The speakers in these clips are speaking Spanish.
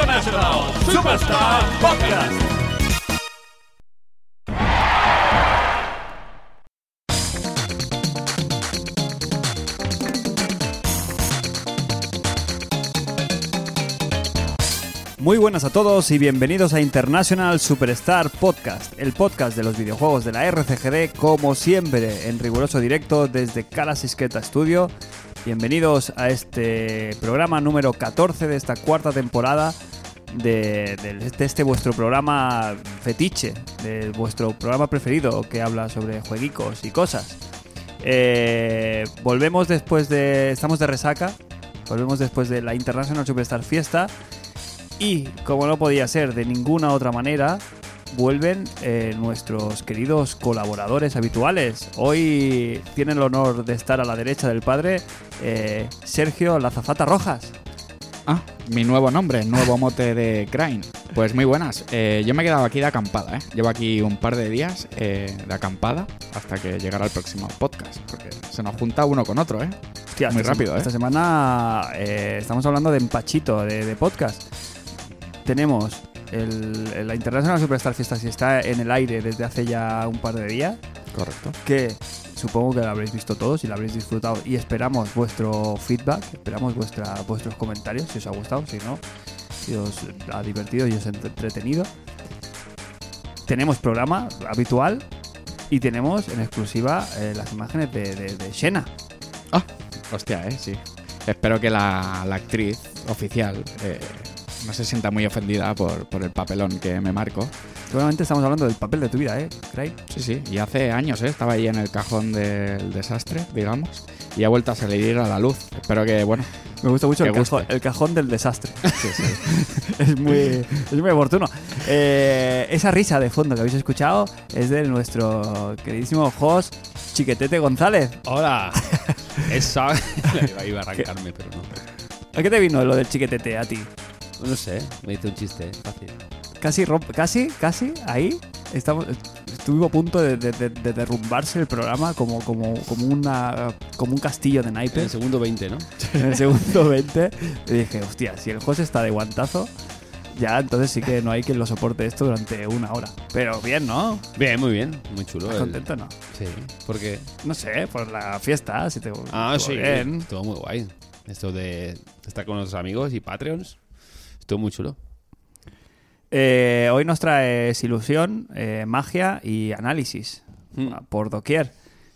International Superstar Podcast. Muy buenas a todos y bienvenidos a International Superstar Podcast, el podcast de los videojuegos de la RCGD, como siempre, en riguroso directo desde Cala Sisqueta Studio. Bienvenidos a este programa número 14 de esta cuarta temporada de, este vuestro programa fetiche, de vuestro programa preferido que habla sobre jueguicos y cosas. Eh, volvemos después de. Estamos de resaca. Volvemos después de la International Superstar Fiesta. Y como no podía ser de ninguna otra manera, vuelven eh, nuestros queridos colaboradores habituales. Hoy tiene el honor de estar a la derecha del padre eh, Sergio Lazafata Rojas. Ah, mi nuevo nombre, nuevo mote de Crane. Pues muy buenas. Eh, yo me he quedado aquí de acampada, ¿eh? Llevo aquí un par de días eh, de acampada hasta que llegara el próximo podcast. Porque se nos junta uno con otro, ¿eh? Hostia, Muy rápido, ¿eh? Esta semana eh, estamos hablando de empachito, de, de podcast. Tenemos el- la International Superstar Fiesta, si está en el aire desde hace ya un par de días. Correcto. que supongo que lo habréis visto todos y lo habréis disfrutado y esperamos vuestro feedback, esperamos vuestra, vuestros comentarios si os ha gustado, si no, si os ha divertido y os ha entretenido. Tenemos programa habitual y tenemos en exclusiva eh, las imágenes de, de, Xena. Ah, hostia, ¿eh? Sí. Espero que la, la actriz oficial eh, no se sienta muy ofendida por el papelón que me marco. Seguramente estamos hablando del papel de tu vida, ¿eh, Craig? Sí, sí. Y hace años, ¿eh? Estaba ahí en el cajón del desastre, digamos. Y ha vuelto a salir a la luz. Espero que, bueno, Me gusta mucho el cajón, el cajón del desastre. es, muy, es muy oportuno. Eh, esa risa de fondo que habéis escuchado es de nuestro queridísimo host Chiquetete González. Hola. Esa. iba, iba a arrancarme, pero no. ¿A qué te vino lo del chiquetete a ti? No sé, me hice un chiste, fácil. Casi, romp- casi, casi, ahí estamos, estuvimos a punto de, de- de- de derrumbarse el programa como, como, como, una, como un castillo de En el naipes. segundo 20, ¿no? En el segundo 20 y dije, hostia, si el host está de guantazo, ya entonces sí que no hay quien lo soporte esto durante una hora. Pero bien, ¿no? Bien, muy bien. Muy chulo. ¿Estás el- contento no? Sí. Porque. No sé, por la fiesta, si te Ah, estuvo sí. bien. Todo muy guay. Esto de estar con los amigos y Patreons. Estuvo muy chulo. Eh, hoy nos traes ilusión, eh, magia y análisis Mm. por doquier.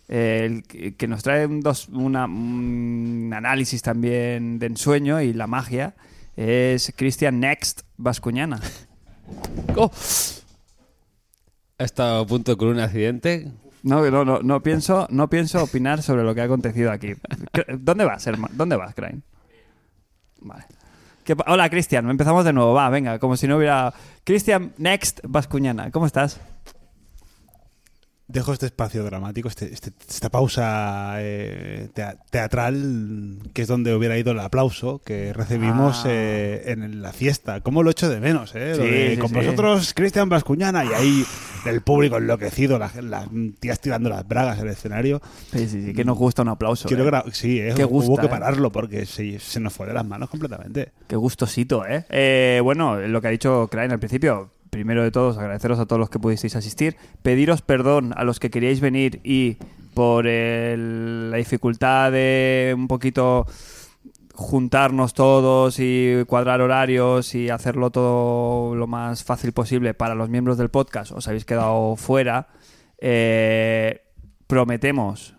Eh, el que nos trae un, dos, una- un análisis también de ensueño y la magia es Christian Next Vascuñana. Oh. He estado a punto con un accidente. No, no, no, no pienso, no pienso opinar sobre lo que ha acontecido aquí. ¿Dónde vas, hermano? ¿Dónde vas, Crane? Vale. ¿Qué pa- Hola, Cristian. Empezamos de nuevo. Va, venga, como si no hubiera... Cristian Next Vascuñana. ¿Cómo estás? Dejo este espacio dramático, este, este- esta pausa eh, tea- teatral, que es donde hubiera ido el aplauso que recibimos Ah. eh, en la fiesta. ¿Cómo lo echo de menos? Eh? Sí, de, sí, con sí. vosotros, Cristian Vascuñana, y ahí el público enloquecido, las las tías tirando las bragas en el escenario. Sí, sí, sí, que nos gusta un aplauso. Quiero eh. gra- sí, eh, Qué hubo gusta, que eh. pararlo porque se, se nos fue de las manos completamente. Qué gustosito, ¿eh? Eh, Bueno, lo que ha dicho Crane al principio. Primero de todos, agradeceros a todos los que pudisteis asistir. Pediros perdón a los que queríais venir y por el- la dificultad de un poquito juntarnos todos y cuadrar horarios y hacerlo todo lo más fácil posible para los miembros del podcast, os habéis quedado fuera. Eh, prometemos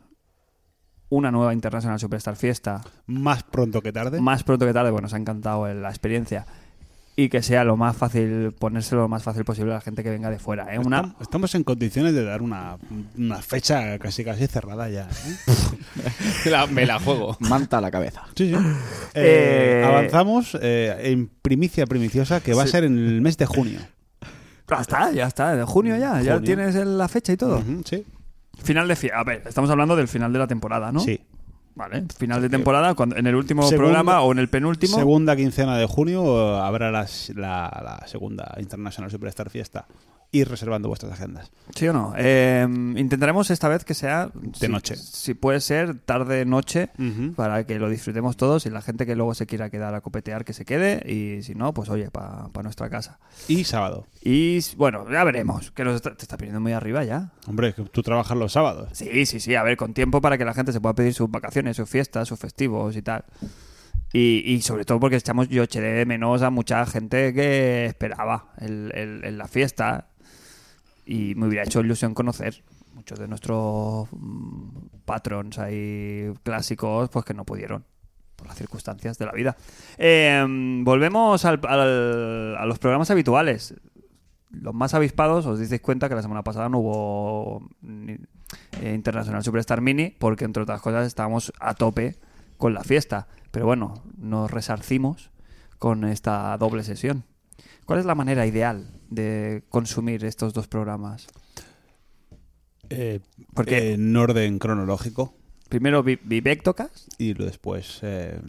una nueva International Superstar Fiesta Más pronto que tarde. más pronto que tarde, bueno, nos ha encantado la experiencia. Y que sea lo más fácil, ponérselo lo más fácil posible a la gente que venga de fuera. ¿eh? Una, Estam- Estamos en condiciones de dar una, una fecha casi casi cerrada ya. ¿eh? La- me la juego. manta a la cabeza. Sí, sí. Eh, Eh, avanzamos eh, en primicia primiciosa que va a ser en el mes de junio. Ya está, ya está, de junio ya, ya tienes la fecha y todo. Sí. Final de fiesta. A ver, estamos hablando del final de la temporada, ¿no? Sí. Vale, final de temporada, cuando, en el último Segunda- programa o en el penúltimo. Segunda quincena de junio eh, habrá la, la segunda International Superstar Fiesta. Ir reservando vuestras agendas. ¿Sí o no? Eh, intentaremos esta vez que sea... si- noche. Si puede ser tarde-noche, para que lo disfrutemos todos y la gente que luego se quiera quedar a copetear que se quede y si no, pues oye, para nuestra casa. Y sábado. Y bueno, ya veremos, que nos está- te está pidiendo muy arriba ya. Hombre, que tú trabajas los sábados. Sí, sí, sí, a ver, con tiempo para que la gente se pueda pedir sus vacaciones, sus fiestas, sus festivos y tal. Y, sobre todo porque echamos, yo eché de menos a mucha gente que esperaba el, el- la fiesta y me hubiera hecho ilusión conocer muchos de nuestros mm, patrons ahí clásicos, pues que no pudieron por las circunstancias de la vida. Eh, volvemos al- a los programas habituales. Los más avispados, os disteis cuenta que la semana pasada no hubo ni- eh, International Superstar Mini, porque entre otras cosas estábamos a tope con la fiesta. Pero bueno, nos resarcimos con esta doble sesión. ¿Cuál es la manera ideal de consumir estos dos programas? Eh, Porque- en orden cronológico. Primero Vi- Vivectocast, Y después eh,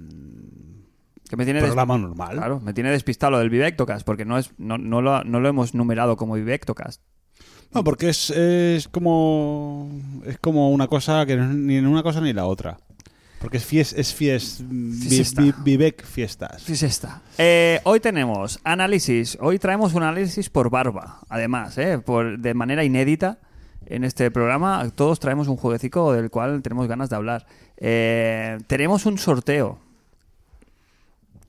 que me tiene des- programa normal. Claro, me tiene despistado lo del Vivectocast, porque no, es, no, no, lo, no lo hemos numerado como Vivectocast. No, porque es, es como es como una cosa que no es ni una cosa ni la otra. Porque es fies, es fies, Fiesta. vi- Vivek fiestas. Está. Eh, hoy tenemos análisis. Hoy traemos un análisis por barba. Además, eh, por, de manera inédita en este programa. Todos traemos un jueguecito del cual tenemos ganas de hablar. Eh, tenemos un sorteo.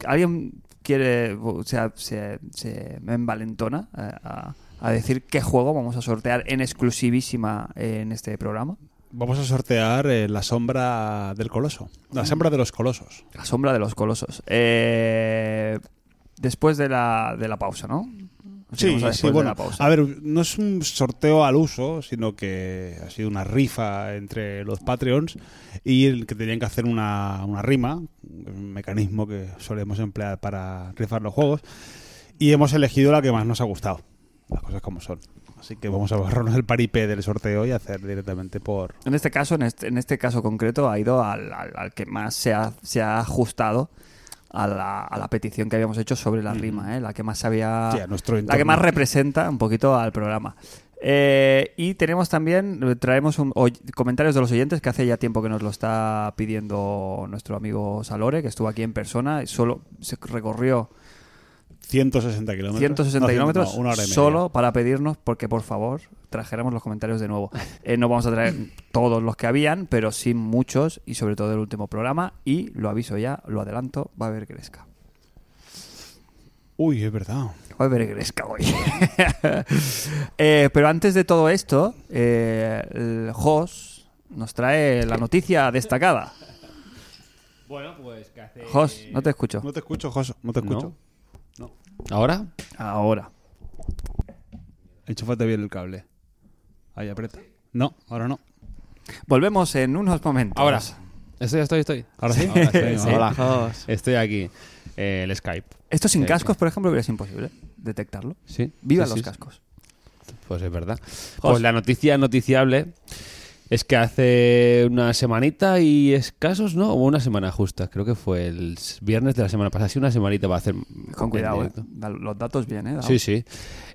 ¿Alguien quiere, o sea, se, se me envalentona eh, a, a decir qué juego vamos a sortear en exclusivísima en este programa? Vamos a sortear eh, la sombra del coloso. La sombra de los colosos. La sombra de los colosos. Eh, después de la, de la pausa, ¿no? Sí, a sí, bueno. A ver, no es un sorteo al uso, sino que ha sido una rifa entre los Patreons y el que tenían que hacer una, una rima, un mecanismo que solemos emplear para rifar los juegos, y hemos elegido la que más nos ha gustado, las cosas como son. Así que vamos a borrarnos el paripé del sorteo y hacer directamente por... En este caso, en este, en este caso concreto, ha ido al, al- al que más se ha, se ha ajustado a la, a la petición que habíamos hecho sobre la rima, ¿eh? la que más había, Sí, a nuestro la que más representa un poquito al programa. Eh, y tenemos también, traemos un- oy- comentarios de los oyentes que hace ya tiempo que nos lo está pidiendo nuestro amigo Salore, que estuvo aquí en persona y solo se recorrió 160 kilómetros. 160 No, kilómetros no, una hora y media. solo para pedirnos porque por favor trajéramos los comentarios de nuevo. Eh, no vamos a traer todos los que habían, pero sí muchos y sobre todo el último programa y lo aviso ya, lo adelanto, va a haber Gresca. Uy, es verdad. Va a haber Gresca hoy. Eh, pero antes de todo esto, eh, el Jos nos trae la noticia destacada. Bueno, pues que hace... Jos, no te escucho. No te escucho, Joso, no te escucho. ¿Ahora? Ahora. Enchúfate bien el cable. Ahí aprieta. No, ahora no. Volvemos en unos momentos. Ahora. Estoy, estoy, estoy. Ahora sí. Ahora estoy, Sí. Hola. Estoy aquí. Eh, el Skype. Esto sin cascos, por ejemplo, es imposible detectarlo. Sí. Viva Sí, los sí, cascos. Pues es verdad. Pues la noticia noticiable es que hace una semanita y escasos, ¿no? O una semana justa. Creo que fue el viernes de la semana pasada. Sí, una semanita va a hacer. Con cuidado, eh. Los datos bien, ¿eh? Sí, sí.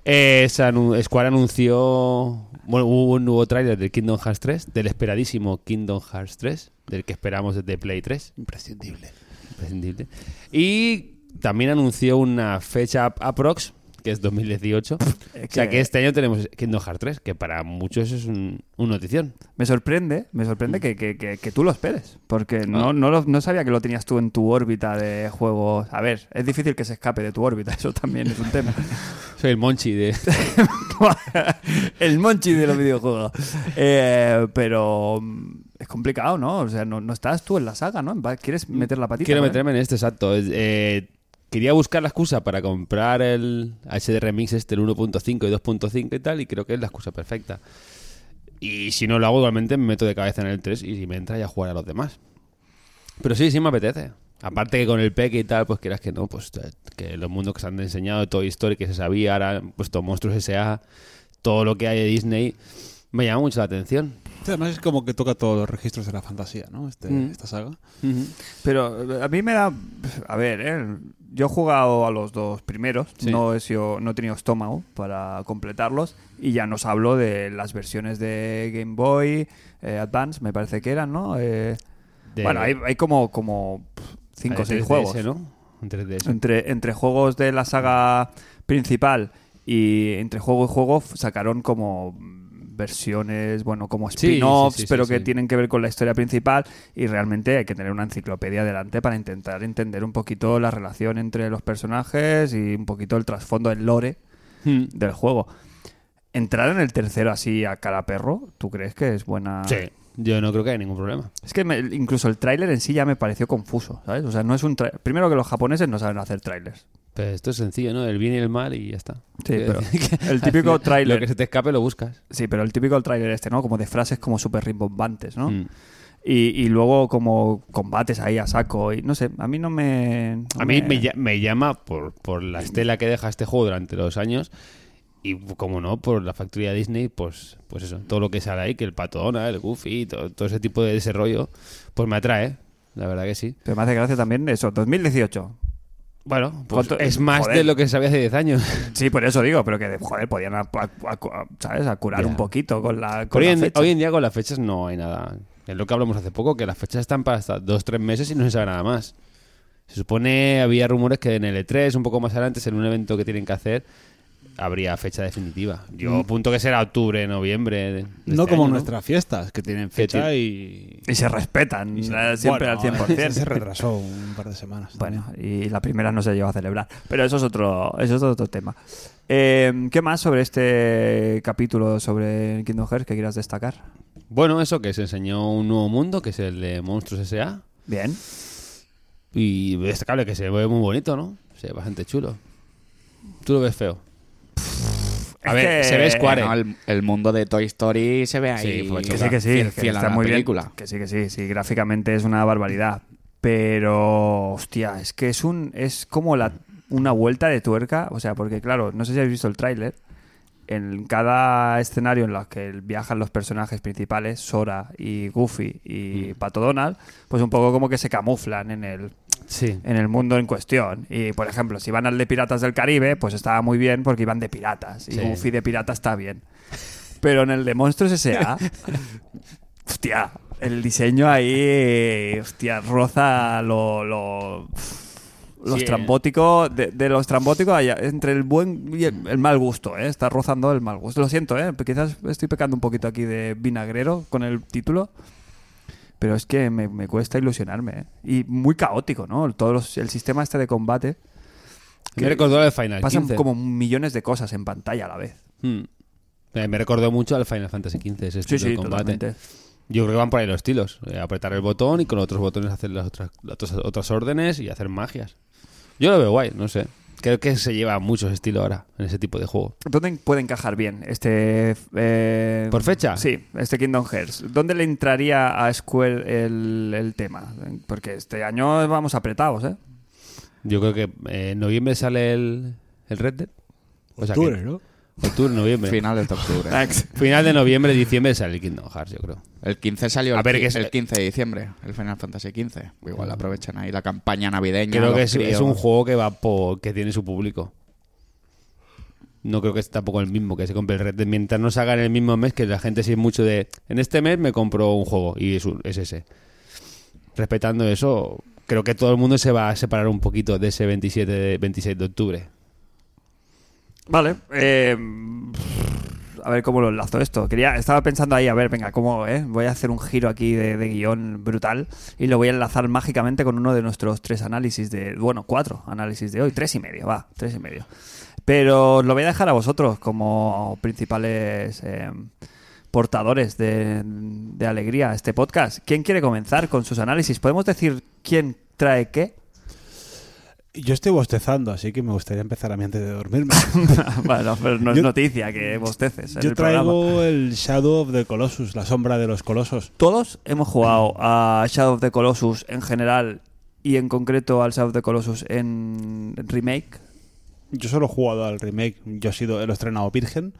Eh, Square anunció. Bueno, hubo un nuevo tráiler del Kingdom Hearts 3, del esperadísimo Kingdom Hearts 3, del que esperamos desde Play 3. Imprescindible. Imprescindible. Y también anunció una fecha ap- aprox, que es 2018. Es O sea que- este año tenemos Kingdom Hearts 3, que para muchos es un, un notición. Me sorprende, me sorprende que, que- que- que tú lo esperes, porque no, Ah. no, lo- no sabía que lo tenías tú en tu órbita de juegos. A ver, es difícil que se escape de tu órbita, eso también es un tema. Soy el Monchi de. El monchi de los videojuegos. Eh, pero mm, es complicado, ¿no? O sea, no, no estás tú en la saga, ¿no? ¿Quieres meter la patita? Quiero ¿no? meterme en este, exacto. Eh, quería buscar la excusa para comprar el HDR Mix este, el 1.5 y 2.5 y tal, y creo que es la excusa perfecta. Y si no lo hago, igualmente me meto de cabeza en el 3 y si me entra ya a jugar a los demás. Pero sí, sí me apetece. Aparte que con el PEC y tal, pues quieras que no, pues eh, que los mundos que se han enseñado de Toy Story que se sabía, ahora han puesto Monstruos S.A., todo lo que hay de Disney, me llama mucho la atención. Sí, Además es como que toca todos los registros de la fantasía, ¿no? Este, Mm. Esta saga. Pero eh, a mí me da. A ver, ¿eh? Yo he jugado a los dos primeros, Sí. no, he sido- no he tenido estómago para completarlos, y ya nos hablo de las versiones de Game Boy eh, Advance, me parece que eran, ¿no? Eh, De- bueno, hay, hay como 5 o 6 3DS, juegos. ¿no? En 3DS. Entre, entre juegos de la saga principal y entre juego y juego sacaron como versiones, bueno, como sí, spin-offs, sí, sí, pero que tienen que ver con la historia principal y realmente hay que tener una enciclopedia delante para intentar entender un poquito la relación entre los personajes y un poquito el trasfondo, el lore Mm. del juego. Entrar en el tercero así a cara perro, ¿tú crees que es buena? Sí, yo no creo que haya ningún problema. Es que me- incluso el tráiler en sí ya me pareció confuso, ¿sabes? O sea, no es un primero que los japoneses no saben hacer trailers. Pues esto es sencillo, ¿no? El bien y el mal y ya está. Sí, pero el típico tráiler- Lo que se te escape lo buscas. Sí, pero el típico tráiler este, ¿no? Como de frases como súper rimbombantes, ¿no? Mm. Y, y luego como combates ahí a saco y no sé, a mí no me... no A mí me llama por, por la estela que deja este juego durante los años y, como no, por la factoría Disney, pues pues eso, todo lo que sale ahí, que el patona, el Goofy, todo, todo ese tipo de desarrollo, pues me atrae, la verdad que sí. Pero me hace gracia también eso, 2018. Bueno, pues ¿Cuánto- es más joder. de lo que sabía hace 10 años. Sí, por eso digo, pero que, joder, podían, a- a- a- ¿sabes? A curar un poquito con la, con Hoy la en, fecha. hoy en día con las fechas no hay nada. Es lo que hablamos hace poco, que las fechas están para hasta dos tres meses y no se sabe nada más. Se supone, había rumores que en el E3, un poco más adelante, en un evento que tienen que hacer, habría fecha definitiva. Yo apunto que será octubre, noviembre. de- de No este como año, ¿no? nuestras fiestas, que tienen fecha y... Y se respetan y se- eh, siempre Bueno, al 100%. ese Se retrasó un par de semanas. Bueno, y la primera no se llegó a celebrar. Pero eso es otro, eso es otro tema. Eh, ¿Qué más sobre este capítulo sobre Kingdom Hearts que quieras destacar? Bueno, eso que se enseñó un nuevo mundo, que es el de Monstruos S.A. Bien. Y destacable, que se ve muy bonito, ¿no? Se ve bastante chulo. Tú lo ves feo. A ver, que- se ve Square. No, el, el mundo de Toy Story se ve ahí. Sí, fue Que sí, que sí, fiel, que fiel a está la muy película. bien. Que sí, que sí, sí, gráficamente es una barbaridad. Pero, hostia, es que es un es como la, una vuelta de tuerca. O sea, porque claro, no sé si habéis visto el tráiler. En cada escenario en los que viajan los personajes principales, Sora y Goofy y Pato Donald, pues un poco como que se camuflan en el, Sí. en el mundo en cuestión. Y, por ejemplo, si van al de Piratas del Caribe, pues estaba muy bien porque iban de piratas. Y Sí. Goofy de pirata está bien. Pero en el de Monstruos S.A., hostia, el diseño ahí, hostia, roza lo... lo lo Sí, estrambótico, de, de lo estrambótico hay- entre el buen y el, el mal gusto, ¿eh? está rozando el mal gusto. Lo siento, ¿eh? quizás estoy pecando un poquito aquí de vinagrero con el título, pero es que me, me cuesta ilusionarme. ¿eh? Y muy caótico, ¿no? Todos los- el sistema este de combate. Me recordó al Final Pasan 15. como millones de cosas en pantalla a la vez. Hmm. Eh, Me recordó mucho al Final Fantasy XV ese Sí, estilo sí, de combate. totalmente. Yo creo que van por ahí los estilos. eh, apretar el botón y con otros botones hacer las otras, las otras órdenes y hacer magias. Yo lo veo guay, no sé. Creo que se lleva muchos estilos ahora en ese tipo de juego. ¿Dónde puede encajar bien este... eh, ¿Por fecha? Sí, este Kingdom Hearts. ¿Dónde le entraría a Square el, el tema? Porque este año vamos apretados, ¿eh? Yo creo que eh, en noviembre sale el, el Red Dead. O sea que- Octubre, ¿no? Octubre, noviembre. Finales de octubre. Final de noviembre, diciembre sale el Kingdom Hearts, yo creo. El 15 salió A el, ver, qui- que es- el 15 de diciembre, el Final Fantasy 15. Igual aprovechan ahí la campaña navideña. Creo que es, un juego que va por, que tiene su público. No creo que es tampoco el mismo que se compre el Red Dead. Mientras no se haga en el mismo mes, que la gente sí es mucho de. En este mes me compro un juego y es, un- es ese. Respetando eso, creo que todo el mundo se va a separar un poquito de ese 27 de, 26 de octubre. Vale. eh, a ver cómo lo enlazo esto. Quería, estaba pensando ahí, a ver, venga, cómo, eh? Voy a hacer un giro aquí de, guion brutal y lo voy a enlazar mágicamente con uno de nuestros tres análisis de, bueno, cuatro análisis de hoy, tres y medio, va, tres y medio. Pero lo voy a dejar a vosotros como principales eh, portadores de, de alegría a este podcast. ¿Quién quiere comenzar con sus análisis? ¿Podemos decir quién trae qué? Yo estoy bostezando, así que me gustaría empezar a mí antes de dormirme. bueno, pero no es Yo- noticia que bosteces. en Yo el programa. traigo el Shadow of the Colossus, la sombra de los colosos. Todos hemos jugado a Shadow of the Colossus en general y en concreto al Shadow of the Colossus en remake. Yo solo he jugado al remake, yo he sido el estrenado virgen.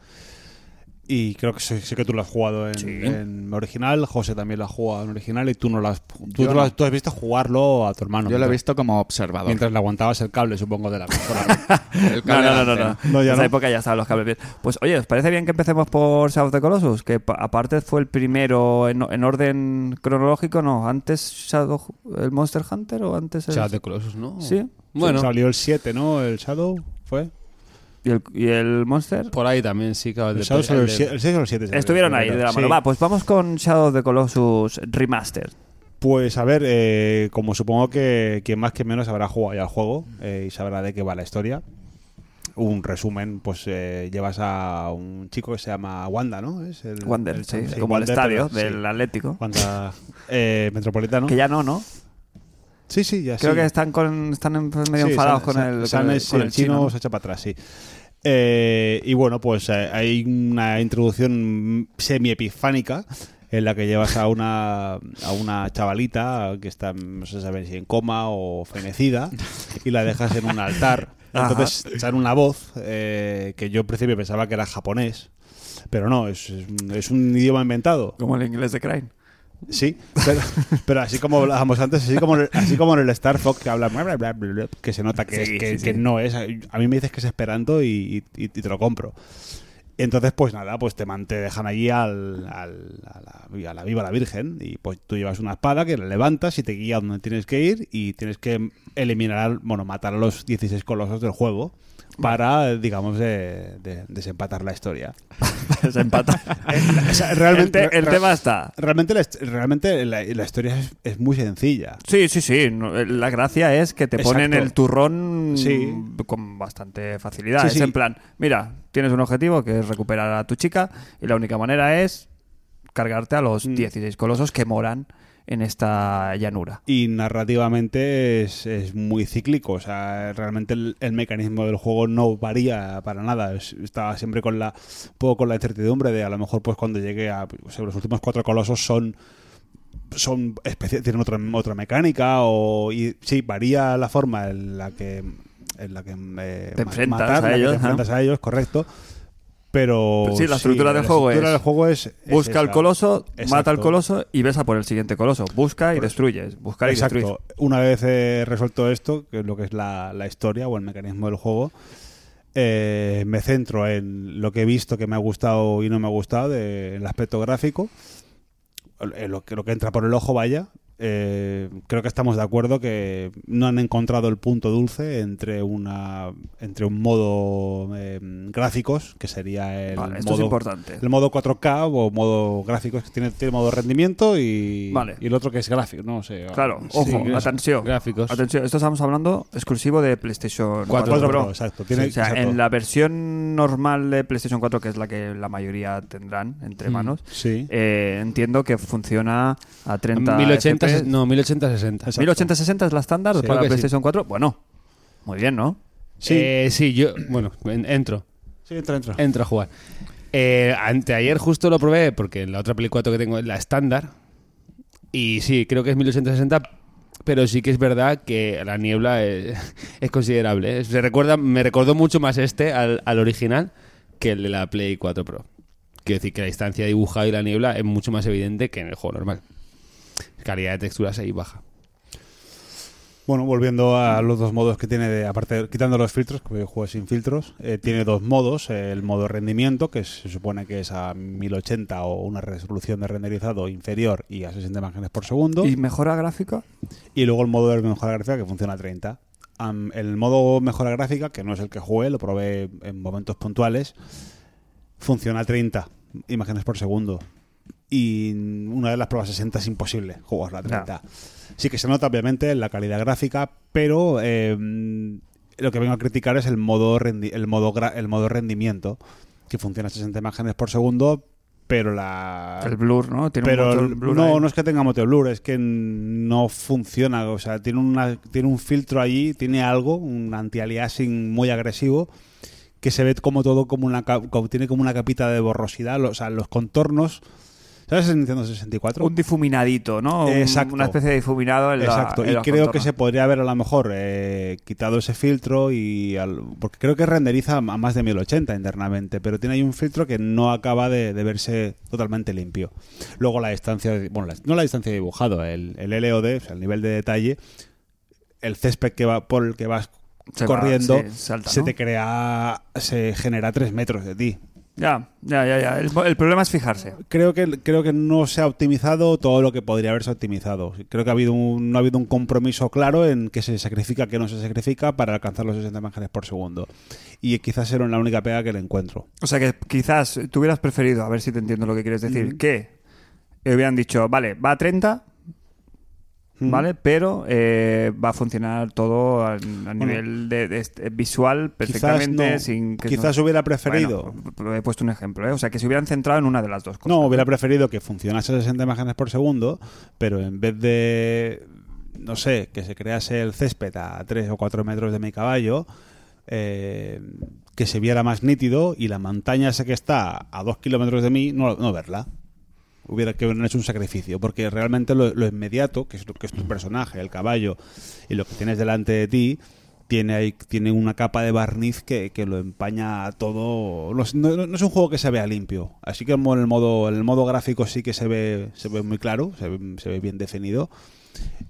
Y creo que sé, sé que tú lo has jugado en, Sí. en original, José también lo ha jugado en original y tú no lo has. Tú, tú lo has, tú has visto jugarlo a tu hermano. Yo lo he visto como observador. Mientras le aguantabas el cable, supongo, de la consola. El No, cable no, no, no, no. en esa no. época ya estaban los cables bien. Pues oye, ¿os parece bien que empecemos por Shadow of the Colossus? Que pa- aparte fue el primero en, en orden cronológico, ¿no? ¿Antes Shadow, el Monster Hunter o antes el... Shadow of the Colossus, ¿no? Sí. Bueno, Salió el 7, ¿no? El Shadow, ¿fue? ¿Y el, y el Monster? por ahí también sí, claro. El de- Shadow salió el de- 7 el 6 o el 7. Estuvieron ahí de la mano. Va, pues vamos con Shadow of the Colossus Remastered. Pues a ver, eh, como supongo que quien más que menos habrá jugado ya el juego eh, y sabrá de qué va la historia. Un resumen, pues eh, llevas a un chico que se llama Wanda, ¿no? Es el, Wander, el- sí, sí, como el Wander, estadio pero- del sí. Atlético. Wanda eh, Metropolitano. Que ya no, ¿no? Sí, sí, ya Creo sí. que están con están en- medio Sí, enfadados con el, con el, el el chino chino. se echa para atrás, sí. Eh, y bueno, pues eh, hay una introducción semi-epifánica en la que llevas a una, a una chavalita que está, no se sabe si en coma o fenecida, y la dejas en un altar. Entonces sale una voz eh, que yo al principio pensaba que era japonés, pero no, es, es un idioma inventado. Como el inglés de Crane. Sí, pero, pero así como hablábamos antes, así como, así como en el Star Fox que habla, bla, bla, bla, bla, bla, que se nota que, Sí, es, que, sí, que sí. no es. A mí me dices que es Esperanto y, y- y te lo compro. Entonces, pues nada, pues te, man- te dejan allí al, al- a, la, a la viva la Virgen y pues tú llevas una espada que la levantas y te guía donde tienes que ir y tienes que eliminar, bueno, matar a los 16 colosos del juego para, digamos, de- de- desempatar la historia. Se empata. O sea, realmente, el, te- el re- tema está. Realmente, la, realmente la, la historia es, es muy sencilla. Sí, sí, sí. eh, La gracia es que te ponen el turrón Sí. con bastante facilidad. Sí, es sí. en plan, mira, tienes un objetivo que es recuperar a tu chica y la única manera es cargarte a los Mm. 16 colosos que moran en esta llanura. Y narrativamente es, es muy cíclico. O sea, realmente el, el mecanismo del juego no varía para nada. Es- estaba siempre con la, un poco con la incertidumbre de a lo mejor pues cuando llegue a o sea, los últimos cuatro colosos son son tienen otra, otra mecánica o y sí varía la forma en la que en la que eh, Te enfrentas matar, a que ellos, te enfrentas a ellos correcto pero Sí, la estructura del juego estructura es- del juego es es Busca al coloso, mata al coloso y ves a por el siguiente coloso. Busca y destruyes. Buscar y destruyes. Exacto. Una vez eh, resuelto esto, que es lo que es la, la historia o el mecanismo del juego, eh, me centro en lo que he visto que me ha gustado y no me ha gustado del el aspecto gráfico, lo que, lo que entra por el ojo, vaya. Eh, creo que estamos de acuerdo que no han encontrado el punto dulce entre una entre un modo eh, gráficos que sería el Vale, esto modo es importante. el modo 4K o modo gráficos que tiene, tiene modo rendimiento y, Vale. y el otro que es gráfico, no sé. Claro, Sí, ojo, es- atención. gráficos. Atención, esto estamos hablando exclusivo de PlayStation 4, 4 Pro. Pro, exacto. Tiene, o sea, exacto. en la versión normal de PlayStation 4, que es la que la mayoría tendrán entre Mm, manos, Sí. eh, entiendo que funciona a 30 1080, FPS. no, 1080-60. Exacto. 1080-60 es la estándar Sí, para PlayStation 4. Bueno, muy bien, ¿no? Sí. Eh, sí, yo, bueno, en- entro, Sí, entra, entra. entro a jugar. Eh, anteayer justo lo probé porque en la otra Play 4 que tengo es la estándar. Y sí, creo que es 1080-60, pero sí que es verdad que la niebla es, es considerable. ¿eh? Se recuerda, me recordó mucho más este al, al original que el de la Play 4 Pro. Quiero decir que la distancia dibujada y la niebla es mucho más evidente que en el juego normal. Calidad de texturas ahí baja. Bueno, volviendo a los dos modos que tiene, de, aparte, quitando los filtros, que yo juego sin filtros, eh, tiene dos modos. eh, el modo rendimiento, que se supone que es a 1080 o una resolución de renderizado inferior y a 60 imágenes por segundo. ¿Y mejora gráfica? Y luego el modo de mejora gráfica que funciona a 30. Am, el modo mejora gráfica, que no es el que jugué, lo probé en momentos puntuales, funciona a 30 imágenes por segundo. Y una de las pruebas 60 es imposible jugarla a 30. Sí que se nota obviamente en la calidad gráfica, pero eh, lo que vengo a criticar es el modo, rendi- el modo, el modo rendimiento, que funciona a 60 imágenes por segundo, pero la El blur, ¿no? Tiene pero un blur no, ahí. no es que tenga motor blur, es que no funciona. O sea, tiene, una, tiene un filtro allí, tiene algo, un anti-aliasing muy agresivo, que se ve como todo como una tiene como una capita de borrosidad. O sea, los contornos. ¿Sabes el Nintendo 64? Un difuminadito, ¿no? Exacto. Una especie de difuminado en la Exacto, en y creo que se podría haber a lo mejor eh, quitado ese filtro y al- porque creo que renderiza a más de 1080 internamente, pero tiene ahí un filtro que no acaba de, de verse totalmente limpio. Luego la distancia, bueno, la- no la distancia de dibujado, el, el LOD, o sea, el nivel de detalle, el césped que va por el que vas Se va, corriendo, se salta, se ¿no? te crea, se genera a 3 metros de ti. Ya, ya, ya, ya. El, el problema es fijarse. Creo que, creo que no se ha optimizado todo lo que podría haberse optimizado. Creo que ha habido un, no ha habido un compromiso claro en qué se sacrifica, qué no se sacrifica para alcanzar los 60 imágenes por segundo. Y quizás era la única pega que le encuentro. O sea que quizás tú hubieras preferido, a ver si te entiendo lo que quieres decir, Ujú. que hubieran dicho, vale, va a 30, Ujú. ¿Vale? Pero eh, va a funcionar todo a, a nivel de, de este- visual perfectamente Quizás, no. sin que Quizás no- hubiera preferido. Bueno, he puesto un ejemplo, ¿eh? O sea, que se hubieran centrado en una de las dos cosas. No, hubiera preferido que funcionase a 60 imágenes por segundo, pero en vez de, no sé, que se crease el césped a 3 o 4 metros de mi caballo, eh, que se viera más nítido y la montaña esa que está a 2 kilómetros de mí, no, no verla. Hubiera que haber hecho un sacrificio, porque realmente lo, lo inmediato, que es, lo- que es tu personaje, el caballo, y lo que tienes delante de ti, tiene ahí tiene una capa de barniz que, que lo empaña todo. No, es- no- no es un juego que se vea limpio. Así que en el modo, en el modo gráfico sí que se ve, se ve muy claro, se ve, se ve bien definido.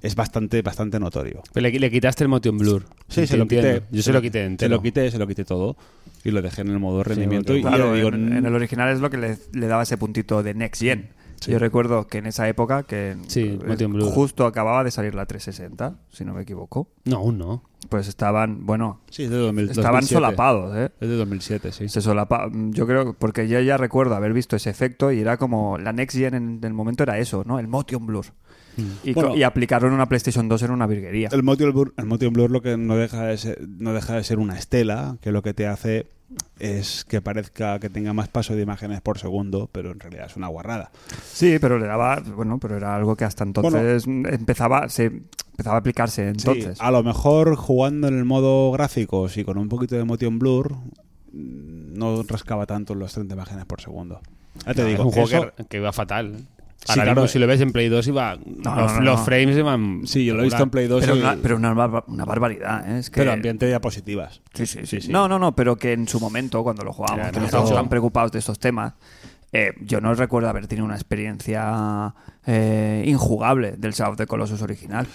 Es bastante, bastante notorio. Pero le, le quitaste el motion blur. Sí, se lo Entiendo. quité. Yo se lo quité Se entero. lo quité, se lo quité todo. Y lo dejé en el modo rendimiento. y Claro, en, en el original es lo que le, le daba ese puntito de Next Gen. Sí. Yo recuerdo que en esa época, que Sí, eh, justo acababa de salir la 360, si no me equivoco, No, aún no. pues estaban, bueno, Sí, es de 2000, estaban 2007. solapados, ¿eh? Es de 2007, sí. Se solapa, yo creo, porque yo ya recuerdo haber visto ese efecto y era como, la Next Gen en el momento era eso, ¿no? El Motion Blur. Y, co- Bueno. y aplicaron una PlayStation 2 en una virguería. El Motion Blur, el Motion Blur lo que no deja, de ser, no deja de ser una estela, que lo que te hace es que parezca que tenga más paso de imágenes por segundo, pero en realidad es una guarrada. Sí, pero le daba, bueno, pero era algo que hasta entonces empezaba, se empezaba a aplicarse entonces. Sí, a lo mejor jugando en el modo gráficos y con un poquito de Motion Blur no rascaba tanto los 30 imágenes por segundo. Ya te No, digo, es un juego eso- que, que va fatal. Sí, Ahora claro. mismo, si lo ves en Play 2, iba, No, los, no, no, los no. frames iban. Sí, yo lo he visto en Play 2 pero y- una, pero una, barba- una barbaridad, ¿eh? Es que, pero ambiente de diapositivas. Sí, sí, sí, Sí, sí. No, no, no, pero que en su momento, cuando lo jugábamos, que no estábamos tan preocupados de estos temas, eh, yo no recuerdo haber tenido una experiencia eh, injugable del South of the Colossus original.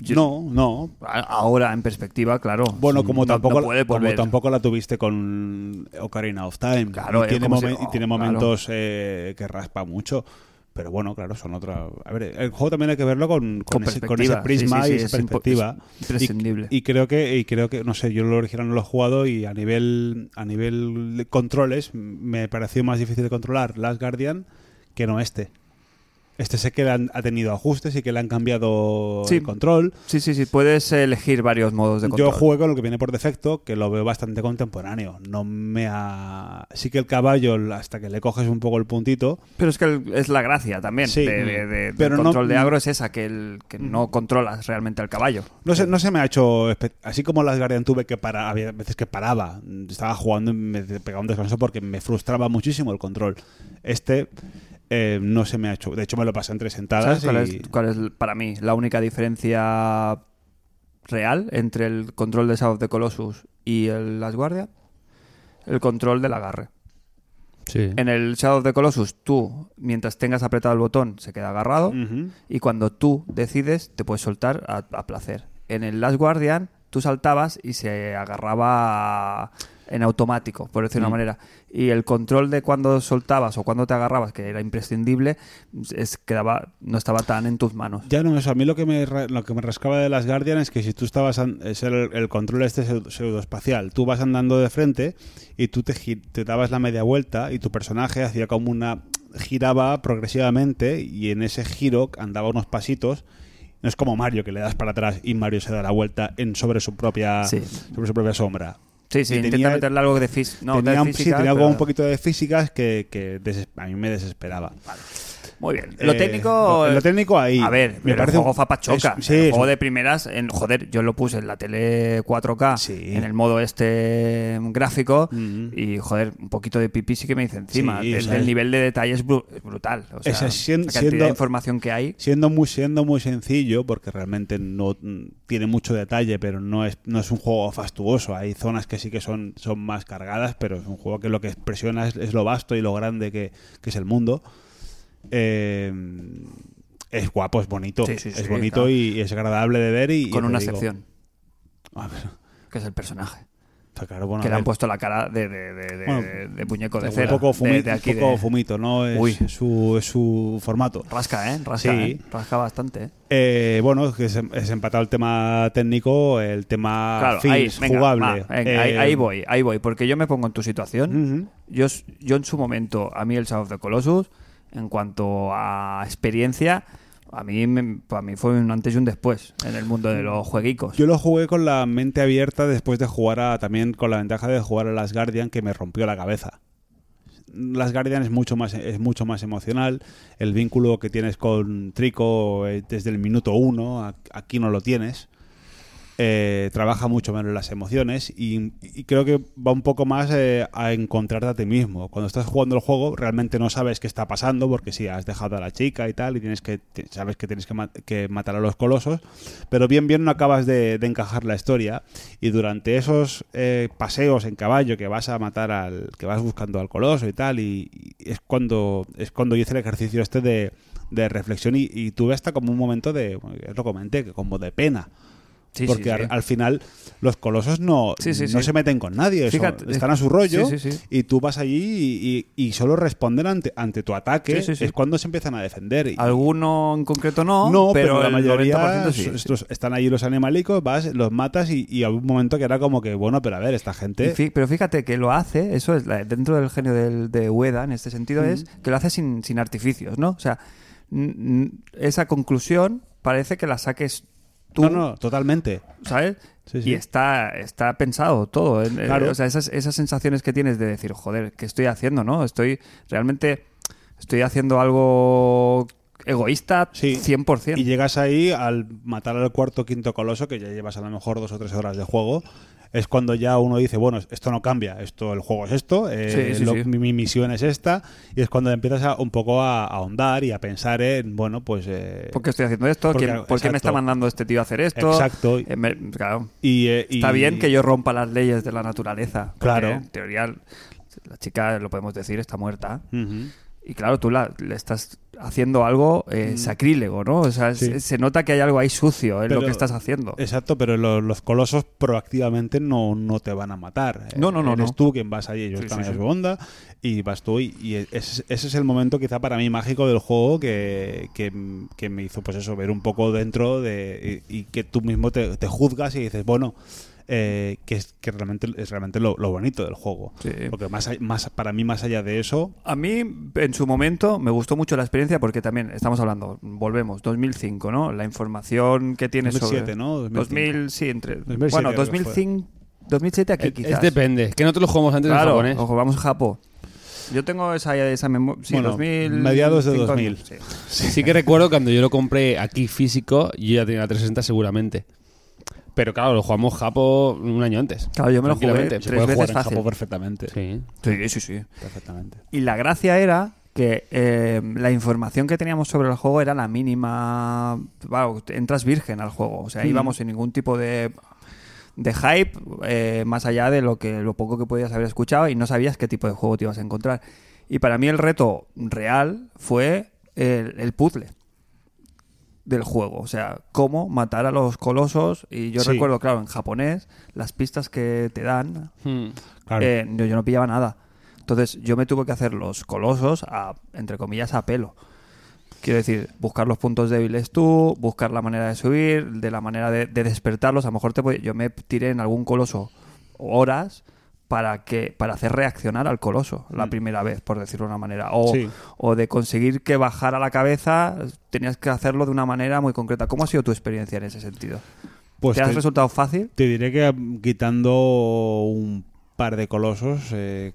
Yo- No, no. Ahora, en perspectiva, claro. Bueno, como no- tampoco, no puede como tampoco la tuviste con Ocarina of Time. Claro, y tiene, y oh, tiene claro. momentos eh, que raspa mucho. Pero bueno, claro, son otra. A ver, el juego también hay que verlo con, con, Con ese, con perspectiva. ese prisma Sí, sí, y esa perspectiva. es imprescindible. Y, y creo que, y creo que, no sé, yo lo original no lo he jugado y a nivel, a nivel de controles me pareció más difícil de controlar Last Guardian que no este. Este sé que han- ha tenido ajustes y que le han cambiado Sí. el control. Sí, sí, sí. Puedes elegir varios modos de control. Yo juego con lo que viene por defecto, que lo veo bastante contemporáneo. No me ha... Sí que el caballo, hasta que le coges un poco el puntito, Pero es que es la gracia también Sí. de, de- de- Pero del no- control de agro es esa, que, el, que no controlas realmente al caballo. no se, no se me ha hecho... Así como las Guardian tuve que parar, había veces que paraba, estaba jugando y me pegaba un descanso porque me frustraba muchísimo el control. Este eh, no se me ha hecho... De hecho me lo pasé entre sentadas ¿Sabes cuál, es, cuál es, para mí, la única diferencia real entre el control de South of the Colossus y el Last Guardian? El control del agarre. Sí. En el Shadow of the Colossus, tú, mientras tengas apretado el botón, se queda agarrado. Y cuando tú decides, te puedes soltar a, a placer. En el Last Guardian, tú saltabas y se agarraba en automático, por decir de Mm. una manera. Y el control de cuando soltabas o cuando te agarrabas, que era imprescindible, es, quedaba, no estaba tan en tus manos. Ya no, eso. A mí lo que me, lo que me rascaba de las Guardian es que si tú estabas. Es el, el control este pseudo- pseudoespacial. Tú vas andando de frente y tú te, te dabas la media vuelta y tu personaje hacía como una. giraba progresivamente y en ese giro andaba unos pasitos. No es como Mario que le das para atrás y Mario se da la vuelta en sobre su propia Sí. sobre su propia sombra. Sí, sí, intenta meterle algo de, fis no, de tenía, sí, física, tenía pero- como un poquito de físicas que, que a mí me desesperaba. Muy bien. Lo Eh, técnico. lo- lo técnico ahí. A ver, Me parece el juego un- fue pachoca. es- sí, el juego de primeras. En, joder, yo lo puse en la tele 4K. Sí. En el modo este gráfico. Mm. Y joder, un poquito de pipí sí que me hice encima. Sí, el, nivel de detalle es, bru- es brutal. O sea, Ese es sien- la cantidad siendo- de información que hay. Siendo muy, siendo muy sencillo, porque realmente no mm, tiene mucho detalle, pero no es, no es un juego fastuoso. Hay zonas que sí que son, son más cargadas, pero es un juego que lo que expresiona es, es lo vasto y lo grande que, que es el mundo. Eh, es guapo, es bonito. Sí, sí, sí, es bonito claro. y es agradable de ver. Y, Con y una excepción, A ver, que es el personaje. está claro, bueno, que le han puesto la cara de, de, de, Bueno, de muñeco de un cera. poco, fumi- de, de aquí un poco fumito, ¿no? Es, Uy. es su, es su formato. Rasca, ¿eh? Rasca. ¿eh? Rasca bastante, ¿eh? Eh, bueno, que es, es empatado el tema técnico, el tema Claro, feels, ahí, venga, jugable. va, venga, ahí, ahí voy, ahí voy, porque yo me pongo en tu situación. Yo, yo en su momento, a mí el Shadow of the Colossus, en cuanto a experiencia, a mí, me- mí fue un antes y un después en el mundo de los jueguicos. Yo lo jugué con la mente abierta después de jugar a, también con la ventaja de jugar a Las Guardian que me rompió la cabeza. Las Guardian es mucho más es mucho más emocional. El vínculo que tienes con Trico eh, desde el minuto uno, aquí no lo tienes. Eh, trabaja mucho menos las emociones y, creo que va un poco más eh, a encontrarte a ti mismo. Cuando estás jugando el juego realmente no sabes qué está pasando porque sí, has dejado a la chica y tal y tienes que sabes que tienes que, ma- que matar a los colosos, pero bien bien no acabas de, encajar la historia y durante esos eh, paseos en caballo que vas a matar al que vas buscando al coloso y tal y, es cuando es cuando hice el ejercicio este de, reflexión y, tuve hasta como un momento de lo comenté como de pena Sí, porque sí. Al, al final los colosos no, no se meten con nadie, están a su rollo y tú vas allí y, y- y solo responden ante, ante tu ataque, es cuando se empiezan a defender. Y- Alguno en concreto no, no, pero, pero, la mayoría 90% sí, sí. estos- están allí los animalicos, vas, los matas y, y a un momento que era como que, bueno, pero a ver, esta gente... pero fíjate que lo hace, eso es dentro del genio del, de Ueda, en este sentido, es que lo hace sin, sin artificios, ¿no? O sea, esa conclusión parece que la saques tú, no, no, totalmente. ¿sabes? Sí, sí. Y está, está pensado todo. eh, Claro. O sea, esas, esas sensaciones que tienes de decir, joder, ¿qué estoy haciendo, no? Estoy realmente, estoy haciendo algo egoísta Sí. 100%. Y llegas ahí al matar al cuarto o quinto coloso, que ya llevas a lo mejor dos o tres horas de juego, es cuando ya uno dice, bueno, esto no cambia, esto el juego es esto, eh, Sí, sí, lo- sí. Mi, mi misión es esta, y es cuando empiezas a, un poco a, a ahondar y a pensar en, bueno, pues... eh, ¿Por qué estoy haciendo esto? porque- ¿Quién- ¿Por qué me está mandando este tío a hacer esto? Exacto. Eh, me- claro. y, eh, Está bien que yo rompa las leyes de la naturaleza. Claro. En teoría, la chica, lo podemos decir, está muerta. Y claro, tú la- le estás haciendo algo eh, sacrílego, ¿no? O sea, Mm. Sí. se, se nota que hay algo ahí sucio en lo que estás haciendo. Exacto, pero lo- los colosos proactivamente no, no te van a matar. No, no, no, Eres no. tú quien vas allí, ellos Sí, están sí, su onda y vas tú. Y, y ese, ese es el momento quizá para mí mágico del juego que, que, que me hizo pues eso, ver un poco dentro de y, y que tú mismo te, te juzgas y dices, bueno, eh, que es que realmente es realmente lo, lo bonito del juego. Sí. Porque más, más para mí más allá de eso, A mí, en su momento, me gustó mucho la experiencia porque también estamos hablando, volvemos, 2005, ¿no? La información que tienes 2007, sobre... ¿no? 2000, sí, entre... 2007 bueno, creo que 2005, 2007 aquí Es, quizás. es depende. Es que nosotros lo jugamos antes en Claro, japonés. ojo, vamos a Japón. Yo tengo esa, esa memoria... Sí, Bueno, 2000... mediados de 5 2000. años, sí. Sí que recuerdo cuando yo lo compré aquí físico, yo ya tenía la 360 seguramente. Pero claro, lo jugamos Japo un año antes. Claro, yo me lo jugué se tres jugar veces en fácil. Japón perfectamente. Sí. Sí, sí, sí. Perfectamente. Y la gracia era que eh, la información que teníamos sobre el juego era la mínima. Bueno, entras virgen al juego. O sea, Mm. íbamos sin ningún tipo de, de hype, eh, más allá de lo que lo poco que podías haber escuchado y no sabías qué tipo de juego te ibas a encontrar. Y para mí el reto real fue el, el puzzle del juego, o sea, cómo matar a los colosos y yo Sí. recuerdo, claro, en japonés, las pistas que te dan Hmm. Claro. eh, yo, yo no pillaba nada. Entonces yo me tuve que hacer los colosos, a, entre comillas, a pelo. Quiero decir, buscar los puntos débiles tú, buscar la manera de subir, de la manera de, de despertarlos. A lo mejor te puede- yo me tiré en algún coloso horas para que para hacer reaccionar al coloso la Mm. primera vez, por decirlo de una manera. O, Sí. o de conseguir que bajara la cabeza, tenías que hacerlo de una manera muy concreta. ¿Cómo ha sido tu experiencia en ese sentido? Pues ¿Te has te- resultado fácil? Te diré que mm, quitando un par de colosos, eh,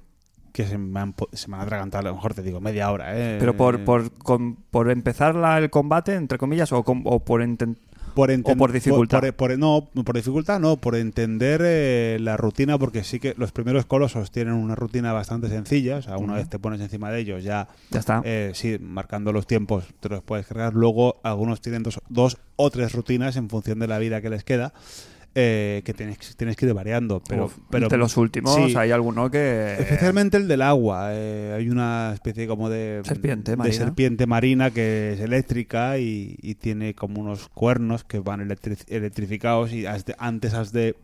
que se me han, se me han atragantado, a lo mejor te digo, media hora. ¿eh? Pero por, por, con- por empezar la- el combate, entre comillas, o, con- o por intent- por o por dificultad. por- por- no, por dificultad no, por entender eh, la rutina, porque sí que los primeros colosos tienen una rutina bastante sencilla. O sea, una vez te pones encima de ellos, ya, Ya está. eh, sí, marcando los tiempos, te los puedes cargar. Luego, algunos tienen dos, dos o tres rutinas en función de la vida que les queda. Eh, que tienes, tienes que ir variando. Pero, Uf, pero de los últimos sí. hay alguno que... Especialmente el del agua. eh, hay una especie como de Serpiente de marina. serpiente marina que es eléctrica y, y tiene como unos cuernos que van electri- electrificados y has de- antes has de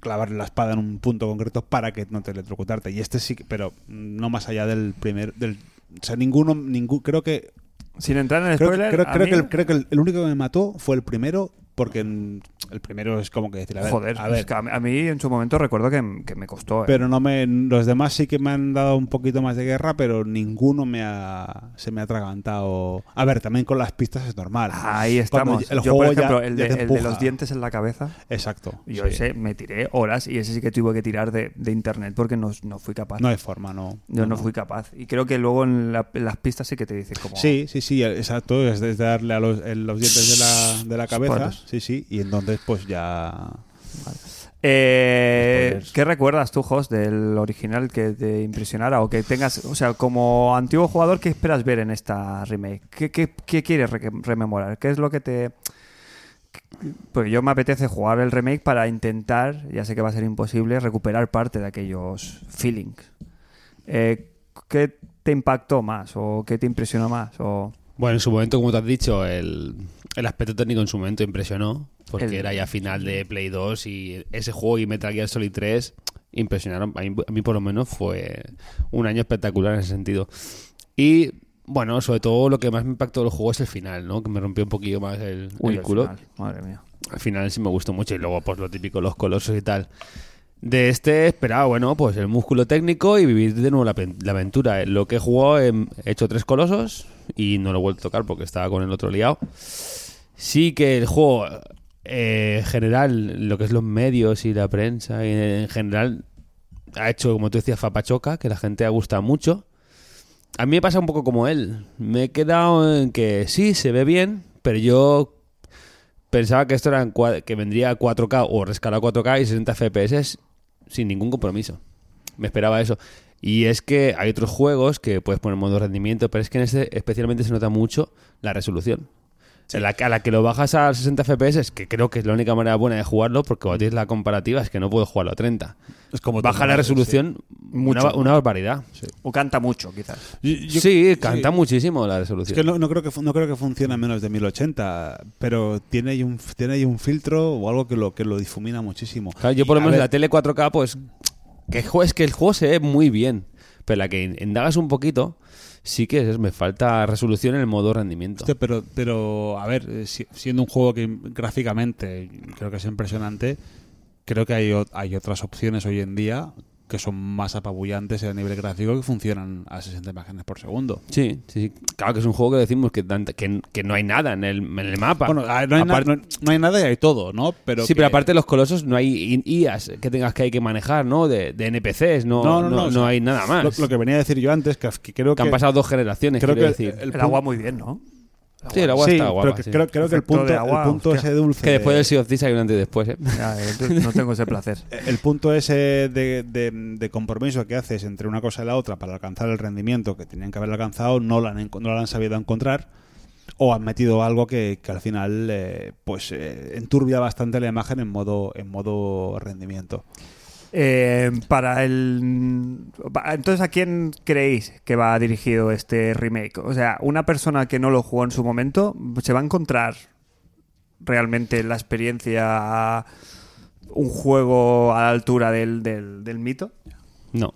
clavar la espada en un punto concreto para que no te electrocutarte. Y este sí, pero no más allá del primer, del, o sea, ninguno, ningún, creo que Sin entrar en creo, spoiler, creo- a creo mí- que, el, creo que el, el único que me mató fue el primero porque en- el primero es como que decir, a ver, Joder, a ver, es que a mí- en su momento recuerdo que, que me costó. ¿eh? pero no me los demás sí que me han dado un poquito más de guerra pero ninguno me ha se me ha atragantado a ver también con las pistas es normal Ahí Cuando estamos. el Yo, juego por ya- el, de, el de los dientes en la cabeza, exacto yo sí. ese me tiré horas y ese sí que tuve que tirar de, de internet porque no, no fui capaz. no hay forma no yo no, fui capaz. Y creo que luego en, la- en las pistas sí que te dice como... Sí, sí, sí, exacto. Es darle a los, en los dientes de la, de la cabeza. Spoilers. Sí, sí. Y entonces, pues ya. Eh, Spoilers. ¿Qué recuerdas tú, Jos, del original que te impresionara o que tengas, o sea, como antiguo jugador, qué esperas ver en esta remake? ¿Qué, qué- qué quieres re- rememorar? ¿Qué es lo que te... Porque yo me apetece jugar el remake para intentar, ya sé que va a ser imposible, recuperar parte de aquellos feelings. Eh, ¿Qué te impactó más o qué te impresionó más? O... Bueno, en su momento, como te has dicho, el, el aspecto técnico en su momento impresionó, porque El- era ya final de Play 2 y ese juego y Metal Gear Solid 3 impresionaron. A mí, a mí por lo menos fue un año espectacular en ese sentido. Y bueno, sobre todo lo que más me impactó del juego es el final, ¿no? Que me rompió un poquillo más el, Uy, el culo. final, madre mía. Al final sí me gustó mucho y luego pues lo típico, los colosos y tal. De este esperaba, bueno, pues el músculo técnico y vivir de nuevo la, la aventura. Lo que jugado he he hecho tres colosos y no lo he vuelto a tocar porque estaba con el otro liado. Sí que el juego eh, en general, lo que es los medios y la prensa en general ha hecho, como tú decías, Fapachoca, que la gente ha gustado mucho. A mí me pasa un poco como él. Me he quedado en que sí, se ve bien, pero yo pensaba que esto era en que vendría a 4K o rescalado a 4K y 60 FPS sin ningún compromiso. Me esperaba eso. Y es que hay otros juegos que puedes poner modo rendimiento, pero es que en este especialmente se nota mucho la resolución. La a la que lo bajas a 60 FPS, que creo que es la única manera buena de jugarlo, porque cuando tienes la comparativa es que no puedes jugarlo a 30. Es como Baja la resolución una, Mucho. una barbaridad. O canta mucho, quizás. Yo- yo- sí, canta muchísimo la Es resolución. que no, no creo que no creo que funcione a menos de 1080, pero tiene ahí un tiene ahí un filtro o algo que lo que lo difumina muchísimo. Claro, yo por lo menos ver, la tele 4K, pues que es que el juego se ve muy bien, pero la que indagas un poquito, sí que es, me falta resolución en el modo rendimiento. Pero, pero, a ver, eh, si- siendo un juego que gráficamente creo que es impresionante, creo que hay, hay otras opciones hoy en día que son más apabullantes a nivel gráfico que funcionan a 60 imágenes por segundo. Sí, sí, sí. Claro que es un juego que decimos que, que, que no hay nada en el, en el mapa. Bueno, no hay, na- Aparte- no- no hay nada y hay todo, ¿no? Pero sí, que- pero aparte de los colosos no hay IAs que tengas que hay que manejar, ¿no? De, de NPCs, no, no, no, o sea, hay nada más. Lo, lo que venía a decir yo antes, que, que creo que que... han pasado dos generaciones, creo quiero que decir. el El agua muy bien, ¿no? Sí, el agua sí, está guapa. pero que- sí. creo, creo que el Efecto de punto, el agua, punto ese dulce... Que después de- del Sea of Thieves hay un antes y después, ¿eh? Ya, yo no tengo ese placer. el punto ese de, de- de compromiso que haces entre una cosa y la otra para alcanzar el rendimiento que tenían que haber alcanzado no lo han, no lo han sabido encontrar o han metido algo que, que al final eh, pues eh, enturbia bastante la imagen en modo en modo rendimiento Eh, para el. Entonces, ¿a quién creéis que va dirigido este remake? O sea, una persona que no lo jugó en su momento, ¿se va a encontrar realmente la experiencia, un juego a la altura del, del, del mito? No.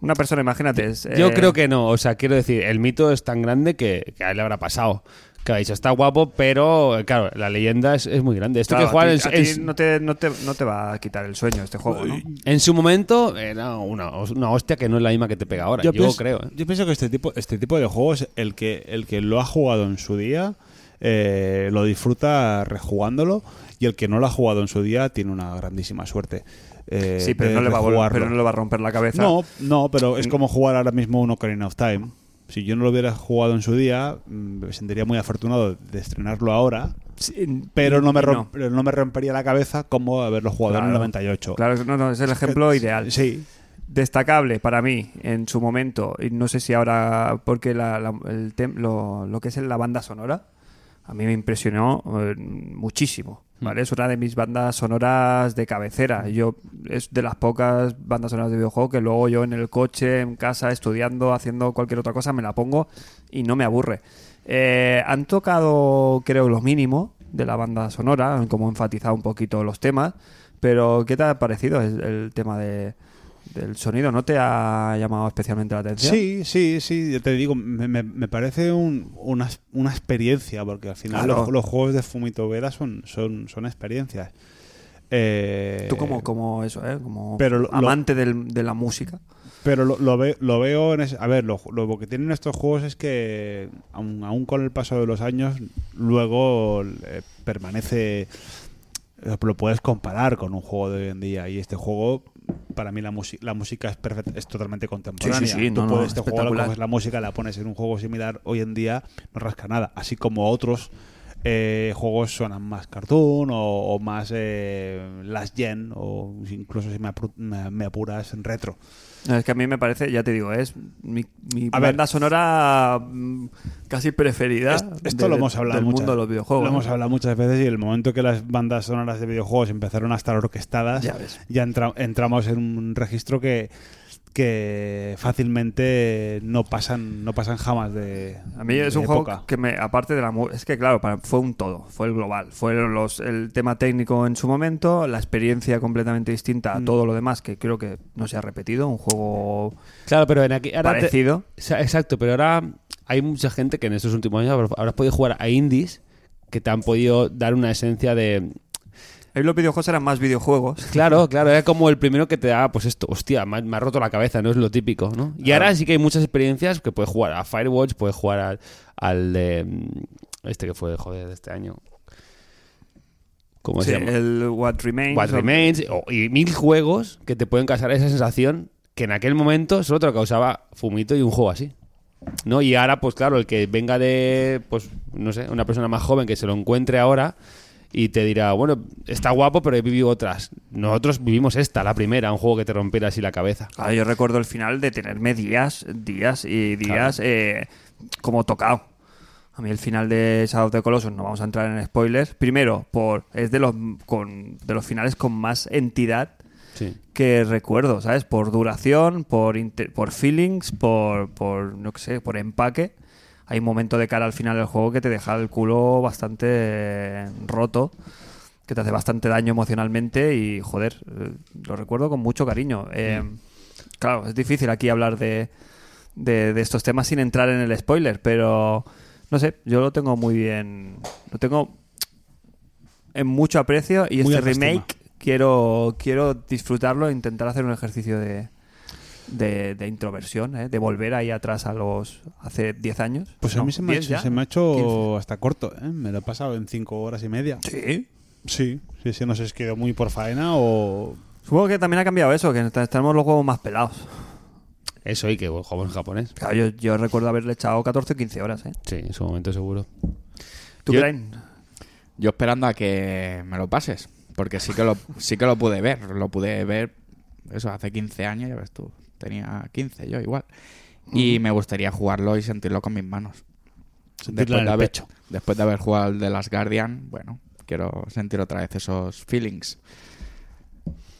Una persona, imagínate. es, Yo eh, creo que no, o sea, quiero decir, el mito es tan grande que, que a él le habrá pasado. Que ha dicho, está guapo, pero claro, la leyenda es, es muy grande. Esto claro, que jugar a en, ti- a en- ti no, te, no, te, no te va a quitar el sueño este juego, ¿no? en su momento era una, una hostia que no es la misma que te pega ahora. Yo, pienso, creo. ¿eh? yo pienso que este tipo este tipo de juegos el que el que lo ha jugado en su día eh, lo disfruta rejugándolo y el que no lo ha jugado en su día tiene una grandísima suerte eh, Sí, pero, de- no le va a volver- pero no le va a romper la cabeza. No, no, pero es como jugar ahora mismo un Ocarina of Time. Si yo no lo hubiera jugado en su día, mm, me sentiría muy afortunado de estrenarlo ahora, Sí, pero no me, pero no me rompería la cabeza como haberlo jugado en el Claro. 98. Claro, no, no, es el ejemplo ideal. Sí. Destacable para mí en su momento, y no sé si ahora, porque la- la- el tem- lo, lo que es la banda sonora, a mí me impresionó eh, muchísimo. ¿Vale? Es una de mis bandas sonoras de cabecera. Yo es de las pocas bandas sonoras de videojuego que luego yo en el coche, en casa, estudiando, haciendo cualquier otra cosa, me la pongo y no me aburre. Eh, han tocado, creo, lo mínimo de la banda sonora, han como enfatizado un poquito los temas, pero ¿qué te ha parecido el, el tema de, del sonido? ¿No te ha llamado especialmente la atención? Sí, sí, sí, ya te digo, me, me- me parece un- una, una experiencia, porque al final Claro. los, los juegos de Fumito Vera son, son, son experiencias. Eh, Tú como, como eso, ¿eh? Como Pero lo- amante del- de la música. Pero lo, lo, ve- lo veo en ese- A ver, lo, lo que tienen estos juegos es que, aun, aun con el paso de los años, luego eh, permanece. Lo puedes comparar con un juego de hoy en día. Y este juego, para mí, la, la música es, perfecta, es totalmente contemporánea. Sí, sí, sí, Tú no, no, puedes, este juego, espectacular. coges la música, la pones en un juego similar hoy en día, no rasca nada. Así como otros. eh, juegos suenan más cartoon o, o más eh, last gen o incluso si me, apru- me- me apuras en retro. No, Es que a mí me parece, ya te digo, es mi, mi A ver. banda sonora mm, casi preferida. Est- Esto de- lo hemos hablado del muchas, mundo de los videojuegos. Lo ¿no? hemos hablado muchas veces y el momento que las bandas sonoras de videojuegos empezaron a estar orquestadas, Ya ves. ya entra- entramos en un registro que, que fácilmente no pasan, no pasan jamás de. A mí es un juego que me, aparte de la mu- es que claro, para- fue un todo, fue el global, fue los, el tema técnico en su momento, la experiencia completamente distinta a Mm. todo lo demás que creo que no se ha repetido, un juego Claro, pero en aquí, ahora te- parecido. Sea, Exacto, pero ahora hay mucha gente que en estos últimos años habrá- habrás podido jugar a indies que te han podido dar una esencia de... Ahí los videojuegos eran más videojuegos. Claro, claro, era como el primero que te da, pues esto, hostia, me ha, me ha roto la cabeza, no es lo típico, ¿no? Y ahora sí que hay muchas experiencias que puedes jugar a Firewatch, puedes jugar al, al de... mm, Este que fue, joder, de este año. ¿Cómo Sí, se llama? el What Remains. What Remains, o- y mil juegos que te pueden causar esa sensación que en aquel momento solo te lo causaba Fumito y un juego así. ¿No? Y ahora, pues claro, el que venga de, pues, no sé, una persona más joven que se lo encuentre ahora y te dirá, bueno, está guapo, pero he vivido otras. Nosotros vivimos esta, la primera, un juego que te rompiera así la cabeza. Claro, yo recuerdo el final de tenerme días, días y días eh, como tocado. A mí el final de Shadow of the Colossus, no vamos a entrar en spoilers. Primero, por es de los con, de los finales con más entidad Sí. que recuerdo, ¿sabes? Por duración, por inte- por feelings, por por no sé, por empaque. Hay un momento de cara al final del juego que te deja el culo bastante eh, roto, que te hace bastante daño emocionalmente y joder, eh, lo recuerdo con mucho cariño. Eh, Claro, es difícil aquí hablar de, de, de estos temas sin entrar en el spoiler, pero no sé, yo lo tengo muy bien, lo tengo en mucho aprecio y Muy este remake quiero quiero disfrutarlo e intentar hacer un ejercicio de, de, de introversión, ¿eh? de volver ahí atrás a los hace 10 años. Pues a mí se me, ha 10 hecho, se me ha hecho 15. hasta corto, ¿eh? Me lo he pasado en cinco horas y media. Sí. Sí, sí, sí, no sé si quedó muy por faena o... Supongo que también ha cambiado eso, que tenemos los juegos más pelados. Eso y que jugamos en japonés. Claro, yo, yo recuerdo haberle echado 14 o 15 horas, ¿eh? Sí, en su momento seguro. ¿Tú, Yo-? Yo esperando a que me lo pases, porque sí que lo, sí que lo pude ver, lo pude ver, eso, hace 15 años, ya ves tú, tenía 15 yo igual. Y me gustaría jugarlo y sentirlo con mis manos. Sentirlo en de el haber, pecho. después de haber jugado el de Las Guardian, bueno, quiero sentir otra vez esos feelings.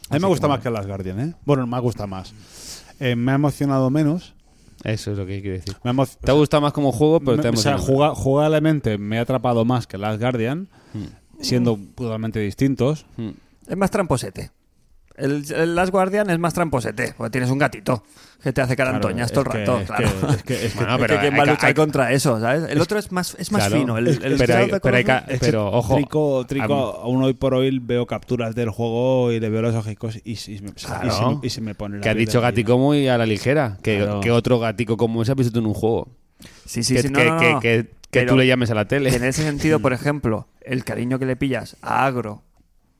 A mí me gusta que más que las Guardian, ¿eh? Bueno, me gusta más. Eh, me ha emocionado menos. Eso es lo que quiero decir. Me ha Te ha gustado más como juego, pero me- te ha o sea, emocionado. juga- jugablemente me ha atrapado más que las Guardian, Mm. siendo totalmente distintos. Mm. Es más tramposete. El, el Last Guardian es más tramposete, porque tienes un gatito que te hace carantoñas Claro, todo el rato, claro. Es que, es que- es que- Bueno, Es pero que ¿quién hay va a luchar hay- contra eso, ¿sabes? El otro es más, es más Claro. fino. El, el pero, hay- hay ojo, Trico, Trico, a- aún hoy por hoy veo capturas del juego y le veo los ojicos y, y, y me- y Claro. se, me- y se me pone la que ha dicho gatico muy a la ligera. Que, Claro. que otro gatico como ese has visto tú en un juego. Sí, sí, que sí, no, que, no, que- no. que- que Pero tú le llames a la que en tele. ese sentido, por ejemplo, el cariño que le pillas a Agro,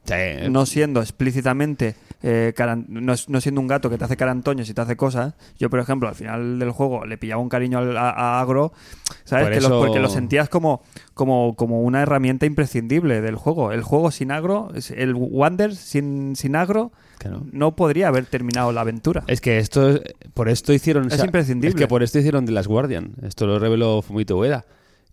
Sí. no siendo explícitamente eh, caran- no, no siendo un gato que te hace carantoños y te hace cosas, yo, por ejemplo, al final del juego le pillaba un cariño al- a, a Agro, ¿sabes? Por Que porque lo sentías como, como, como una herramienta imprescindible del juego. El juego sin Agro, el Wander sin, sin Agro, Claro. no podría haber terminado la aventura. Es que esto, es- por esto hicieron... Es imprescindible. Es que por esto hicieron The Last Guardian. Esto lo reveló Fumito Ueda.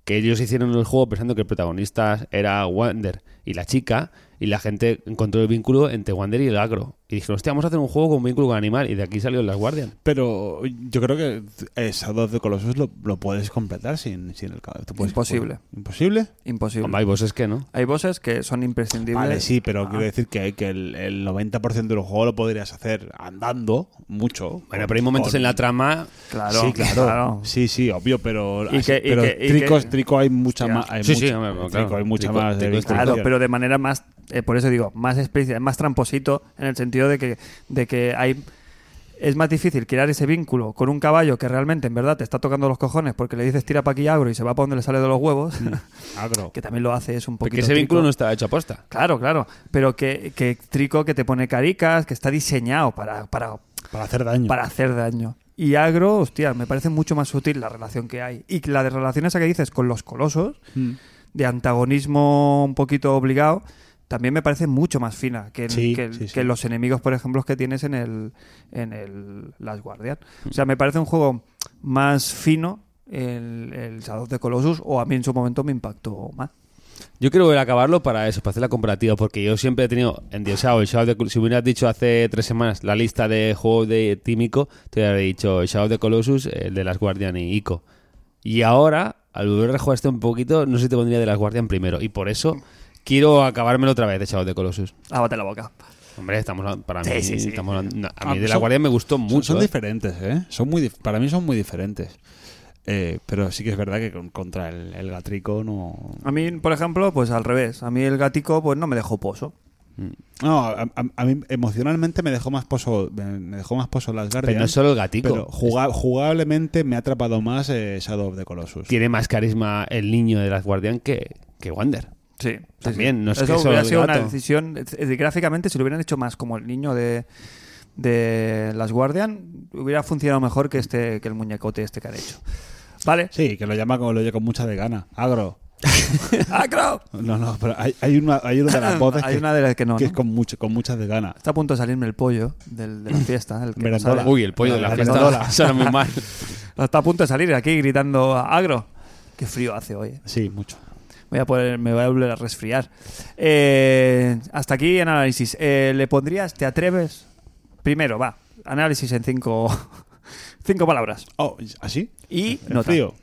Que ellos hicieron el juego pensando que el protagonista era Wander y la chica, y la gente encontró el vínculo entre Wander y el agro. Y dijeron, hostia, vamos a hacer un juego con vínculo con animal. Y de aquí salió Last Guardian. Pero yo creo que eh, Shadow of the Colossus lo, lo puedes completar sin, sin el caballo. Imposible. ¿Imposible? Imposible. Hombre, Hay bosses que no. Hay bosses que son imprescindibles. Vale, sí, pero Ah. quiero decir que, que el, el 90% del juego lo podrías hacer andando mucho. Bueno, pero hay momentos Con- en la trama... Claro, sí, claro. claro. Sí, sí, obvio, pero, Y así- que- y pero que- y tricos, que- trico hay mucha más. hay Sí, sí, hombre, trico claro. hay mucha Trico- más. Claro, pero de manera más, eh, por eso digo, más explícita, más tramposito, en el sentido de que, de que hay es más difícil crear ese vínculo con un caballo que realmente en verdad te está tocando los cojones porque le dices tira para aquí agro y se va para donde le sale de los huevos, Agro. que también lo hace, es un poquito Porque ese trico. vínculo no estaba hecho a posta. Claro, claro, pero que, que trico que te pone caricas, que está diseñado para, para, Para hacer daño. para hacer daño. Y agro, hostia, me parece mucho más sutil la relación que hay. Y la de relación esa que dices con los colosos, Mm. de antagonismo un poquito obligado, también me parece mucho más fina que, el- Sí, que, el- sí, sí. que los enemigos, por ejemplo, que tienes en el, en el Last Guardian. O sea, me parece un juego más fino el, el Shadow of the Colossus, o a mí en su momento me impactó más. Yo quiero volver a acabarlo para eso, para hacer la comparativa, porque yo siempre he tenido endiosado el Shadow of the Col- Si hubieras dicho hace tres semanas la lista de juegos de Tímico, te habría dicho el Shadow of the Colossus, el de Las Guardian y Ico. Y ahora, al volver a jugar este un poquito, no sé si te pondría de Las Guardian primero. Y por eso quiero acabármelo otra vez de Shadow of the Colossus. Lávate la boca. Hombre, estamos para Sí, mí, sí, sí. estamos a, no, a Ah, mí de son- Las Guardian me gustó Son- mucho. Son, ¿eh? diferentes, ¿eh? Son muy para mí son muy diferentes. Eh, pero sí que es verdad que con- contra el, el gatrico no. A mí, por ejemplo, pues al revés. A mí el gatico pues no me dejó pozo. No, a, a- a mí emocionalmente me dejó más pozo, me, me dejó más pozo las Guardian. Pero no es solo el gatico. pero juga- jugablemente me ha atrapado más eh, Shadow of the Colossus. Tiene más carisma el niño de Las Guardian que, que Wander. Sí, También, sí. no es Eso que hubiera sido una decisión. es- es- Gráficamente, si lo hubieran hecho más como el niño de, de Las Guardian, hubiera funcionado mejor que este que el muñecote este que han hecho. ¿Vale? Sí, que lo llama como lo oye con mucha de gana. Agro. ¡Agro! No, no, pero hay, hay una, hay una de las voces Hay que, una de las que no. que ¿no? es con, mucho, con muchas de gana. Está a punto de salirme el pollo del- de la fiesta. El que no. Uy, el pollo de la La fiesta. merendola. Suena muy mal. Está a punto de salir aquí gritando agro. Qué frío hace hoy. eh. Sí, mucho. Voy a poder, me voy a volver a resfriar. Eh, hasta aquí en análisis. Eh, ¿Le pondrías, te atreves? Primero, va. Análisis en cinco, cinco palabras. Oh, ¿así? Y ¿En nota. frío?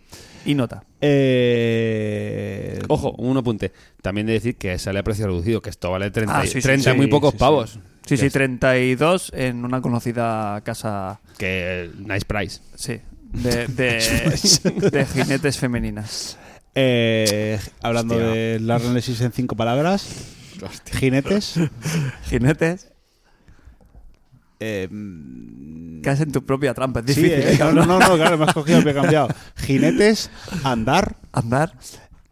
Y nota. Eh, Ojo, un apunte. También de decir que sale a precio reducido, que esto vale 30, Ah, sí, sí, 30 y sí, muy pocos sí, sí. pavos. Sí, sí, es- 32 en una conocida casa, Que nice price. sí, de, de, de jinetes femeninas. Eh, hablando Hostia. de la análisis en cinco palabras. Jinetes. Jinetes, Eh, caes en tu propia trampa. Es sí, difícil, eh, ¿eh, no, no, no, claro, me has cogido, me he cambiado. Jinetes, andar, Andar,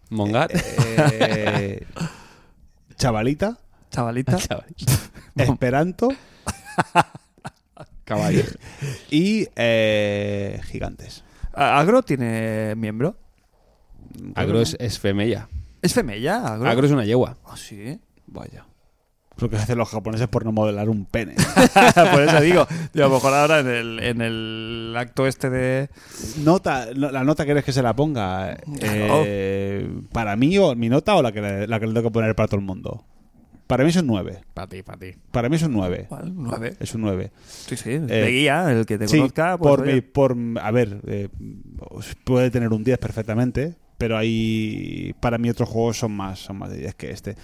Mongat. eh, chavalita, chavalita. Chaval. esperanto Caballo. y eh, gigantes. ¿Agro tiene miembro? Agro es, es femella. ¿Es femella? Agro. Agro es una yegua. Ah, sí. Vaya. Lo que hacen los japoneses por no modelar un pene. Por eso digo, digo, a lo mejor ahora en el, en el acto este de... Nota, no, la nota quieres que se la ponga. eh, ¿Para mí o mi nota o la que, le, la que le tengo que poner para todo el mundo? Para mí es un 9. Para ti, para ti. Para mí es un 9. ¿Cuál? ¿Nueve? Es un 9. Sí, sí. de guía, el que te Sí, conozca. pues, por, mi- por a ver, eh, puede tener un 10 perfectamente, pero hay para mí otros juegos son más son más de 10 que este.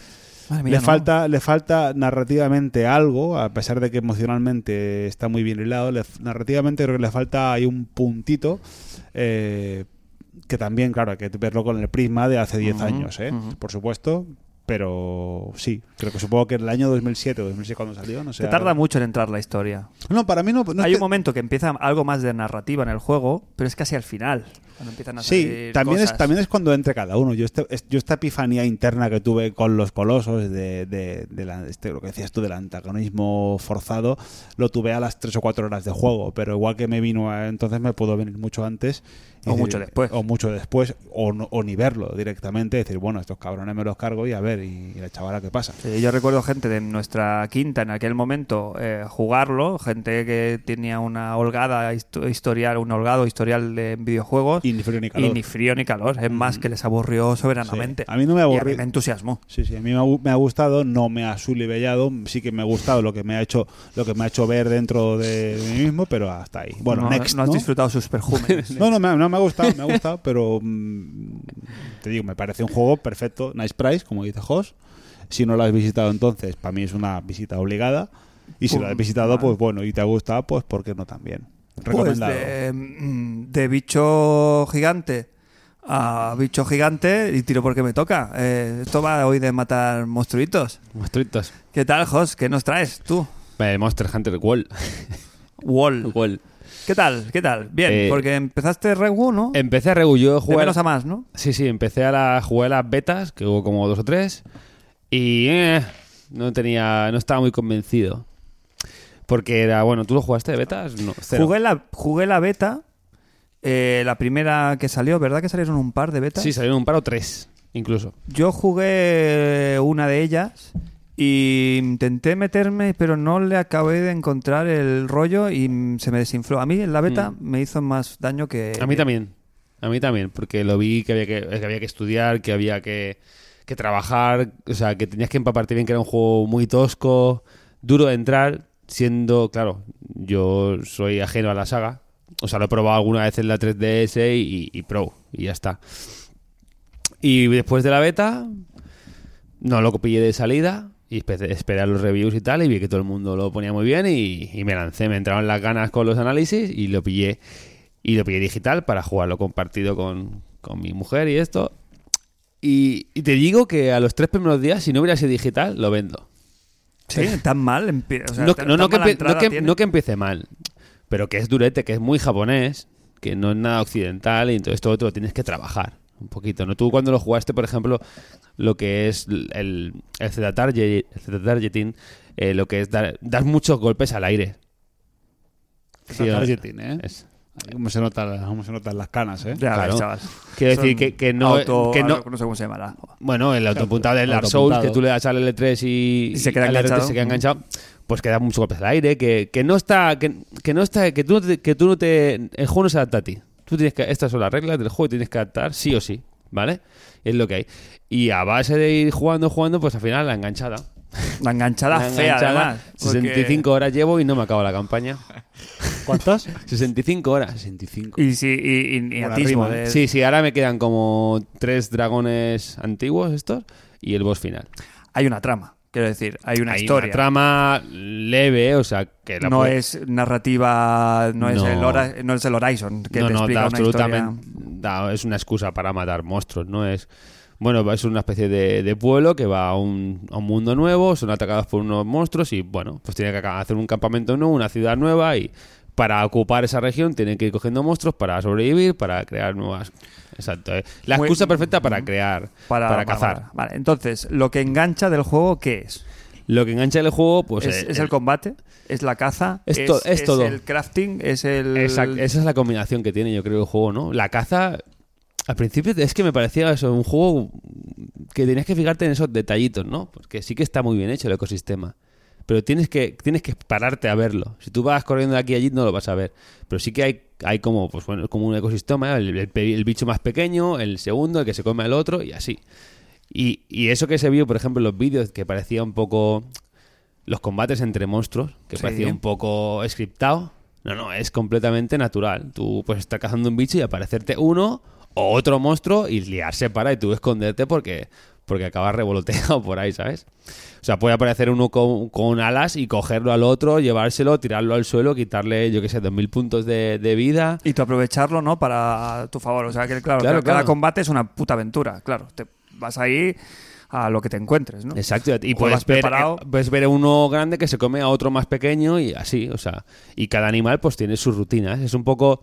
Madre mía, le no. falta le falta narrativamente algo, a pesar de que emocionalmente está muy bien hilado, le- narrativamente creo que le falta hay un puntito eh, que también, claro, hay que verlo con el prisma de hace 10 Ujú, años, ¿eh? por supuesto, pero sí, creo que supongo que en el año 2007 o 2006 cuando salió, no sé. Te tarda mucho en entrar la historia. No, para mí no, no Hay un momento que empieza algo más de narrativa en el juego, pero es casi al final. Cuando empiezan a Sí, también es, también es cuando entre cada uno. Yo, este- yo esta epifanía interna que tuve con los colosos, de, de- de la- este, lo que decías tú del antagonismo forzado, lo tuve a las 3 o 4 horas de juego. Pero igual que me vino a- entonces, me pudo venir mucho antes. O mucho después. O mucho después, o, no- o ni verlo directamente. Decir, bueno, estos cabrones me los cargo y a ver, y, y la chavala qué pasa. Sí, yo recuerdo gente de nuestra quinta en aquel momento eh, jugarlo, gente que tenía una holgada histo- historial, un holgado historial de videojuegos Y ni frío ni calor. y ni frío ni calor. Es más que les aburrió soberanamente. Sí. A mí no me Y a aburrió. mí me entusiasmó. Sí, sí, a mí me ha, gu- me ha gustado, no me ha sulibellado, sí que me ha gustado lo que me ha hecho, lo que me ha hecho ver dentro de mí mismo, pero hasta ahí. Bueno, no, next, no has ¿no? disfrutado sus perjúmenes. No, no, me ha, no me ha gustado, me ha gustado, pero mm, te digo, me parece un juego perfecto, nice price, como dice Jos. Si no lo has visitado entonces, para mí es una visita obligada. Y si lo has visitado, pues bueno, y te ha gustado, pues ¿por qué no también? Pues de, mm, de bicho gigante a bicho gigante y tiro porque me toca. Eh, esto va hoy de matar monstruitos. Monstruitos. ¿Qué tal, Jos? ¿Qué nos traes tú? Eh, Monster Hunter Wall. Wall. Wall. ¿Qué tal? ¿Qué tal? Bien, Eh, porque empezaste Regu, ¿no? Empecé a Regu, yo de jugué... menos a más, ¿no? Sí, sí, empecé a la, jugué a las betas, que hubo como dos o tres, y eh, no tenía, no estaba muy convencido. Porque era, bueno, ¿tú lo jugaste de betas? No, cero. Jugué la, jugué la beta, eh, la primera que salió, ¿verdad que salieron un par de betas? Sí, salieron un par o tres, incluso. Yo jugué una de ellas y intenté meterme, pero no le acabé de encontrar el rollo y se me desinfló. A mí en la beta Mm. me hizo más daño que... A mí también. A mí también, porque lo vi que había que, que había que estudiar, que había que, que trabajar, o sea, que tenías que empaparte bien, que era un juego muy tosco, duro de entrar, siendo, claro, yo soy ajeno a la saga. O sea, lo he probado alguna vez en la 3DS y, y Pro, y ya está. Y después de la beta, no lo pillé de salida y espe- esperé a los reviews y tal y vi que todo el mundo lo ponía muy bien y, y me lancé, me entraron las ganas con los análisis y lo pillé y lo pillé digital para jugarlo compartido con, con mi mujer y esto. Y, y te digo que a los tres primeros días, si no hubiera sido digital, lo vendo. Sí, tan mal. empie- o sea, no, tan- no, no tan que, no no empiece mal, pero que es durete, que es muy japonés, que no es nada occidental y entonces todo te lo tienes que trabajar un poquito. ¿no? Tú cuando lo jugaste, por ejemplo, lo que es el, el Z-target- el Z-targeting, eh, lo que es dar, dar muchos golpes al aire. Sí, Targeting, ¿eh? es- ¿Cómo se, nota, cómo se notan las canas, ¿eh? Ya Claro. chaval. Quiero Son decir que, que no... auto- que no no sé cómo se llamará. bueno, el autopuntado del Dark. Souls, que tú le das al L3 y, Y se queda al R3 enganchado. se queda enganchado, pues que da muchos golpes al aire, que, que no está, que, que no está, que tú no te, que tú no te, el juego no se adapta a ti. Tú tienes que, estas son las reglas del juego y tienes que adaptar sí o sí, ¿vale? Es lo que hay. Y a base de ir jugando, jugando, pues al final la enganchada. La enganchada La fea, enganchada, además. porque- 65 horas llevo y no me acabo la campaña. ¿Cuántas? 65 horas. 65. Y, sí, y, y- y Buena atismo rima, ¿eh? de- Sí, sí, ahora me quedan como tres dragones antiguos estos y el boss final. Hay una trama, quiero decir, hay una Hay historia. una trama leve, o sea, que la no puede- es narrativa, no, Es el Hora- no es el Horizon que no, te no, explica da una absolutamente. historia. da- es una excusa para matar monstruos, no es. Bueno, es una especie de, de pueblo que va a un, a un mundo nuevo, son atacados por unos monstruos y, bueno, pues tiene que hacer un campamento nuevo, una ciudad nueva y para ocupar esa región tienen que ir cogiendo monstruos para sobrevivir, para crear nuevas. Exacto. eh. La excusa perfecta para crear, para, Para, cazar. Vale, vale. entonces, lo que engancha del juego, ¿qué es? Lo que engancha el juego, pues. ¿Es, eh, es el combate? ¿Es la caza? Es to- es todo. el crafting? ¿Es el...? Exacto, esa es la combinación que tiene, yo creo, el juego, ¿no? La caza, al principio es que me parecía eso, un juego que tenías que fijarte en esos detallitos, ¿no? Porque sí que está muy bien hecho el ecosistema. Pero tienes que, tienes que pararte a verlo. Si tú vas corriendo de aquí a allí, no lo vas a ver. Pero sí que hay, hay como, pues bueno, como un ecosistema, el, el pe- el bicho más pequeño, el segundo, el que se come al otro, y así. Y, y eso que se vio, por ejemplo, en los vídeos, que parecía un poco los combates entre monstruos, que Sí. parecía un poco scriptado. No, no, es completamente natural. Tú puedes estar cazando un bicho y aparecerte uno o otro monstruo y liarse para y tú esconderte porque, porque acabas revoloteado por ahí, ¿sabes? O sea, puede aparecer uno con, con alas y cogerlo al otro, llevárselo, tirarlo al suelo, quitarle, yo qué sé, 2.000 puntos de, de vida. Y tú aprovecharlo, ¿no? Para tu favor. O sea, que claro, Claro, cada, claro. combate es una puta aventura. Claro, te vas ahí a lo que te encuentres, ¿no? Exacto, y puedes ver, preparado. eh, puedes ver uno grande que se come a otro más pequeño y así, o sea, y cada animal pues tiene sus rutinas, es un poco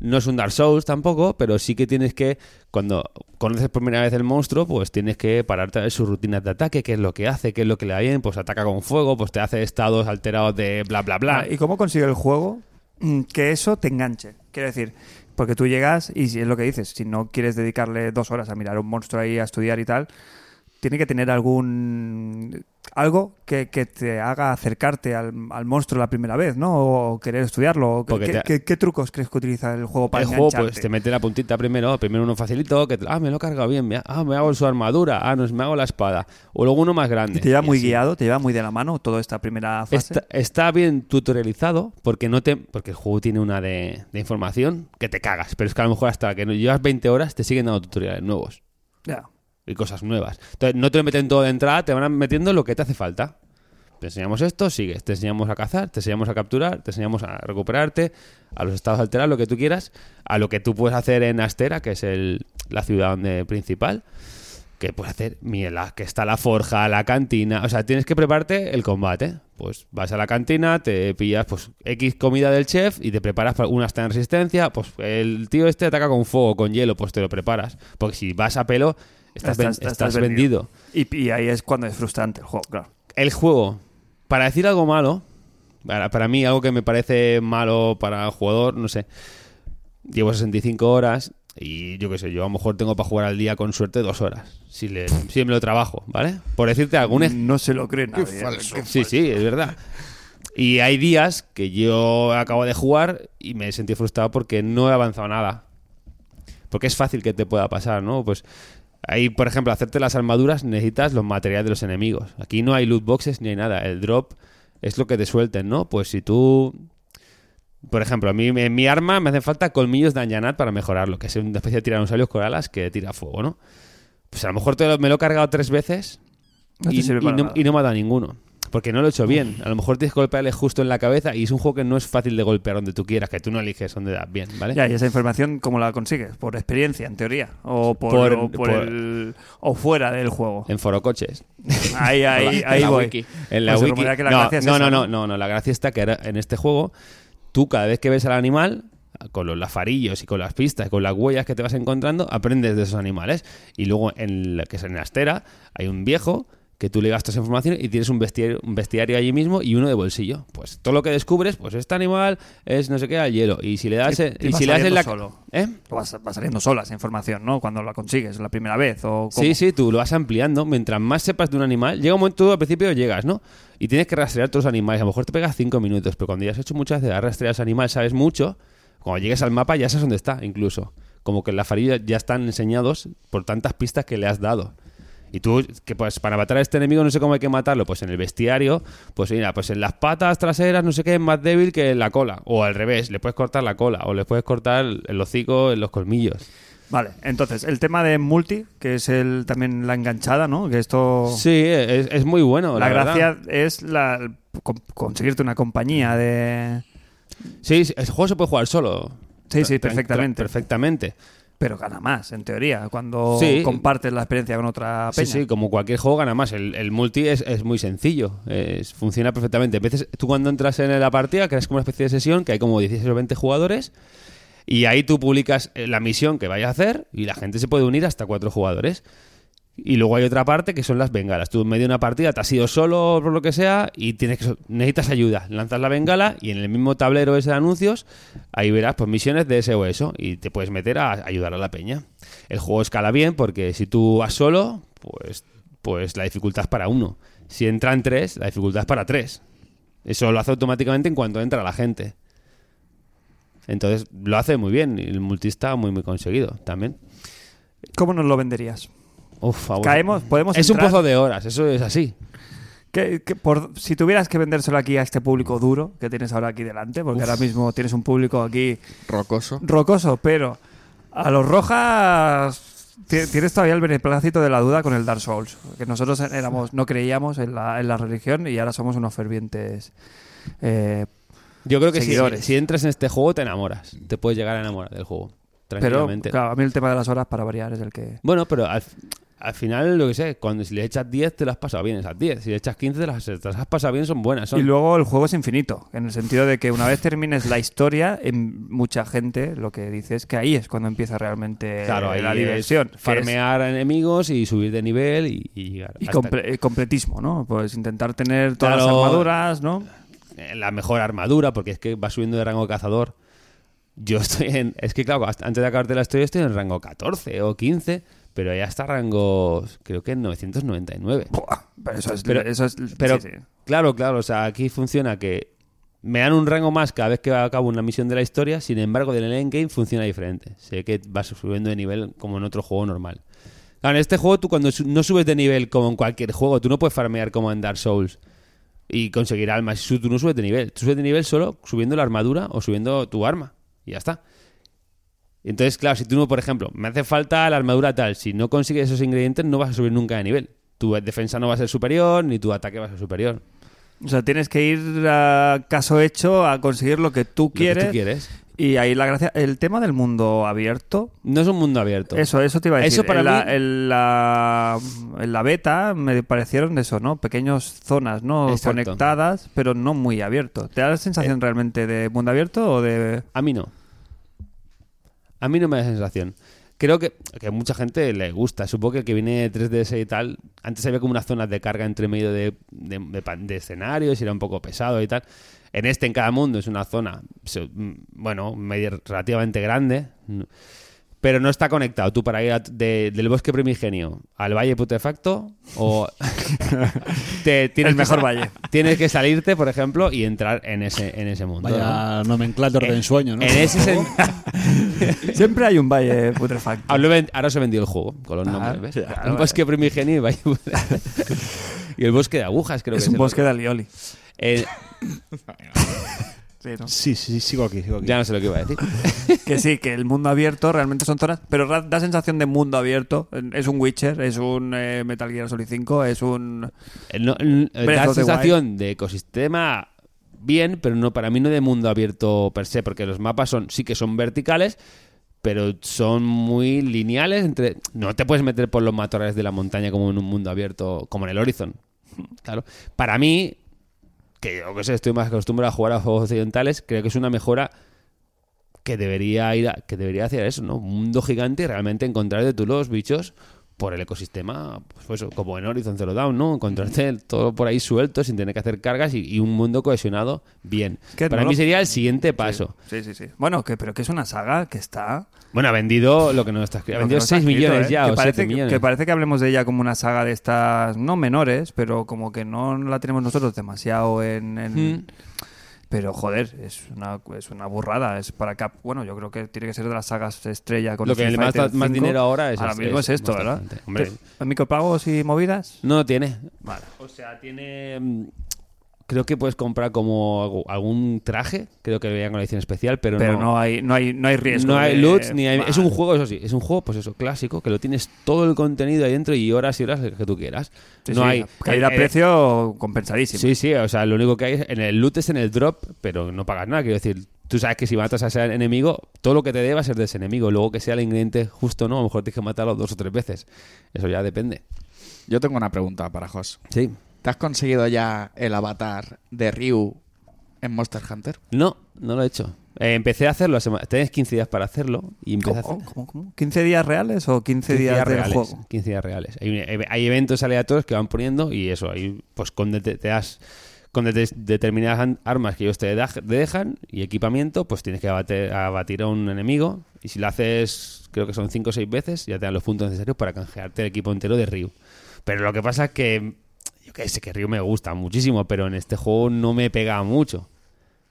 No es un Dark Souls tampoco, pero sí que tienes que, cuando conoces por primera vez el monstruo, pues tienes que pararte a sus rutinas de ataque, qué es lo que hace, qué es lo que le da bien, pues ataca con fuego, pues te hace estados alterados de bla, bla, bla. Ah, ¿Y cómo consigue el juego mm, que eso te enganche? Quiero decir, porque tú llegas y si es lo que dices, si no quieres dedicarle dos horas a mirar un monstruo ahí, a estudiar y tal, tiene que tener algún algo que, que te haga acercarte al, al monstruo la primera vez, ¿no? O querer estudiarlo. ¿Qué, Porque qué- te- qué- qué trucos crees que utiliza el juego para el juego pues te mete la puntita primero, primero uno facilito, que ah, me lo he cargado bien, me, ah, me hago su armadura, ah, no, me hago la espada, o luego uno más grande. Y te lleva muy así. guiado, te lleva muy de la mano toda esta primera fase. Está, está bien tutorializado porque no te porque el juego tiene una de, de información que te cagas, pero es que a lo mejor hasta que no llevas 20 horas te siguen dando tutoriales nuevos Ya. Y cosas nuevas. Entonces no te meten todo de entrada, te van metiendo lo que te hace falta. Te enseñamos esto, sigues, te enseñamos a cazar, te enseñamos a capturar, te enseñamos a recuperarte, a los estados alterados, lo que tú quieras, a lo que tú puedes hacer en Astera, que es el, la ciudad donde, principal, que puedes hacer, mira, la- que está la forja, la cantina, o sea, tienes que prepararte el combate. Pues vas a la cantina, te pillas pues X comida del chef y te preparas para una está en resistencia, pues el tío este ataca con fuego, con hielo, pues te lo preparas, porque si vas a pelo estás, ven- estás vendido. Y, y ahí es cuando es frustrante el juego, claro. El juego, para decir algo malo, para, para mí algo que me parece malo para el jugador, no sé, llevo 65 horas y yo qué sé, yo a lo mejor tengo para jugar al día con suerte dos horas, si, le, si me lo trabajo, ¿vale? Por decirte algún ej- No se lo cree nadie. ¿eh? Sí, sí, es verdad. Y hay días que yo acabo de jugar y me sentí frustrado porque no he avanzado nada. Porque es fácil que te pueda pasar, ¿no? Pues ahí, por ejemplo, hacerte las armaduras necesitas los materiales de los enemigos. Aquí no hay loot boxes ni hay nada. El drop es lo que te suelten, ¿no? Pues si tú... Por ejemplo, a mí en mi arma me hacen falta colmillos de Anjanat para mejorarlo, que es una especie de tiranosaurios con alas que tira fuego, ¿no? Pues a lo mejor te lo- me lo he cargado tres veces No y, y no, y no me ha dado ninguno. Porque no lo he hecho bien. A lo mejor tienes que golpearle justo en la cabeza y es un juego que no es fácil de golpear donde tú quieras, que tú no eliges dónde das bien, ¿vale? Ya, y esa información, ¿cómo la consigues? ¿Por experiencia, en teoría? ¿O por, Por- o, por por- el- o fuera del juego? En forocoches. Ahí, ahí, ahí en voy. wiki. En la Pues wiki. rumorea que la no, gracia es no, no, ¿no? no, La gracia está que en este juego, tú cada vez que ves al animal, con los lafarillos y con las pistas, con las huellas que te vas encontrando, aprendes de esos animales. Y luego, en la que es en la estera, hay un viejo que tú le gastas información y tienes un bestiario, un bestiario allí mismo y uno de bolsillo. Pues todo lo que descubres, pues este animal es no sé qué al hielo. Y si le das, Y- si le das en la. solo. ¿Eh? Va, va saliendo sola esa información, ¿no? Cuando la consigues la primera vez. O cómo. Sí, sí, tú lo vas ampliando. Mientras más sepas de un animal, llega un momento, tú al principio llegas, ¿no? Y tienes que rastrear todos los animales. A lo mejor te pegas cinco minutos, pero cuando ya has hecho muchas veces a rastrear a ese animal, sabes mucho. Cuando llegues al mapa ya sabes dónde está, incluso. Como que en la farilla ya están enseñados por tantas pistas que le has dado. Y tú, que pues para matar a este enemigo no sé cómo hay que matarlo, pues en el bestiario, pues mira, pues en las patas traseras no sé qué es más débil que en la cola. O al revés, le puedes cortar la cola, o le puedes cortar el hocico en los colmillos. Vale, entonces, el tema de multi, que es el también la enganchada, ¿no? Que esto... Sí, es, es muy bueno. la La, verdad. gracia es la, con- conseguirte una compañía de... Sí, el juego se puede jugar solo. Sí, sí, perfectamente. Perfectamente. Pero gana más, en teoría, cuando Sí. compartes la experiencia con otra Sí, peña. sí, como cualquier juego gana más. El, el multi es, es muy sencillo. Es- funciona perfectamente. A veces tú cuando entras en la partida creas como una especie de sesión que hay como 16 o 20 jugadores y ahí tú publicas eh, la misión que vayas a hacer y la gente se puede unir hasta cuatro jugadores. Y luego hay otra parte que son las bengalas. Tú en medio de una partida te has ido solo por lo que sea y tienes que necesitas ayuda. Lanzas la bengala y en el mismo tablero ese de anuncios ahí verás pues misiones de ese o eso y te puedes meter a ayudar a la peña. El juego escala bien porque si tú vas solo, pues pues la dificultad es para uno. Si entran tres, la dificultad es para tres. Eso lo hace automáticamente en cuanto entra la gente. Entonces lo hace muy bien y el multi está muy muy conseguido también. ¿Cómo nos lo venderías? Uf, vamos. Caemos, podemos Es un pozo de horas, eso es así. que- que por, si tuvieras que vendérselo aquí a este público duro que tienes ahora aquí delante, porque ahora mismo tienes un público aquí Rocoso. rocoso, pero a los rojas ti- tienes todavía el beneplácito de la duda con el Dark Souls, que nosotros éramos no creíamos en la, en la religión y ahora somos unos fervientes eh, Yo creo que si, si entras en este juego te enamoras. Te puedes llegar a enamorar del juego. pero Tranquilamente. claro, a mí el tema de las horas para variar es el que Bueno, pero al- al final, lo que sé, cuando si le echas 10 te las has pasado bien esas 10. Si le echas 15 te las, te las has pasado bien, son buenas. Son... Y luego el juego es infinito, en el sentido de que una vez termines la historia, en mucha gente lo que dice es que ahí es cuando empieza realmente Claro, ahí la diversión. es- farmear enemigos y subir de nivel y, y llegar. y comple- completismo, ¿no? Pues intentar tener todas Claro. las armaduras, ¿no? eh, la mejor armadura, porque es que va subiendo de rango cazador. Yo estoy en. Es que, claro, antes de acabarte la historia, estoy en rango 14 o 15, pero ya está rango. Creo que en 999. Buah, pero eso es... Pero- eso es Pero, sí, sí. claro, claro, o sea, aquí funciona que me dan un rango más cada vez que acabo una misión de la historia, sin embargo, del endgame funciona diferente. Sé que vas subiendo de nivel como en otro juego normal. Claro, en este juego tú cuando no subes de nivel como en cualquier juego, tú no puedes farmear como en Dark Souls y conseguir almas. Tú no subes de nivel, tú subes de nivel solo subiendo la armadura o subiendo tu arma. Y ya está. Entonces, claro, si tú no, por ejemplo, me hace falta la armadura tal, si no consigues esos ingredientes no vas a subir nunca de nivel. Tu defensa no va a ser superior, ni tu ataque va a ser superior. O sea, tienes que ir a caso hecho a conseguir lo que tú Lo que quieres. tú quieres. Y ahí la gracia... El tema del mundo abierto... No es un mundo abierto. Eso, eso te iba a decir. Eso para en, la, mí- en, la, en la beta me parecieron eso, ¿no? Pequeñas zonas, ¿no? Exacto. Conectadas, pero no muy abierto. ¿Te da la sensación realmente de mundo abierto o de...? A mí no. A mí no me da sensación. Creo que, que a mucha gente le gusta. Supongo que el que viene 3DS y tal, antes había como unas zonas de carga entre medio de, de, de de escenarios y era un poco pesado y tal. En este, en cada mundo, es una zona, mm, bueno, medio, relativamente grande, pero no está conectado. Tú para ir a- de- del bosque primigenio al valle putrefacto o... te, tienes El que mejor sa- valle. Tienes que salirte, por ejemplo, y entrar en ese, en ese mundo. ¿no? Vaya nomenclator de En- ensueño, ¿no? En ese sen- Siempre hay un valle putrefacto. Ah, Ahora se vendió el juego con los Ah, nombres, ¿ves? claro, un bosque primigenio y vaya- y el bosque de agujas, creo es que un el bosque otro. de alioli. Eh, Sí, ¿no? Sí, sí, sigo aquí, sigo aquí. ya no sé lo que iba a decir. Que sí, que el mundo abierto realmente son zonas, pero da sensación de mundo abierto. Es un Witcher, es un eh, Metal Gear Solid 5, es un... No- el- Breath da sensación de ecosistema bien, pero no para mí no de mundo abierto per se, porque los mapas son sí que son verticales, pero son muy lineales. Entre, no te puedes meter por los matorrales de la montaña como en un mundo abierto, como en el Horizon. Claro. Para mí, que yo que sé, estoy más acostumbrado a jugar a juegos occidentales, creo que es una mejora que debería ir a, que debería hacer eso, ¿no? Un mundo gigante y realmente encontrarte tú los bichos por el ecosistema, pues eso, como en Horizon Zero Dawn, ¿no? Encontrarte todo por ahí suelto sin tener que hacer cargas y, y un mundo cohesionado bien. Que Para no mí lo- sería el siguiente paso. Sí, sí, sí. Bueno, que, pero que es una saga que está... Bueno, ha vendido lo que no está escrito. Ha vendido no está 6 escrito, millones ¿eh? ya que o parece, 7 millones. Que parece que hablemos de ella como una saga de estas, no menores, pero como que no la tenemos nosotros demasiado en... en- Mm. Pero joder, es una, es una burrada. Es para Cap. Bueno, yo creo que tiene que ser de las sagas estrella. Con Lo que le más, más 5. dinero ahora es Ahora mismo es, esto, ¿verdad? Hombre, ¿Te- ¿Micropagos y movidas? no tiene. Vale. O sea, tiene. Creo que puedes comprar como algo- algún traje, creo que veía con la edición especial, pero, Pero no, hay, no hay, no hay riesgo. No hay de- loot, ni hay- es un juego, eso sí, es un juego, pues eso, clásico, que lo tienes todo el contenido ahí dentro y horas y horas que tú quieras. Sí, no sí, hay. Caída a eh, precio compensadísimo. Sí, sí, o sea, lo único que hay en el loot es en el drop, pero no pagas nada. Quiero decir, tú sabes que si matas a ese enemigo, todo lo que te dé va a ser de ese enemigo. Luego que sea el ingrediente justo, ¿no? A lo mejor tienes que matarlo dos o tres veces. Eso ya depende. Yo tengo una pregunta para Jos. Sí. ¿Te has conseguido ya el avatar de Ryu en Monster Hunter? No, no lo he hecho. Eh, empecé a hacerlo, tienes 15 días para hacerlo y empecé a hacer. ¿Cómo, cómo, cómo? ¿15 días reales o 15, 15 días, del reales. juego? 15 días reales. Hay, eventos aleatorios que van poniendo y eso, ahí pues con de- te, das con de- determinadas armas que ellos te, da- te dejan y equipamiento, pues tienes que abatir a un enemigo y si lo haces, creo que son 5 o 6 veces, ya te dan los puntos necesarios para canjearte el equipo entero de Ryu. Pero lo que pasa es que yo que sé que Ryu me gusta muchísimo, pero en este juego no me pega mucho.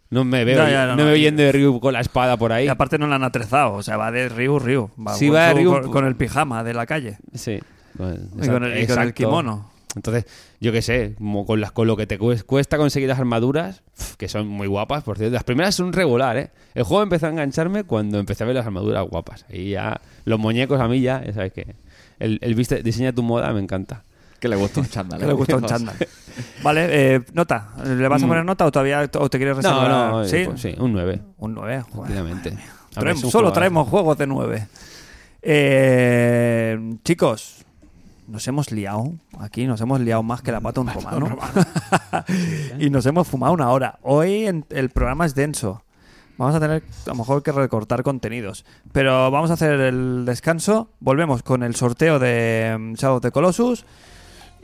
No me veo, ya, no, no, no. me veo yendo de Ryu con la espada por ahí. Y aparte no la han atrezado, o sea, va de Ryu, Ryu. Va, Sí, va de Ryu. con, con el pijama de la calle. Sí. Con, Y con el, y con el kimono. Entonces, yo qué sé, como con, las, con lo que te cues- cuesta conseguir las armaduras, que son muy guapas, por cierto. Las primeras son regular, ¿eh? El juego empezó a engancharme cuando empecé a ver las armaduras guapas. Y ya, los muñecos a mí ya, ya sabes que el, el viste, diseña tu moda me encanta. Que le gusta un chándal. Que le gusta un chándal. Vale, eh, nota. ¿Le vas a Mm. poner nota o todavía o te quieres reservar? No, no, ¿Sí? pues sí, un 9, Un 9. joder. rápidamente. Traemos- solo traemos juegos de 9. Eh, chicos, nos hemos liado aquí, nos hemos liado más que la pata un romano. y nos hemos fumado una hora. Hoy en- el programa es denso. Vamos a tener a lo mejor que recortar contenidos. Pero vamos a hacer el descanso. Volvemos con el sorteo de mm, Shadow the Colossus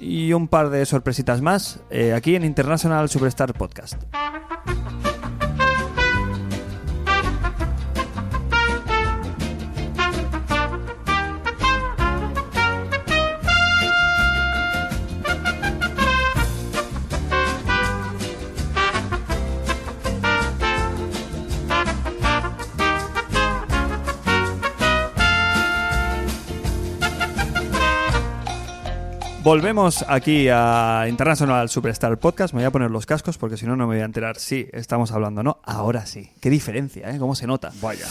y un par de sorpresitas más eh, aquí en International Superstar Podcast. Volvemos aquí a International Superstar Podcast. Me voy a poner los cascos porque si no, no me voy a enterar si estamos hablando o no. Ahora sí. Qué diferencia, ¿eh? ¿Cómo se nota? Vaya.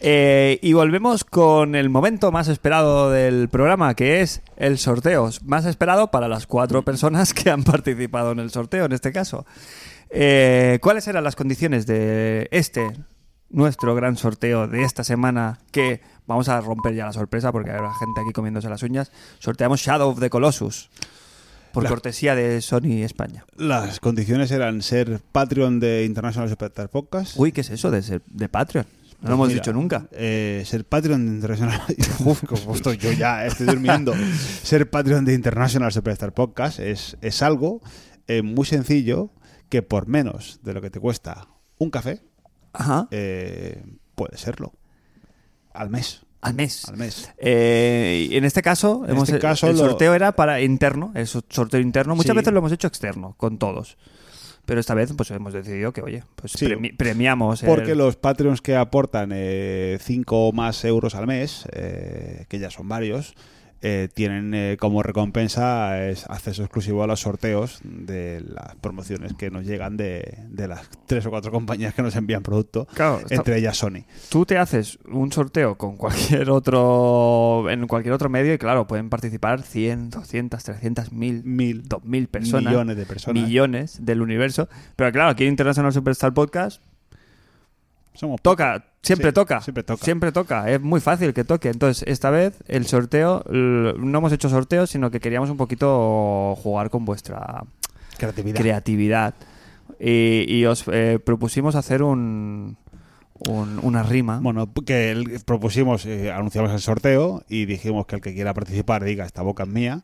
y volvemos con el momento más esperado del programa, que es el sorteo. Más esperado para las cuatro personas que han participado en el sorteo, en este caso. Eh, ¿Cuáles eran las condiciones de este, nuestro gran sorteo de esta semana? Que vamos a romper ya la sorpresa porque habrá gente aquí comiéndose las uñas. Sorteamos Shadow of the Colossus. Por La- cortesía de Sony España. Las condiciones eran ser Patreon de International Superstar Podcast. Uy, ¿qué es eso de, ser- de Patreon? No lo hemos Mira, dicho nunca. eh, ser Patreon de International. Uf, como estoy yo ya, estoy durmiendo. ser Patreon de International Superstar Podcast es, es algo eh, muy sencillo que por menos de lo que te cuesta un café, Ajá. eh, puede serlo. Al mes. Al mes. Al mes. Eh, en este caso, En hemos, este caso el lo- sorteo era para interno, es un sorteo interno. Muchas Sí. veces lo hemos hecho externo, con todos. Pero esta vez pues hemos decidido que, oye, pues Sí. premi- premiamos. el- Porque los Patreons que aportan 5 o más euros al mes, eh, que ya son varios, eh, tienen eh, como recompensa es acceso exclusivo a los sorteos de las promociones que nos llegan de, de las tres o cuatro compañías que nos envían producto, Claro, entre ellas Sony. Tú te haces un sorteo con cualquier otro en cualquier otro medio y claro, pueden participar 100, 200, 300, 1000, Mil, 2000 personas. millones de personas. millones del universo. Pero claro, aquí en International Superstar Podcast Somos toca, siempre Sí, toca. siempre toca. Siempre toca. Es muy fácil que toque. Entonces, esta vez el sorteo, no hemos hecho sorteo, sino que queríamos un poquito jugar con vuestra creatividad. creatividad. Y, y os eh, propusimos hacer un, un- una rima. Bueno, que el- propusimos, eh, anunciamos el sorteo y dijimos que el que quiera participar diga esta boca es mía.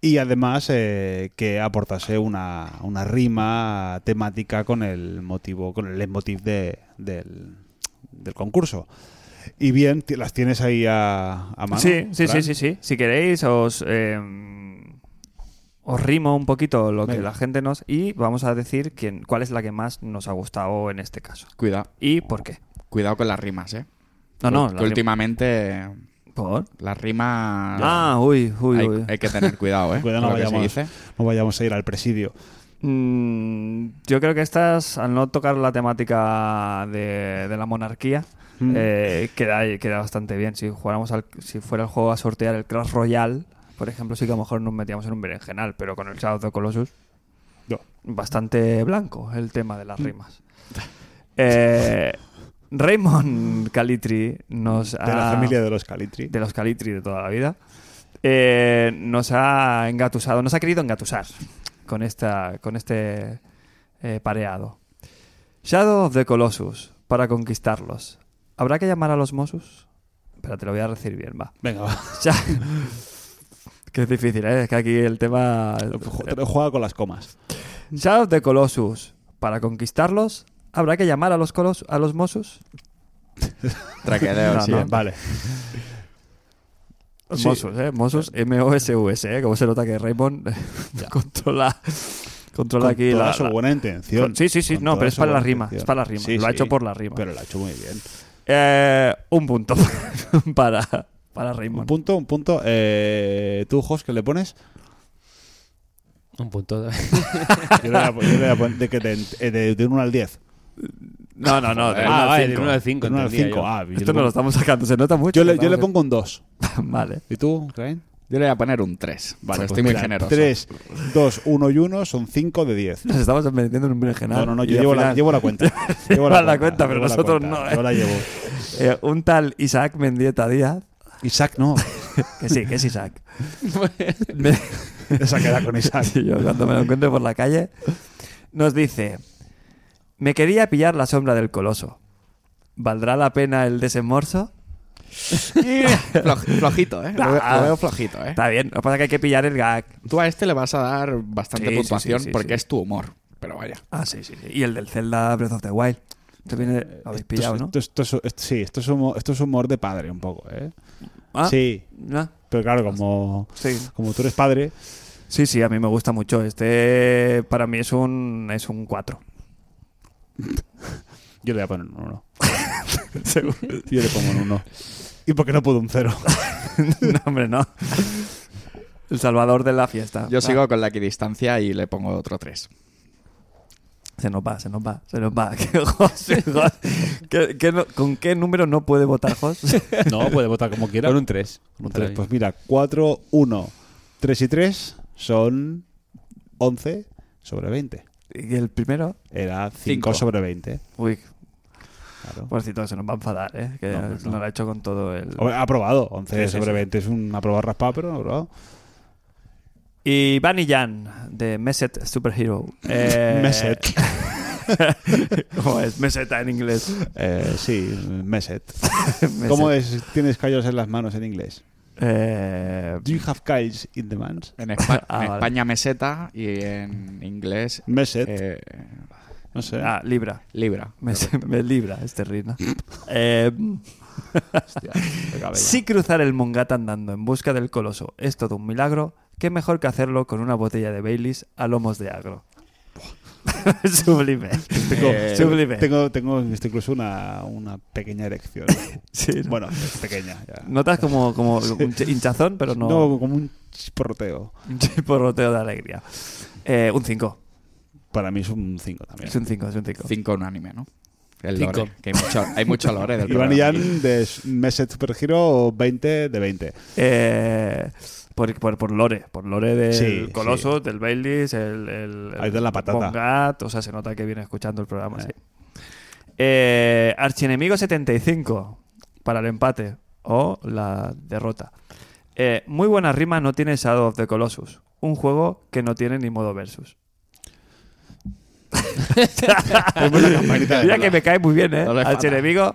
Y además eh, que aportase una, una rima temática con el motivo, con el leitmotiv de, del, del concurso. Y bien, las tienes ahí a, a mano. Sí, sí, sí, sí, sí. Si queréis, os, eh, os rimo un poquito lo que Venga. la gente nos... Y vamos a decir quién, cuál es la que más nos ha gustado en este caso. Cuidado, ¿Y por qué? Cuidado con las rimas, ¿eh? No, no. Que últimamente ¿Por? las rimas Ah, uy, uy, hay, uy. hay que tener cuidado, ¿eh? Cuidado, no vayamos, dice. no vayamos a ir al presidio. Mm, yo creo que estas, al no tocar la temática de, de la monarquía, Mm. eh, queda, queda bastante bien. Si jugáramos al, si fuera el juego a sortear el Clash Royale, por ejemplo, sí que a lo mejor nos metíamos en un berenjenal, pero con el Shadow of the Colossus, No. bastante blanco el tema de las rimas. Eh, Raymond Calitri nos De la ha- familia de los Calitri. de los Calitri de toda la vida, eh, nos ha engatusado, nos ha querido engatusar con, esta, con este eh, pareado. Shadow of the Colossus, para conquistarlos. ¿Habrá que llamar a los Mossus? Espera, te lo voy a decir bien, va. Venga, va. Ya- que es difícil, ¿eh? Es que aquí el tema... Juega con las comas. Shadow of the Colossus, para conquistarlos, ¿habrá que llamar a los, colos a los Mossus? Traquedeo, No, sí. no. ¿eh? Vale. Sí. Mossus, ¿eh? Mossus, M-O-S-U-S, ¿eh? Como se nota que Raymond controla, controla Con aquí toda la... su la- buena intención. con- sí, sí, sí, Con no, pero es para la rima, intención. es para la rima. Sí, lo ha hecho por la rima. Pero lo ha hecho muy bien. Eh, un punto para, para Un Raymond. punto, un punto. Eh, ¿Tú, Jos, qué le pones? Un punto. Yo le voy a, poner de, que de, de, de 1 al 10. No, no, no. de Ah, al de uno al cinco, De 1 al entendía 5. yo. Ah, Esto le no lo estamos sacando, se nota mucho. yo le, yo le pongo un 2. Vale. ¿Y tú, Rain? Yo le voy a poner un 3. Vale, Pues estoy muy mira, generoso. 3, 2, 1 y 1 son 5 de 10. Nos estamos metiendo en un berenjenal. No, no, no, yo llevo la, final, llevo la cuenta. Llevo Llevas la cuenta, pero la nosotros cuenta. no, ¿eh? Yo la llevo. eh, un tal Isaac Mendieta Díaz Isaac, no. que sí, que es Isaac. Me- Esa queda con Isaac. Sí, yo cuando me lo encuentre por la calle, nos dice: Me quería pillar la sombra del coloso. ¿Valdrá la pena el desembolso? Floj- flojito, ¿eh? Lo veo, Ah. lo veo flojito, ¿eh? Está bien, lo que pasa es que hay que pillar el gag. Tú a este le vas a dar bastante Sí, sí, puntuación sí, sí, porque sí. es tu humor. Pero vaya. Ah, sí, sí, sí. Y el del Zelda Breath of the Wild. Esto viene, lo habéis pillado, ¿no? Esto, esto es- esto- sí, esto es, humor, esto es humor de padre un poco, ¿eh? Ah, Sí, ¿no? pero claro, como, Sí. como tú eres padre, sí, sí, a mí me gusta mucho. Este para mí es un es un 4. Yo le voy a poner un 1. yo le pongo un 1. ¿Y por qué no puedo un 0? no, hombre, no. El salvador de la fiesta. Yo Ah, sigo con la equidistancia y le pongo otro 3. Se nos va, se nos va, se nos va. ¿Qué, Jos? Jos? ¿Qué- qué no- ¿Con qué número no puede votar Jos? No, puede votar como quiera. Con un 3. Un tres. Pues mira, 4, 1, 3 y 3 son 11 sobre 20. ¿Y el primero? Era 5 Cinco. sobre 20. Uy, Claro. pobrecito, se nos va a enfadar, ¿eh? Que No, no, nos no. lo ha hecho con todo el... Hombre, aprobado. 11 Sí, sobre sí. 20 es un aprobado raspado, pero aprobado. Y Bunny Jan, de Meset Superhero. Eh, Meset. ¿Cómo es? Meseta en inglés. Eh, sí, Meset. Meset. ¿Cómo es? ¿Tienes callos en las manos en inglés? Eh, Do you have in the mans? En, Espa- Ah, en vale. España meseta y en inglés Meset. eh, no sé. ah, Libra. libra. Me, me libra este rino. Eh, Hostia, si cruzar el Mongat andando en busca del coloso es todo un milagro, qué mejor que hacerlo con una botella de Baileys a lomos de agro. Sublime. Eh, Sublime. Tengo, tengo incluso una, una pequeña erección. Sí, ¿no? bueno, pequeña. Ya. Notas como, como un ch- hinchazón, pero no, No, como un chisporroteo. un chiporroteo de alegría. Eh, un 5. Para mí es un 5 también. Es un 5, es un 5. Cinco unánime, ¿no? El Cinco. lore, que hay mucho, hay mucho lore del Iván programa y aquí. Jan de Meset Super Hero 20 de 20. Eh, por, por, por lore, por lore del Sí, Coloso, del Baileys, el, el, Ahí de la patata. Bongat, o sea, se nota que viene escuchando el programa, sí. Eh, Archienemigo 75 para el empate o la derrota. Eh, muy buena rima no tiene Shadow of the Colossus, un juego que no tiene ni modo versus. Ponme la campanita de Mira que me cae muy bien, ¿eh? No falta. Archienemigo,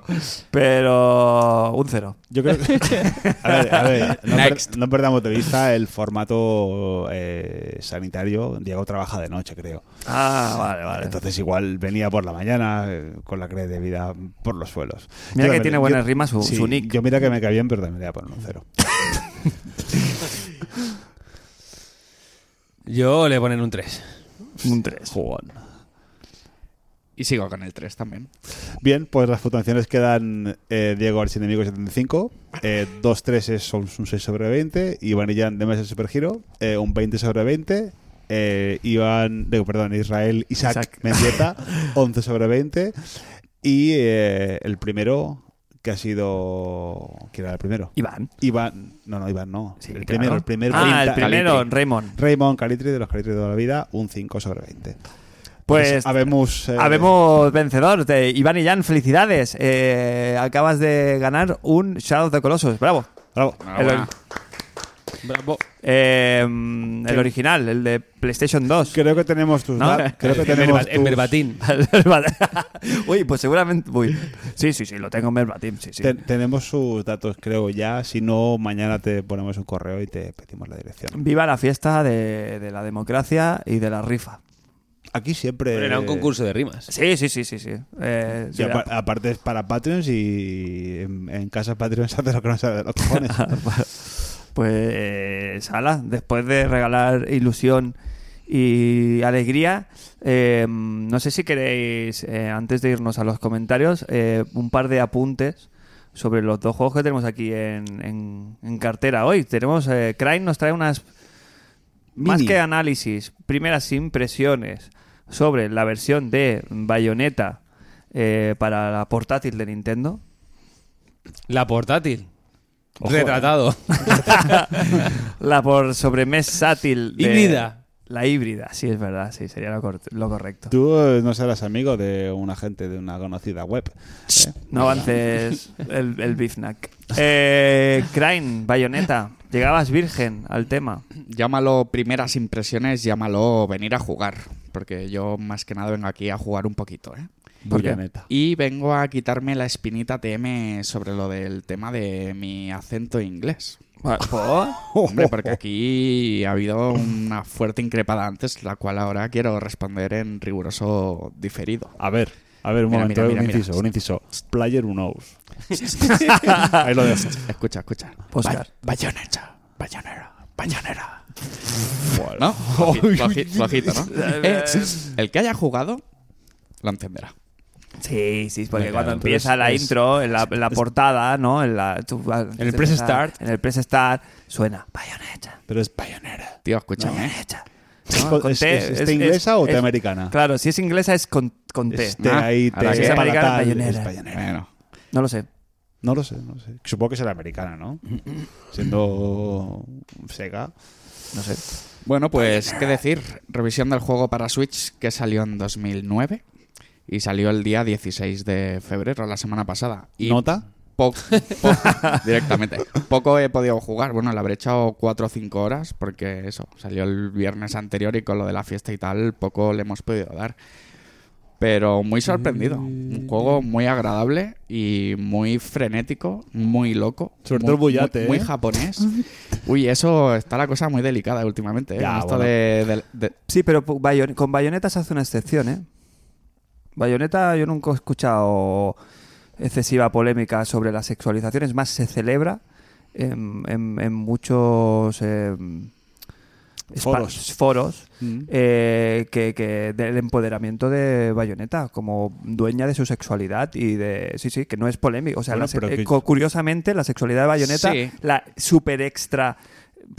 pero un cero. Yo creo que. A ver, a ver, no, per- Next. no perdamos de vista el formato eh, sanitario. Diego trabaja de noche, creo. Ah, vale, vale. Entonces, igual venía por la mañana eh, con la credibilidad por los suelos. Mira Yo que también- tiene yo- buenas rimas su, sí, su nick. Yo mira que me cae bien, pero también le voy a poner un cero. Yo le ponen un 3. Un 3. Y sigo con el 3 también. Bien, pues las puntuaciones quedan eh, Diego Archienemigo 75, eh, dos 3 son un 6 sobre 20, Iván y Jan de Mesa Super Hero, eh, un 20 sobre 20, eh, Iván, digo, perdón, Israel Isaac, Isaac. Mendieta, 11 sobre 20, y eh, el primero que ha sido... ¿Quién era el primero? Iván. Iván, no, no, Iván no. Sí, el claro. primero, el primer Ah, el primero, Calitri. Raymond. Raymond Calitri de los Calitri de toda la vida, un 5 sobre 20. Pues habemos... eh, habemos vencedor de Iván y Jan. Felicidades. Eh, acabas de ganar un Shadow the Colossus. Bravo. Bravo. Bravo. Eh, el original, el de PlayStation 2. Creo que tenemos tus... No, creo que En tenemos en verbatim. uy, pues seguramente. Uy. Sí, sí, sí, lo tengo en verbatim. Sí, sí. Ten- tenemos sus datos, creo, ya. Si no, mañana te ponemos un correo y te pedimos la dirección. Viva la fiesta de, de la democracia y de la rifa. Aquí siempre. Pero era un concurso de rimas. Sí, sí, sí, sí. sí. Eh, sí, aparte es para Patreons y en, en casa Patreon se hace lo que no sabe de los cojones. Pues, ala, después de regalar ilusión y alegría, eh, no sé si queréis, eh, antes de irnos a los comentarios, eh, un par de apuntes sobre los dos juegos que tenemos aquí en, en- en cartera hoy. Tenemos, eh, Crane nos trae unas, más que análisis, primeras impresiones sobre la versión de Bayonetta eh, para la portátil de Nintendo. La portátil. Ojo, Retratado. la por sobremesátil Híbrida. La híbrida, sí, es verdad, sí, sería lo, cor- lo correcto. Tú eh, no serás amigo de un agente de una conocida web. ¿eh? No avances el, el Bifnac. Eh, Crane, Bayonetta, llegabas virgen al tema. Llámalo primeras impresiones, llámalo venir a jugar. Porque yo más que nada vengo aquí a jugar un poquito, ¿eh? ¿Por qué? Bayonetta. Y vengo a quitarme la espinita TM sobre lo del tema de mi acento inglés. ¿Por? Hombre, porque aquí ha habido una fuerte increpada antes, la cual ahora quiero responder en riguroso diferido. A ver, a ver, un Mira, momento, mira, un mira, mira. inciso, un inciso. Player knows. Ahí lo dejo. Escucha, escucha. Oscar. Ba- Bayonetta, bayonera, bayonera. ¿No? Eh, el que haya jugado, lo entenderá. Sí, sí, porque cuando empieza es- la es- intro, en la, en la portada, ¿no? En, la, tú- antes el press start. En el press start suena Bayonetta, Pero es Bayonetta. Tío, escúchame. Bayonetta. ¿Es, No, con es- T, es- es- ¿T inglesa es- o T es- americana? Claro, si es inglesa es con, con T. Es T Ah, ahí, T es para americana. Bueno, No lo sé. No lo sé, no lo sé. Supongo que será americana, ¿no? Siendo Sega. No sé. Bueno, pues, ¿qué decir? Revisión del juego para Switch que salió en 2009 y salió el día 16 de febrero, la semana pasada. Y ¿Nota? Po- po- directamente. Poco he podido jugar. Bueno, le habré echado 4 o 5 horas porque eso, salió el viernes anterior y con lo de la fiesta y tal, poco le hemos podido dar. Pero muy sorprendido. Un juego muy agradable y muy frenético, muy loco. Sobre muy- todo el bullate, Muy, muy ¿eh? japonés. Uy, eso está la cosa muy delicada últimamente. ¿eh? Ya, esto bueno. de, de- de- Sí, pero con Bayonetta se hace una excepción, ¿eh? Bayonetta yo nunca he escuchado excesiva polémica sobre la sexualización, es más, se celebra en, en- en muchos eh, Foros. foros Mm. eh, que, que del empoderamiento de Bayonetta como dueña de su sexualidad y de sí sí que no es polémico o sea Bueno, la eh, que- curiosamente la sexualidad de Bayonetta Sí. la super extra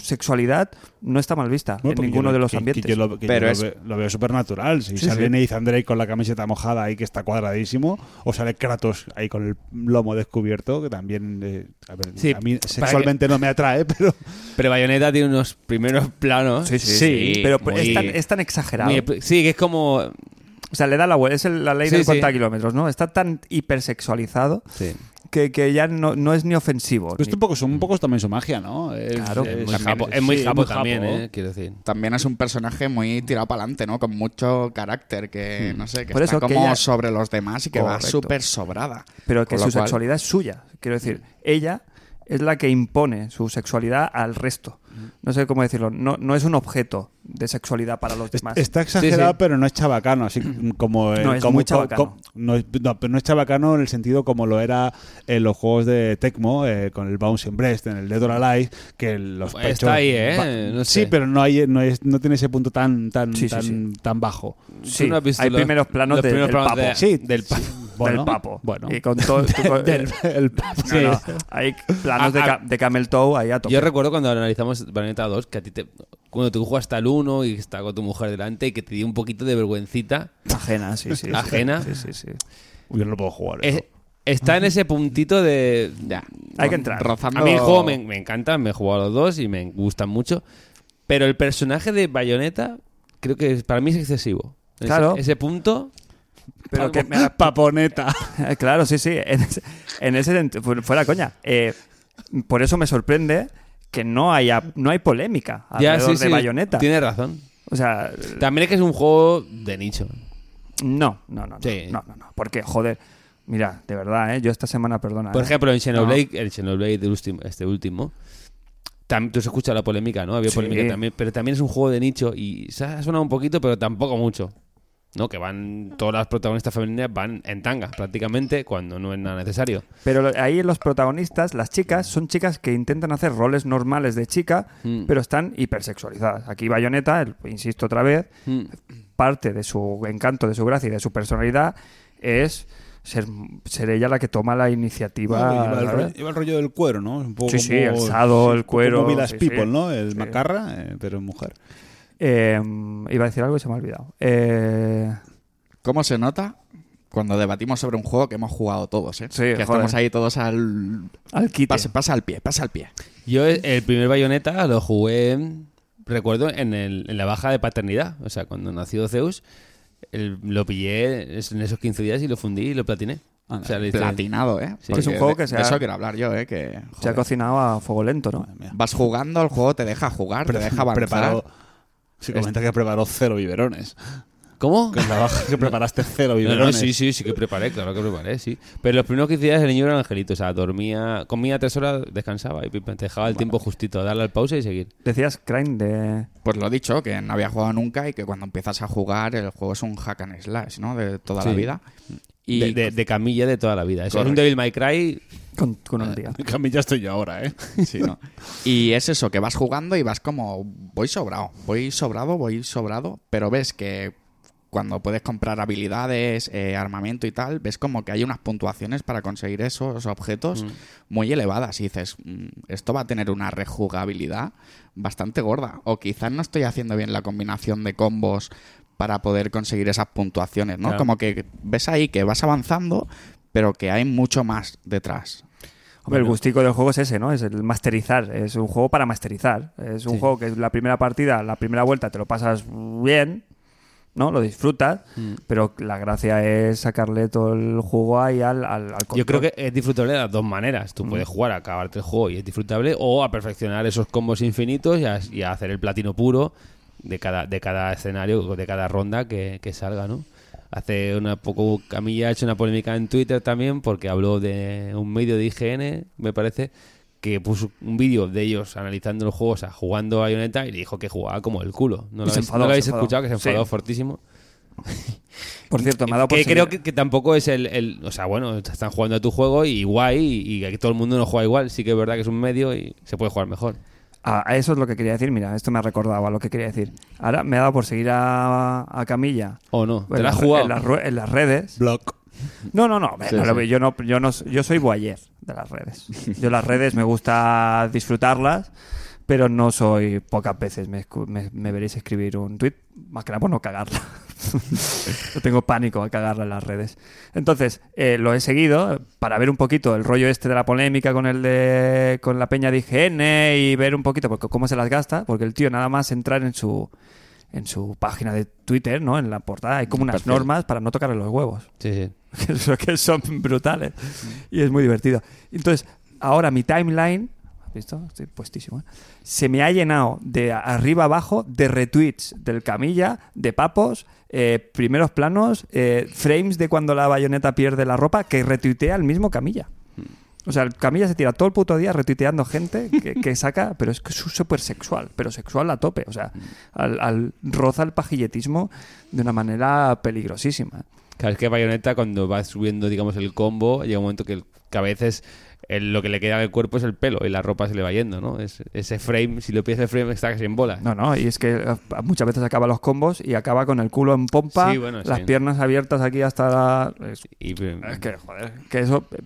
sexualidad no está mal vista Bueno, en ninguno lo- de los que- que ambientes yo lo, que Pero yo es- lo, ve- lo veo súper natural. Si Sí, sale sí. Nathan Drake con la camiseta mojada ahí que está cuadradísimo, o sale Kratos ahí con el lomo descubierto, que también eh, a, ver, Sí, a mí sexualmente no me atrae, pero Pero Bayonetta tiene unos primeros planos. Sí, sí, sí. Pero muy- es, tan, es tan exagerado. muy- sí, que es como. o sea, le da la vuelta. Es el- la ley sí. 40 kilómetros, ¿no? Está tan hipersexualizado Sí. Que, que ya no, no es ni ofensivo. Pero esto ni- un poco, son un poco también su magia, ¿no? Es, Claro. Es muy japo, es muy sí, japo muy también, japo. ¿eh? Quiero decir. también es un personaje muy tirado para adelante, ¿no? Con mucho carácter, que no sé, que Por está eso que como ella- sobre los demás y que va súper sobrada. pero que Con su cual- sexualidad es suya. Quiero decir, ella es la que impone su sexualidad al resto. No sé cómo decirlo. No, no es un objeto de sexualidad para los demás. Está exagerado, Sí, sí. pero no es chabacano, así como eh, No, es como- muy chabacano. co- no, es- no, pero no es chabacano en el sentido como lo era en los juegos de Tecmo, eh, con el Bouncing Breast, en el Dead or Alive, que los Está pechos ahí, ¿eh? Sí, pero no hay, no, es, no tiene ese punto tan tan Sí, sí, tan, sí. tan bajo. Sí, ¿Tú no has visto hay los- primeros planos los de- primeros del planos papo. de- Sí, del pa- Bueno, del papo. Bueno, Y con todo. del el papo. No, no, hay planos de, Ah, ca- de Camel Toe ahí a tope. Yo recuerdo cuando analizamos Bayonetta 2 que a ti te. Cuando tú juegas hasta el 1 y está con tu mujer delante y que te dio un poquito de vergüencita. Ajena, sí, sí. sí. Ajena. Sí, sí, sí. Uy, yo no puedo jugar. Es- eso. está en ese puntito de. Ya. Hay que entrar. Rozando... A mí el juego me, me encanta, me he jugado a los dos y me gustan mucho. Pero el personaje de Bayonetta creo que para mí es excesivo. Ese- Claro. Ese, punto. Pero que me- Paponeta. Claro, sí, sí. En ese, en ese fuera coña. Eh, por eso me sorprende que no haya no hay polémica Ya, alrededor sí, de sí. Bayonetta. Tienes razón. O sea, También es que es un juego de nicho. no, no, no, no, Sí. no, no, no. Porque, joder, mira, de verdad, ¿eh? yo esta semana, perdona. Por ¿eh? ejemplo, en Xenoblade, el Xenoblade del último- este último, tam- tú has escuchado la polémica, ¿no? Había Sí. polémica también, pero también es un juego de nicho y se ha sonado un poquito, pero tampoco mucho. ¿No? Que van, todas las protagonistas femeninas van en tanga prácticamente cuando no es nada necesario. Pero ahí los protagonistas, las chicas, son chicas que intentan hacer roles normales de chica, Mm. pero están hipersexualizadas. Aquí Bayonetta, el- insisto otra vez, Mm. parte de su encanto, de su gracia y de su personalidad es ser, ser ella la que toma la iniciativa. Bueno, lleva, el rollo, lleva el rollo del cuero, ¿no? Un poco Sí, sí, el sado, el cuero, Como Village sí, People, sí. ¿no? El Sí. macarra, eh, pero es mujer. Eh, iba a decir algo y se me ha olvidado. Eh, ¿Cómo se nota cuando debatimos sobre un juego que hemos jugado todos, eh? Sí, que joder. estamos ahí todos al... al quite. Pasa, pasa al pie, pasa al pie. Yo el primer Bayonetta lo jugué recuerdo en, el- en la baja de paternidad. O sea, cuando nació Zeus, el- lo pillé en esos 15 días y lo fundí y lo platiné. O sea, Platinado, ¿eh? Sí. Es un juego que se de ha- eso quiero hablar yo, ¿eh? Que, Se ha cocinado a fuego lento, ¿no? Vas jugando, el juego te deja jugar, te deja avanzar. Preparó, se comenta que preparó cero biberones. ¿Cómo? Que preparaste cero No, no, biberones. sí, sí, sí que preparé, claro que preparé, sí. Pero los primeros 15 días el niño era un angelito, o sea, dormía, comía tres horas, descansaba y te dejaba el tiempo justito, darle al pausa y seguir. Decías, Crane, de... Pues lo dicho, que no había jugado nunca y que cuando empiezas a jugar el juego es un hack and slash, ¿no? De toda la vida. Y de, de- de camilla de toda la vida. Eso es un. Devil May Cry. Con, con un día. Que a mí ya estoy yo ahora, ¿eh? Sí, ¿no? Y es eso, que vas jugando y vas como, voy sobrado, voy sobrado, voy sobrado, pero ves que cuando puedes comprar habilidades, eh, armamento y tal, ves como que hay unas puntuaciones para conseguir esos objetos Mm. muy elevadas y dices, "Mm, esto va a tener una rejugabilidad bastante gorda. O quizás no estoy haciendo bien la combinación de combos para poder conseguir esas puntuaciones, ¿no? Claro. Como que ves ahí que vas avanzando, pero que hay mucho más detrás. Hombre, el gustico del juego es ese, ¿no? Es el masterizar. Es un juego para masterizar. Es un Sí. juego que la primera partida, la primera vuelta te lo pasas bien, ¿no? Lo disfrutas, Mm. pero la gracia es sacarle todo el juego ahí al, al, al Yo creo que es disfrutable de las dos maneras. Tú puedes jugar a acabarte el juego y es disfrutable, o a perfeccionar esos combos infinitos y a, y a hacer el platino puro de cada, de cada escenario, de cada ronda que, que salga, ¿no? Hace una poco Camilla ha hecho una polémica en Twitter también porque habló de un medio de IGN, me parece, que puso un vídeo de ellos analizando los juegos, o sea, jugando a Bayonetta y le dijo que jugaba como el culo. ¿No lo habéis, enfadó, no lo habéis escuchado? Que se enfadó Sí. fortísimo. Por cierto, me ha dado por que creo que, que tampoco es el, el- O sea, bueno, están jugando a tu juego y guay, y, y aquí todo el mundo no juega igual. Sí que es verdad que es un medio y se puede jugar mejor. Ah, a eso es lo que quería decir. Mira, esto me ha recordado a lo que quería decir. Ahora me ha dado por seguir a, a Camilla. ¿O no? ¿Te en, la has las- jugado? en las, rue- en las redes. Block. No, no, no. Sí, no lo sí. veo. Yo no, yo no, yo soy boyer de las redes. Yo las redes me gusta disfrutarlas, pero no soy pocas veces me, me- me veréis escribir un tweet más que nada por no cagarla. no tengo pánico a cagarla en las redes. Entonces eh, lo he seguido para ver un poquito el rollo este de la polémica con el de con la peña de IGN y ver un poquito porque cómo se las gasta, porque el tío nada más entrar en su en su página de Twitter, ¿no? En la portada hay como unas normas para no tocarle los huevos Sí, sí. que son brutales y es muy divertido. Entonces, ahora mi timeline, ¿has visto? Estoy puestísimo. ¿eh? Se me ha llenado de arriba abajo de retweets del Camilla, de papos, eh, primeros planos, eh, frames de cuando la bayoneta pierde la ropa que retuitea el mismo Camilla. O sea, el Camilla se tira todo el puto día retuiteando gente que, que saca, pero es que es súper sexual, pero sexual a tope. O sea, al, roza el pajilletismo de una manera peligrosísima. Claro, es que Bayonetta cuando va subiendo, digamos, el combo, llega un momento que, que a veces el- lo que le queda del cuerpo es el pelo y la ropa se le va yendo, ¿no? Es- ese frame, si lo pides el frame, está casi en bola. No, no, y es que eh, muchas veces acaba los combos y acaba con el culo en pompa, Sí, bueno, las sí. piernas abiertas aquí hasta la... Es, Y, eh, es que, joder, que eso, eh,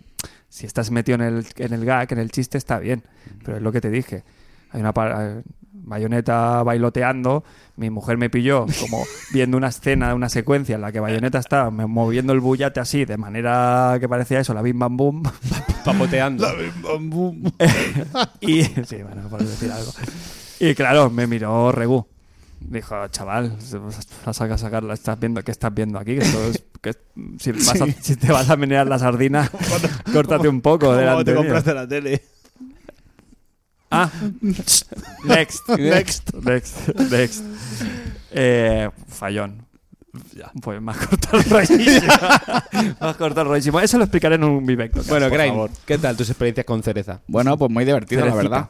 si estás metido en el, en el gag, en el chiste, está bien, pero es lo que te dije. Hay una bayoneta bailoteando, mi mujer me pilló como viendo una escena, una secuencia en la que bayoneta está me- moviendo el bullate así, de manera que parecía eso, la bim bam boom, papoteando. Y sí, bueno, por decir algo. Y claro, me miró Regu. Dijo, chaval, vas a sacarla, estás viendo, ¿qué estás viendo aquí? Que esto es- que si, vas a- si te vas a menear la sardina, córtate un poco. ¿Cómo delante te mío". compraste la tele? Ah, next, next, next, next. Eh, fallón. Pues más corto el rollísimo. más corto el rollísimo. Eso lo explicaré en un Vivecto. Bueno, Crane. ¿qué tal tus experiencias con cereza? Bueno, pues muy divertido, la verdad.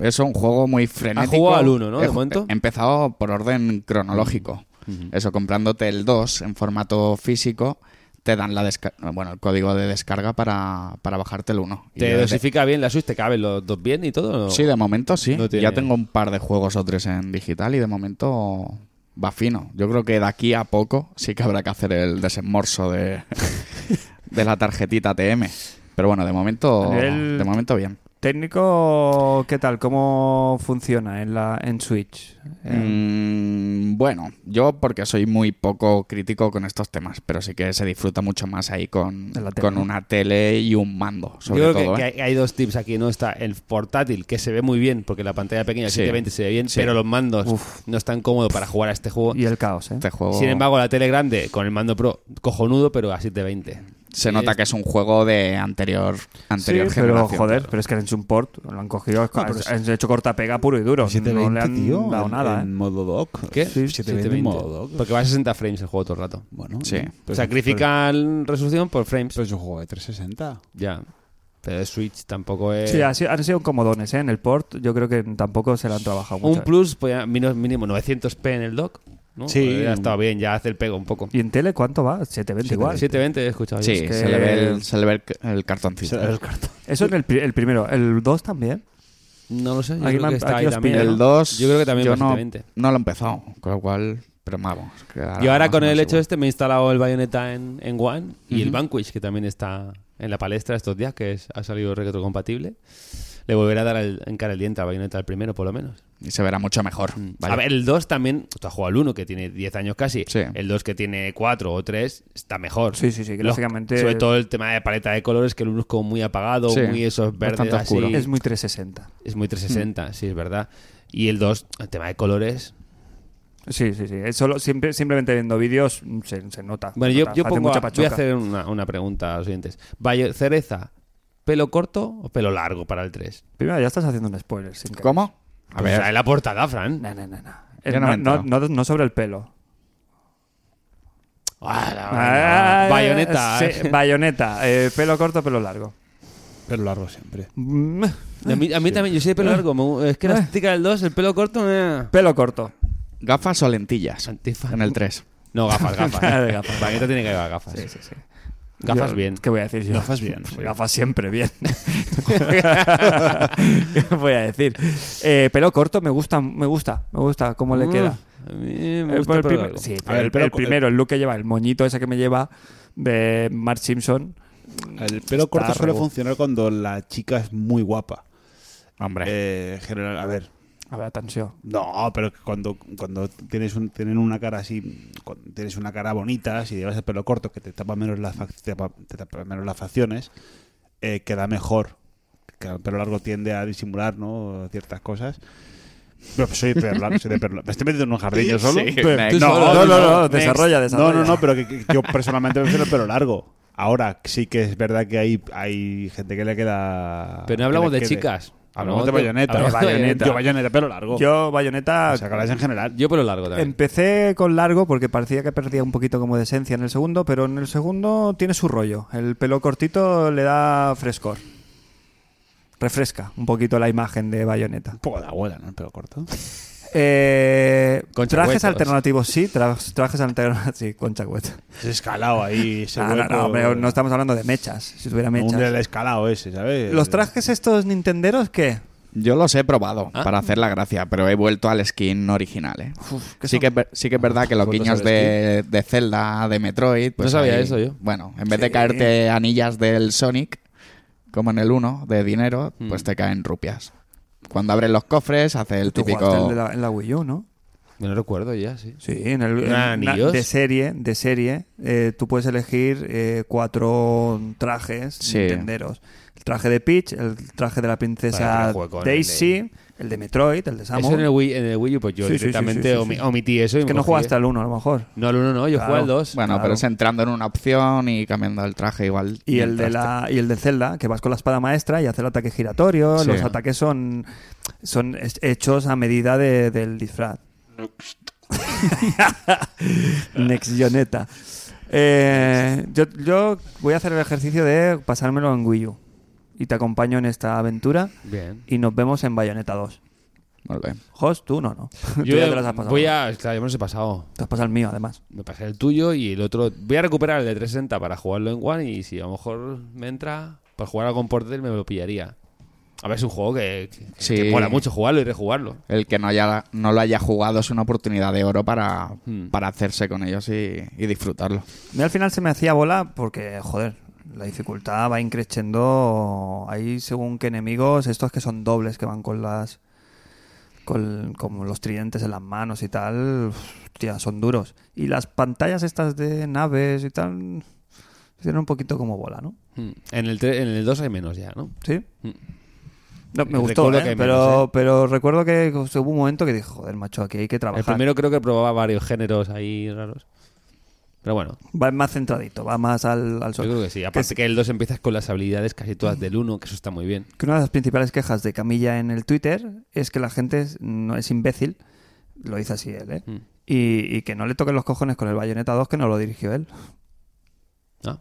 Es un juego muy frenético. jugado al uno, ¿no? De He- momento. He empezado por orden cronológico. Eso, comprándote el 2 en formato físico, te dan la bueno, el código de descarga para, para bajarte el 1. Y ¿Te dosifica bien la Switch? ¿Te caben los dos bien y todo? Sí, de momento sí. No tiene- Ya tengo un par de juegos o tres en digital y de momento va fino. Yo creo que de aquí a poco sí que habrá que hacer el desembolso de, de la tarjetita TM. Pero bueno, de momento, nivel- de momento bien. Técnico, ¿qué tal? ¿Cómo funciona en la en Switch? Eh, Mm, bueno, yo porque soy muy poco crítico con estos temas, pero sí que se disfruta mucho más ahí con, con una tele y un mando, sobre Yo creo todo. que, ¿eh? que hay, hay dos tips aquí, ¿no? Está el portátil, que se ve muy bien, porque la pantalla pequeña, el Sí. 720 se ve bien, Sí. pero los mandos Uf. no están cómodos para jugar a este juego. y el caos, ¿eh? Este juego Sin embargo, la tele grande con el mando pro, cojonudo, pero a 720. Se nota que es un juego de anterior, anterior Sí, pero generación. joder, claro. pero es que han hecho un port, lo han cogido, pero han hecho corta pega puro y duro. no 720, le han tío, dado en, nada, en ¿eh? modo dock. ¿Qué? Sí, 720 en modo dock. Porque va a 60 frames el juego todo el rato. Bueno, Sí. pero- Sacrifican resolución por frames. Pero es un juego de 360. ya. Pero de Switch tampoco es. Sí, ha sido- han sido comodones, ¿eh? En el port yo creo que tampoco se lo han trabajado mucho. un plus, pues, mínimo, mínimo 900p en el dock. ¿No? Sí. Ha estado bien, ya hace el pego un poco. ¿Y en tele cuánto va? 720 igual. 720 he escuchado. Sí, yo. es que- se, le ve el, se le ve el, el cartoncito. El cartón. Eso en el, pri- el primero. ¿El 2 también? No lo sé. Yo creo que está ahí también. pilla, El ¿no? 2 Yo creo que también yo va no, 720. no lo he empezado, con lo cual, pero vamos. queda Y ahora con el hecho igual. este me he instalado el Bayonetta en, en One y el. Vanquish, que también está en la palestra estos días, que es- ha salido retrocompatible. Le volveré a dar el, en cara el diente al Bayonetta al primero, por lo menos. Y se verá mucho mejor. Vaya. A ver, el 2 también, tú has jugado al 1, que tiene 10 años casi. Sí. El 2 que tiene 4 o 3 está mejor. Sí, sí, sí, sobre todo el tema de paleta de colores, que el 1 es como muy apagado, Sí, muy esos verdes bastante así. oscuro. Es muy 360. Es muy 360, sí, es verdad. Y el 2, el tema de colores. Sí, sí, sí. Solo, siempre, simplemente viendo vídeos mm, se, se nota. Bueno, se yo, nota. yo Hace pongo mucha a- voy a hacer una, una pregunta a los oyentes. Valle- ¿Cereza, pelo corto o pelo largo para el 3? Primero, ya estás haciendo un spoiler. Sin querer. ¿Cómo? A A ver, ver, la portada, Fran. No, no, no. no. Yo Eh, no sobre el pelo. Ah, Bayoneta. Sí, bayoneta. Eh, pelo corto, pelo largo. Pero largo siempre. Mm, A mí, a mí también, yo soy de pelo largo. Es que la estética del 2, el pelo corto. eh. Pelo corto. gafas o lentillas Antifa. en el 3. No, gafas, gafas. Gafas. Bayonetta tiene que llevar gafas. Sí, sí, sí. Gafas Yo- bien. ¿Qué voy a decir yo? Gafas bien, sí. Gafas siempre bien. ¿Qué voy a decir? Eh, pelo corto me gusta, me gusta, me gusta cómo le queda. A mí me El, gusta el el pelo primer- largo. sí, A pero ver, el, el pelo el co- primero, el look que lleva, el moñito ese que me lleva de Mark Simpson. El pelo corto suele funcionar cuando la chica es muy guapa. Hombre, Eh, en general, a ver. A ver, atención. No, pero que cuando, cuando tienes un, tienen una cara así, cuando tienes una cara bonita, si llevas el pelo corto que te tapa menos las, fac- te tapa, te tapa menos las facciones, eh, queda mejor. Que el pelo largo tiende a disimular, ¿no? Ciertas cosas. Pero pues soy de pelo largo, soy de pelo largo. Me estoy metiendo en un jardín yo solo. Sí, Pero- next. No, no, no, no, desarrolla, No, desarrolla. no, no, pero que, que yo personalmente prefiero el pelo largo. Ahora sí que es verdad que hay, hay gente que le queda. Pero no hablamos de quede. chicas. Hablamos de bayoneta. de Bayonetta. Yo bayoneta, pelo largo. Yo, bayoneta, O sea, en general. Yo pelo largo también. empecé con largo porque parecía que perdía un poquito como de esencia en el segundo, pero en el segundo tiene su rollo. El pelo cortito le da frescor. Refresca un poquito la imagen de bayoneta. Un poco de abuela, ¿no? El pelo corto. Eh, trajes alternativos, sí. tra- trajes alternativos, sí, concha hueto. Ese escalado ahí, ese Ah, no, hueco. no, hombre, no estamos hablando de mechas. Si tuviera Un del mechas. escalado ese, ¿sabes? ¿Los trajes estos nintenderos qué? yo los he probado ¿Ah? para hacer la gracia, pero he vuelto al skin original. ¿eh? ¿qué Sí que, es sí que es verdad que los guiños de, de Zelda, de Metroid. Pues No sabía ahí- eso yo. Bueno, en vez de caerte anillas del Sonic, como en el 1, de dinero, Mm. pues te caen rupias. Cuando abres los cofres, hace el Tú típico. el de la, en la Wii U, ¿no? No recuerdo ya, sí. Sí, en el en ¿Eran una- anillos? de serie, de serie, eh, tú puedes elegir eh, cuatro trajes Sí. nintenderos. El traje de Peach, el traje de la princesa Daisy, el de... Metroid, el de Eso Samus. en el Wii, en el Wii U, pues yo Sí, directamente sí, sí, omi- sí. omití eso. y Es que no jugaste al uno, a lo mejor. No, al uno no, yo Claro. jugué al 2. Bueno, Claro. pero es entrando en una opción y cambiando el traje igual. Y el, de la, y el de Zelda, que vas con la espada maestra y hace el ataque giratorio. Sí. Los ataques son, son hechos a medida de- del disfraz. Nexioneta. Eh, yo, yo voy a hacer el ejercicio de pasármelo en Wii U. Y te acompaño en esta aventura. Bien. Y nos vemos en Bayonetta 2. te- Molt bé. Host, tú no, no. Tú Yo ya te las has pasado. voy a... Claro, yo me los he pasado. Te has pasado el mío, además. Me pasé el tuyo y el otro... Voy a recuperar el de 360 para jugarlo en One y si a lo mejor me entra para jugar algo en portátil me lo pillaría. A ver, es un juego que, que, Sí. que mola mucho jugarlo y rejugarlo. El que no, haya, no lo haya jugado es una oportunidad de oro para, Hmm. para hacerse con ellos y, y disfrutarlo. A mí al final se me hacía bola porque, joder, La dificultad va increciendo. Hay según qué enemigos, estos que son dobles, que van con las. Con, como los tridentes en las manos y tal. Hostia, son duros. Y las pantallas estas de naves y tal. Tienen un poquito como bola, ¿no? Mm. En el, en el 2 hay menos ya, ¿no? Sí. Mm. No, me gustó, ¿eh? pero, menos, ¿eh? pero recuerdo que hubo un momento que dije, joder, macho, aquí hay que El trabajar. primero creo que probaba varios géneros ahí raros. Pero bueno, Va más centradito, va más al, al yo sol. creo que sí. Aparte que, el 2 empiezas con las habilidades casi todas del 1, que eso está muy bien. que una de las principales quejas de Camilla en el Twitter es que la gente es- no es imbécil, lo dice así él, ¿eh? Mm. Y, y que no le toquen los cojones con el Bayonetta 2 que no lo dirigió él. Ah,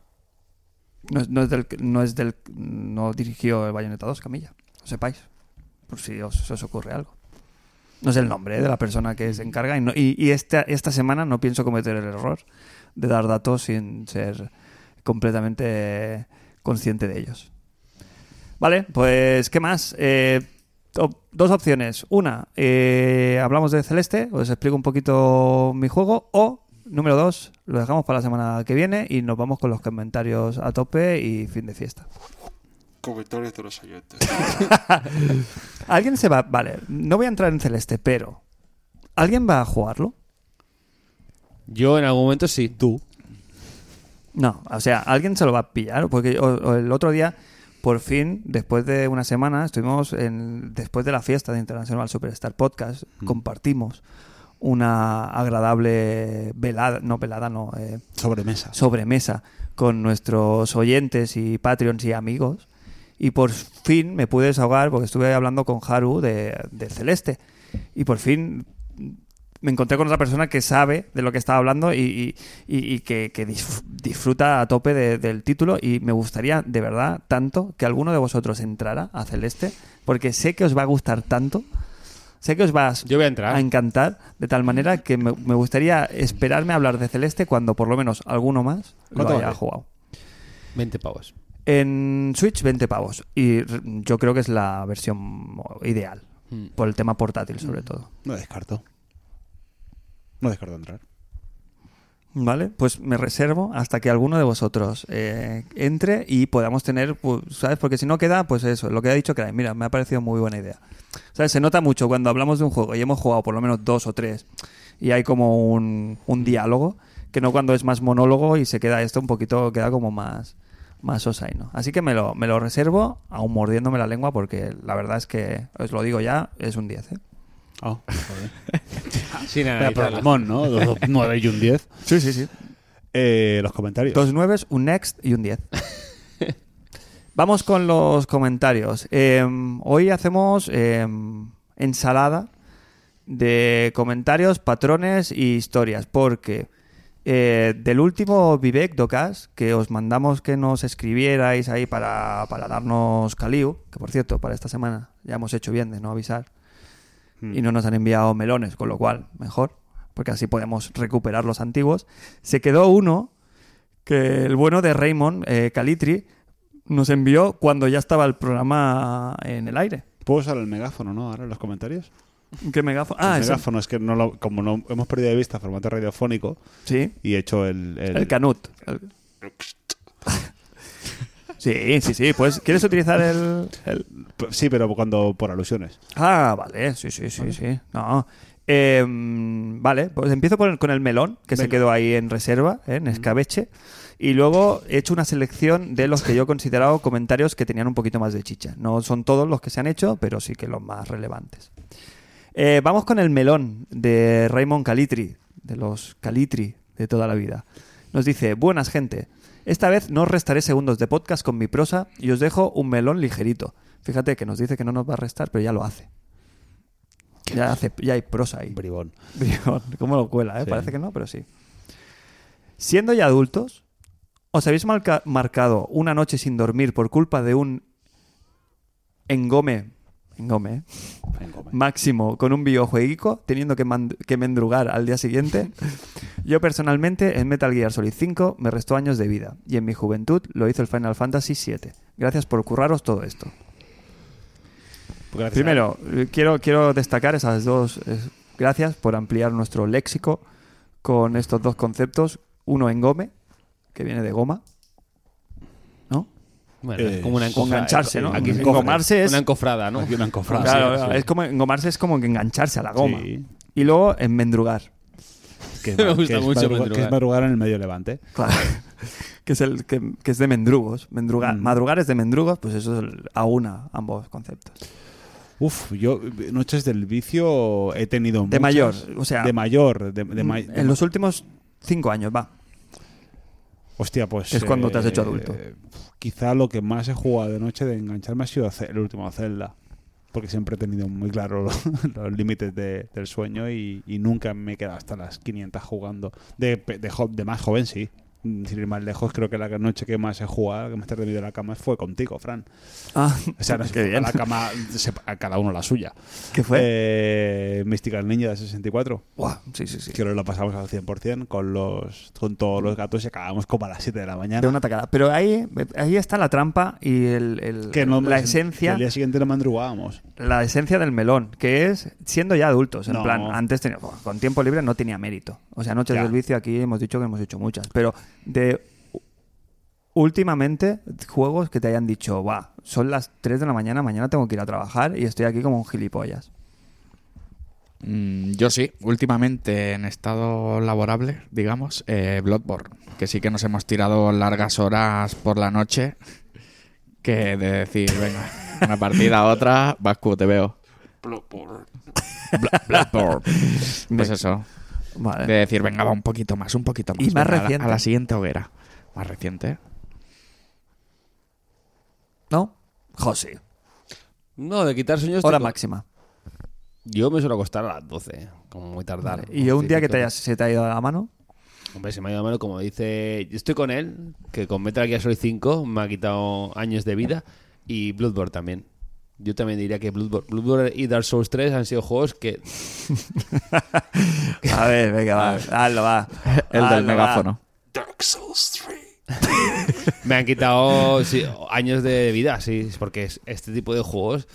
No, es- no es del, no es del no dirigió el Bayonetta 2, Camilla. Lo sepáis. Por si os, os ocurre algo. No es el nombre ¿eh? de la persona que se encarga y, no- y, y esta, esta semana no pienso cometer el error de dar datos sin ser completamente consciente de ellos. Vale, pues ¿qué más? Eh, dos opciones. Una, eh, hablamos de Celeste, os explico un poquito mi juego. O, número dos, lo dejamos para la semana que viene y nos vamos con los comentarios a tope y fin de fiesta. Comentarios de los oyentes. ¿Alguien se va? Vale, no voy a entrar en Celeste, pero ¿alguien va a jugarlo? Yo en algún momento sí. Tú. No, o sea, alguien se lo va a pillar. Porque o- o el otro día, por fin, después de una semana, estuvimos en, después de la fiesta de International Superstar Podcast, compartimos una agradable velada, no velada, no, eh, Sobremesa. sobremesa con nuestros oyentes y Patreons y amigos. Y por fin me pude desahogar porque estuve hablando con Haru de, de Celeste. Y por fin me encontré con otra persona que sabe de lo que estaba hablando y, y- que, que disf- disfruta a tope de- del título. Y me gustaría, de verdad, tanto que alguno de vosotros entrara a Celeste, porque sé que os va a gustar tanto. Sé que os va a, Yo voy a entrar. a encantar de tal manera que me, me gustaría esperarme a hablar de Celeste cuando por lo menos alguno más lo ¿Cuánto haya vale? jugado. 20 pavos. En Switch 20 pavos y yo creo que es la versión ideal Mm. por el tema portátil sobre todo. No descarto. No descarto entrar. Vale, pues me reservo hasta que alguno de vosotros eh, entre y podamos tener, pues, ¿sabes? Porque si no queda, pues eso, lo que ha dicho Craig, mira, me ha parecido muy buena idea. ¿Sabes? Se nota mucho cuando hablamos de un juego y hemos jugado por lo menos dos o tres y hay como un, diálogo, que no cuando es más monólogo y se queda esto un poquito, queda como más, más osaino. Así que me lo, me lo reservo, aún mordiéndome la lengua, porque la verdad es que, os lo digo ya, es un 10, ¿eh? Oh. Sin programón, ¿no? Dos, dos, nueve y un 10. Sí, sí, sí. Eh, los comentarios. Dos nueves, un next y un 10. Vamos con los comentarios. Eh, hoy hacemos eh, ensalada de comentarios, patrones y historias, porque eh, del último Vivek Docas, que os mandamos que nos escribierais ahí para, para darnos caliu, que por cierto, para esta semana ya hemos hecho bien de no avisar, y no nos han enviado melones, con lo cual, mejor, porque así podemos recuperar los antiguos. Se quedó uno que el bueno de Raymond eh, Calitri nos envió cuando ya estaba el programa en el aire. ¿Puedo usar el megáfono, no? Ahora en los comentarios. ¿Qué megáfono? Ah, el ese- megáfono es que no lo- como no hemos perdido de vista formato radiofónico sí, y he hecho el, el- el Canut. El- Sí, sí, sí. Pues, ¿quieres utilizar el, Sí, pero cuando por alusiones. Ah, vale, sí, sí, sí, sí. No. Eh, vale, pues empiezo por el- con el melón, que se quedó ahí en reserva, ¿eh? en escabeche. Y luego he hecho una selección de los que yo he considerado comentarios que tenían un poquito más de chicha. No son todos los que se han hecho, pero sí que los más relevantes. Eh, vamos con el melón de Raymond Calitri, de los Calitri de toda la vida. Nos dice, buenas gente, esta vez no os restaré segundos de podcast con mi prosa y os dejo un melón ligerito. Fíjate que nos dice que no nos va a restar, pero ya lo hace. Ya, hace, ya hay prosa ahí. Bribón. Bribón, ¿Cómo lo cuela? eh? Sí. Parece que no, pero sí. Siendo ya adultos, ¿os habéis marca- marcado una noche sin dormir por culpa de un engome, engome, eh? Venga, hombre. máximo con un videojueguico, teniendo que, que mendrugar al día siguiente? Yo personalmente en Metal Gear Solid 5 me restó años de vida y en mi juventud lo hizo el Final Fantasy 7. Gracias por curraros todo esto. Gracias Primero, eh, quiero, quiero destacar esas dos. eh, gracias por ampliar nuestro léxico con estos dos conceptos. Uno en gome, que viene de goma, Bueno, Eh, es como una engancharse, ¿no? Aquí es Engomarse es... Una encofrada, ¿no? Aquí una encofrada. Claro, sí, sí. es como engomarse es como que engancharse a la goma. Sí. Y luego enmendrugar. Que es, Me gusta que es mucho madruga- madrugar. que es madrugar en el medio levante. Claro. que, es el, que, que es de mendrugos. Mendrugar. Mm. Madrugar es de mendrugos, pues eso es el- aúna ambos conceptos. Uf, yo eh, noches del vicio he tenido De muchas. mayor, o sea, de mayor, de, de ma- de en ma- los últimos cinco años, va. Hostia, pues. Es cuando te has hecho adulto. Quizá lo que más he jugado de noche de engancharme ha sido el último Zelda. Porque siempre he tenido muy claro los, los límites de- del sueño y, y nunca me he quedado hasta las 500 jugando. De, de, de más joven, sí. Mm, Sin ir más lejos, creo que la noche que más he jugado, que más te he dormido en la cama, fue contigo, Fran. Ah, O sea, no qué bien. a la cama, a cada uno la suya. ¿Qué fue? Eh, Mystical Ninja de 64. Buah, sí, sí, sí. Que nos lo pasamos al 100% con, los, con todos los gatos y acabamos como a las 7 de la mañana. De una tacada. Pero ahí, ahí está la trampa y el, el- que no, la el esencia día siguiente no madrugábamos. la esencia del melón, que es siendo ya adultos. En No. plan, antes tenía, con tiempo libre no tenía mérito. O sea, noches Ya. del vicio aquí hemos dicho que hemos hecho muchas. Pero de últimamente, juegos que te hayan dicho, va, son las 3 de la mañana, mañana tengo que ir a trabajar y estoy aquí como un gilipollas. Mm, yo sí, últimamente en estado laborable, digamos, eh, Bloodborne, que sí que nos hemos tirado largas horas por la noche, que de decir, venga, una partida, otra, Vasco, te veo. Bloodborne. Bla- Bloodborne. Pues eso, Vale. de decir, venga, va un poquito más, un poquito más. Y más venga, a la- reciente. A la, siguiente hoguera. Más reciente. ¿No? José. No, de quitar sueños. Hora máxima. Yo me suelo acostar a las 12, como muy tardar. Vale. Y un día que te haya hayas, se te ha ido a la mano. Hombre, se me ha ido a mano, como dice. Yo estoy con él, que con Metal Gear Solid 5 me ha quitado años de vida. Y Bloodborne también. Yo también diría que Bloodborne, Bloodborne y Dark Souls 3 han sido juegos que. A ver, venga, va. Hazlo, va. El Hazlo, del va. megáfono. Dark Souls 3. me han quitado sí, años de vida, sí, porque es- este tipo de juegos.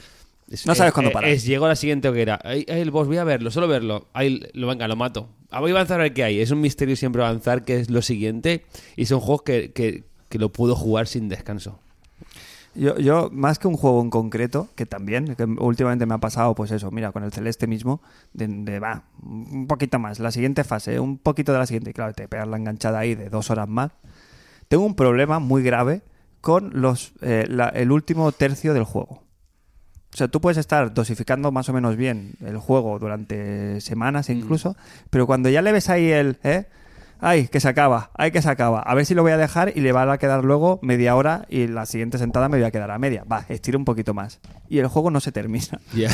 es- No sabes es- cuándo es- parar. es- llego a la siguiente hoguera. Ahí el boss, voy a verlo, solo verlo. Ahí lo venga, lo mato. Ah, voy a avanzar a ver qué hay. Es un misterio siempre avanzar, que es lo siguiente. Y son juegos que, que, que lo puedo jugar sin descanso. Yo, yo, más que un juego en concreto, que también, que últimamente me ha pasado, pues eso, mira, con el Celeste mismo, de, de, va, un poquito más, la siguiente fase, un poquito de la siguiente, y claro, te pegas la enganchada ahí de dos horas más. Tengo un problema muy grave con los eh, la- el último tercio del juego. O sea, tú puedes estar dosificando más o menos bien el juego durante semanas incluso, pero cuando ya le ves ahí el, ¿eh? Ay, que se acaba, ay, que se acaba. A ver si lo voy a dejar y le va a quedar luego media hora y la siguiente sentada me voy a quedar a media. Va, estiro un poquito más. Y el juego no se termina. Ya.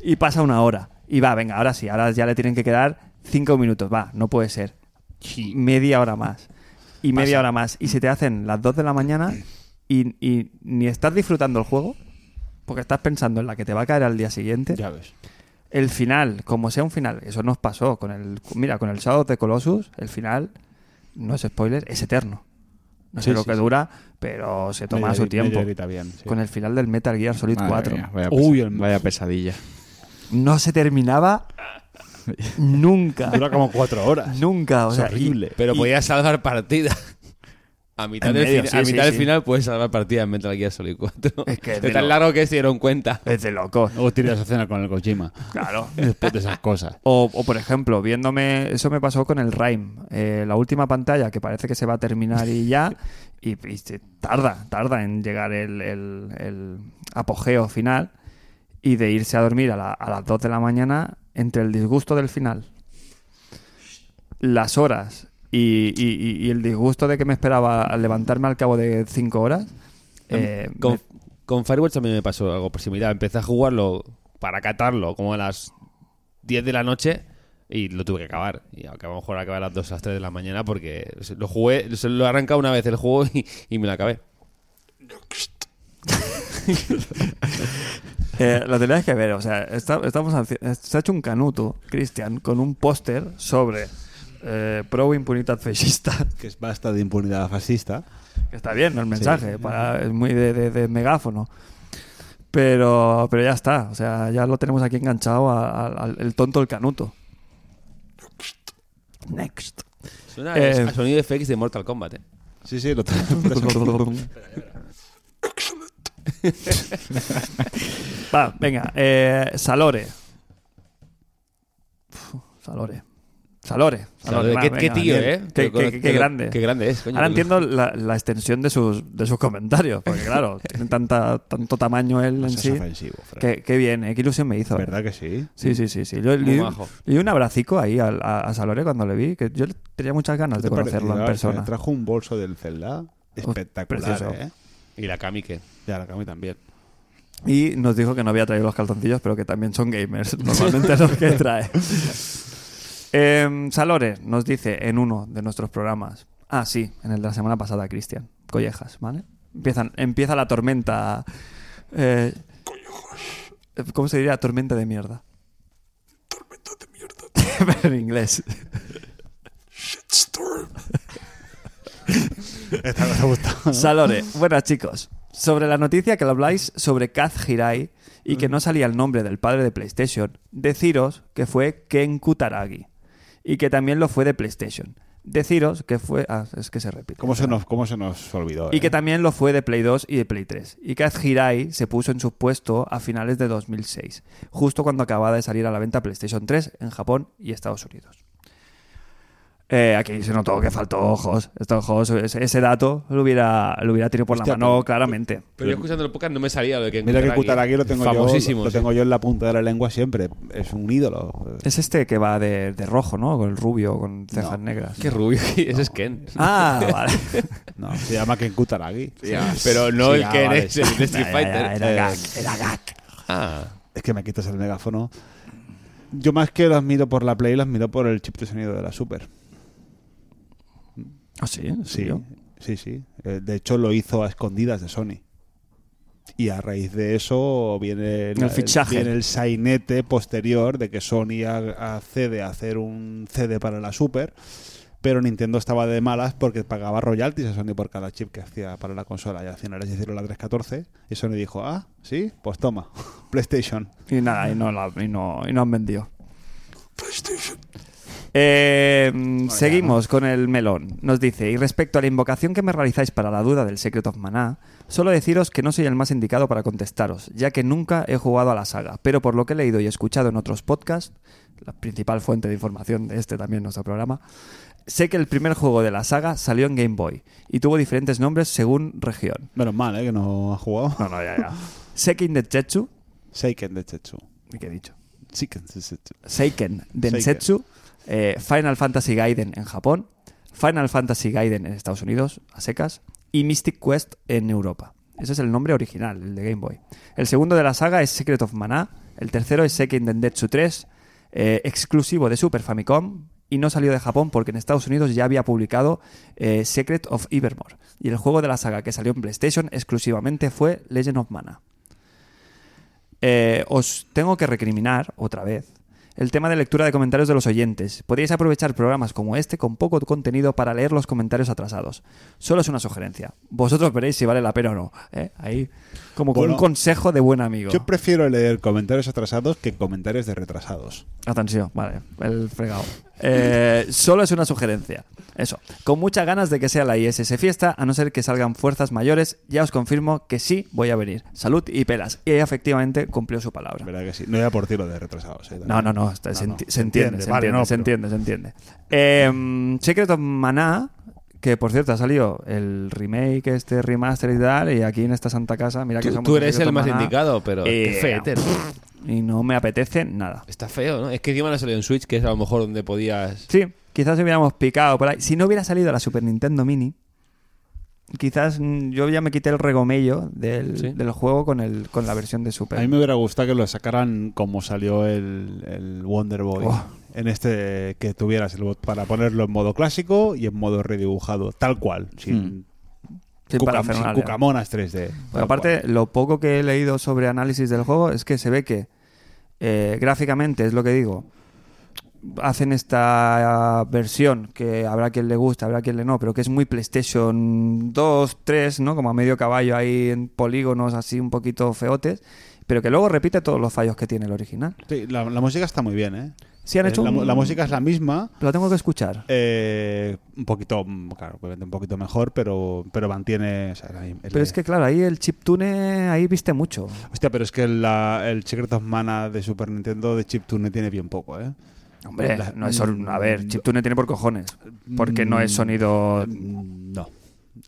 Y pasa una hora. Y va, venga, ahora sí, ahora ya le tienen que quedar cinco minutos. Va, no puede ser. Media hora más. Y media hora más. Y se te hacen las dos de la mañana y, y ni estás disfrutando el juego, porque estás pensando en la que te va a caer al día siguiente. Ya ves. El final, como sea un final, eso nos pasó con el. Mira, con el Shadow the Colossus, el final, no es spoiler, es eterno. No sé Sí, lo sí, que sí. dura, pero se toma su tiempo. bien. Con el final del Metal Gear Solid Madre 4. mía, vaya, Uy, el- vaya pesadilla. No se terminaba nunca. Dura como cuatro horas. Nunca, o Es sea, horrible. y- Pero y- podías salvar partida. A mitad, del, medio, fin- sí, a sí, mitad del sí. final puedes salvar partida en Metal Gear Solid 4. Es que es de tan lo- largo que se dieron cuenta. Es de locos. Luego tiras a cena con el Kojima. Claro. Después de esas cosas. O, o, por ejemplo, viéndome, eso me pasó con el Rime, Eh, la última pantalla que parece que se va a terminar y ya, y, y tarda, tarda en llegar el, el- el apogeo final y de irse a dormir a, la- a las 2 de la mañana entre el disgusto del final, las horas y, y- y- y el disgusto de que me esperaba al levantarme al cabo de 5 horas. eh, Con, me- con Firewatch también me pasó algo similar. Empecé a jugarlo para catarlo como a las 10 de la noche y lo tuve que acabar. Y acabo mejor acabar a las 2 a las 3 de la mañana porque lo jugué, se lo he arrancado una vez el juego y, y me lo acabé. Eh, lo tenías que ver, o sea, está- estamos se ha hecho un canuto, Cristian, con un póster sobre eh, pro impunidad fascista. Que es basta de impunidad fascista. Que está bien el mensaje, para- es muy de, de- de megáfono. Pero, pero ya está, o sea, ya lo tenemos aquí enganchado al el tonto el canuto. Next. Suena Eh, a sonido de FX de Mortal Kombat, ¿eh? Sí, sí, lo Va, venga. eh, Salore. Uf, Salore. Salore. Salore, va, ¿Qué, venga, qué tío. ¿eh? Qué, grande. Qué grande es, coño. Ahora entiendo la, la extensión de sus, de sus comentarios. Porque, claro, tiene tanta, tanto tamaño él No en sí. ofensivo. Qué, qué bien, eh, qué ilusión me hizo. eh. ¿Verdad que sí? Sí, sí, sí. sí. Yo Muy di, majo. le di un abracico ahí a, a- a Salore cuando le vi, que yo tenía muchas ganas ¿Qué de conocerlo en pareció? persona. Trajo un bolso del Zelda espectacular, precioso. ¿eh? Y la Kami que. Ya, la Cami también. Y nos dijo que no había traído los calzoncillos, pero que también son gamers. Normalmente los que trae. Em, Salore nos dice en uno de nuestros programas. Ah, sí, en el de la semana pasada, Cristian. Collejas, ¿vale? Empiezan, empieza la tormenta. eh, ¿Cómo se diría? Tormenta de mierda. Tormenta de mierda. Pero en inglés. Shitstorm. Esta me ha gustado. ¿no? Salore, buenas chicos. Sobre la noticia que habláis sobre Kaz Hirai y que no salía el nombre del padre de PlayStation, deciros que fue Ken Kutaragi y que también lo fue de PlayStation. Deciros que fue... Ah, es que se repite. ¿Cómo se nos, cómo se nos olvidó? Y eh? que también lo fue de Play 2 y de Play 3. Y Kaz Hirai se puso en su puesto a finales de 2006, justo cuando acababa de salir a la venta PlayStation 3 en Japón y Estados Unidos. Eh, aquí se notó que faltó ojos. Estos ojos, ese, ese dato lo hubiera, lo hubiera tenido por Hostia, la mano pero- claramente. Pero yo escuchando el podcast no me salía lo de que Mira que Kutaragi lo tengo, yo, famosísimo, lo sí. tengo yo en la punta de la lengua siempre. Es un ídolo. Es este que va de, de rojo, ¿no? Con el rubio, con cejas negras. Qué rubio, ese es Ken. Ah, vale. No, se llama Ken Kutaragi. Pero no Sí, el Ken vale, es el de Street Fighter. era Eh, era gag. Ah, Es que me quitas el megáfono. Yo más que las miro por la Play, las miro por el chip de sonido de la Super. Ah, sí, ¿en Sí, sí, sí. Eh, De hecho, lo hizo a escondidas de Sony. Y a raíz de eso viene El fichaje. viene el sainete posterior de que Sony accede a hacer un CD para la Super, pero Nintendo estaba de malas porque pagaba royalties a Sony por cada chip que hacía para la consola. Y al final les hicieron la 314 y Sony dijo, ah, sí, pues toma, PlayStation. Y nada, y no, la- y no, y no han vendido. PlayStation. Eh, seguimos con el melón. Nos dice, y respecto a la invocación que me realizáis para la duda del Secret of Mana, solo deciros que no soy el más indicado para contestaros, ya que nunca he jugado a la saga, pero por lo que he leído y escuchado en otros podcasts, la principal fuente de información de este también nuestro programa, sé que el primer juego de la saga salió en Game Boy y tuvo diferentes nombres según región. Menos mal, ¿eh? Que no ha jugado. No, no, ya, ya. Seiken Densetsu, Seiken Densetsu. ¿y qué he dicho? Seiken Densetsu. Seiken Densetsu, eh, Final Fantasy Gaiden en Japón, Final Fantasy Gaiden en Estados Unidos, a secas, y Mystic Quest en Europa. Ese es el nombre original, el de Game Boy. El segundo de la saga es Secret of Mana, el tercero es Seiken Densetsu 3, eh, exclusivo de Super Famicom, y no salió de Japón porque en Estados Unidos ya había publicado eh, Secret of Evermore. Y el juego de la saga que salió en PlayStation exclusivamente fue Legend of Mana. Eh, os tengo que recriminar otra vez el tema de lectura de comentarios de los oyentes. Podríais aprovechar programas como este con poco contenido para leer los comentarios atrasados. Solo es una sugerencia. Vosotros veréis si vale la pena o no. ¿eh? Ahí, como con Bueno, un consejo de buen amigo. Yo prefiero leer comentarios atrasados que comentarios de retrasados. Atención, vale, el fregado. Eh, solo es una sugerencia. Eso, con muchas ganas de que sea la ISS fiesta, a no ser que salgan fuerzas mayores, ya os confirmo que sí voy a venir. Salud y pelas. Y ella efectivamente cumplió su palabra. ¿Verdad que sí? No era por tiro de retrasados. ¿eh? No, no, no, se, no, enti- se entiende, se vale, entiende, no, se pero- entiende, se entiende. Eh, Secret of Mana, que por cierto ha salido el remake, este remaster y tal, y aquí en esta santa casa, mira que tú, somos tú eres Secret el más indicado, pero Eh, qué. Y no me apetece nada. Está feo, ¿no? Es que encima no salió en Switch, que es a lo mejor donde podías... Sí, quizás hubiéramos picado por ahí. Si no hubiera salido la Super Nintendo Mini, quizás mm, yo ya me quité el regomello del, Sí. del juego con, el, con la versión de Super. A mí me hubiera gustado que lo sacaran como salió el, el Wonder Boy. Oh. En este que tuvieras el bot para ponerlo en modo clásico y en modo redibujado, tal cual, sin, Sin cucam- sin cucamonas 3D. Porque tal aparte, cual. lo poco que he leído sobre análisis del juego es que se ve que eh, gráficamente, es lo que digo, hacen esta versión que habrá quien le guste, habrá quien le no, pero que es muy PlayStation 2, 3, ¿no? Como a medio caballo ahí en polígonos así un poquito feotes, pero que luego repite todos los fallos que tiene el original. Sí, la, la música está muy bien, ¿eh? Sí, han Eh, hecho la, un- mu- la música es la misma. Lo tengo que escuchar. eh, un poquito, mm, claro, obviamente un poquito mejor, pero, pero mantiene. o sea, la- el- Pero es que, claro, ahí el chiptune ahí viste mucho. Hostia, pero es que el Secret of Mana de Super Nintendo de chiptune tiene bien poco, ¿eh? Hombre, no es a ver, mm, chiptune tiene por cojones. Porque no es Mm, sonido. Mm, No.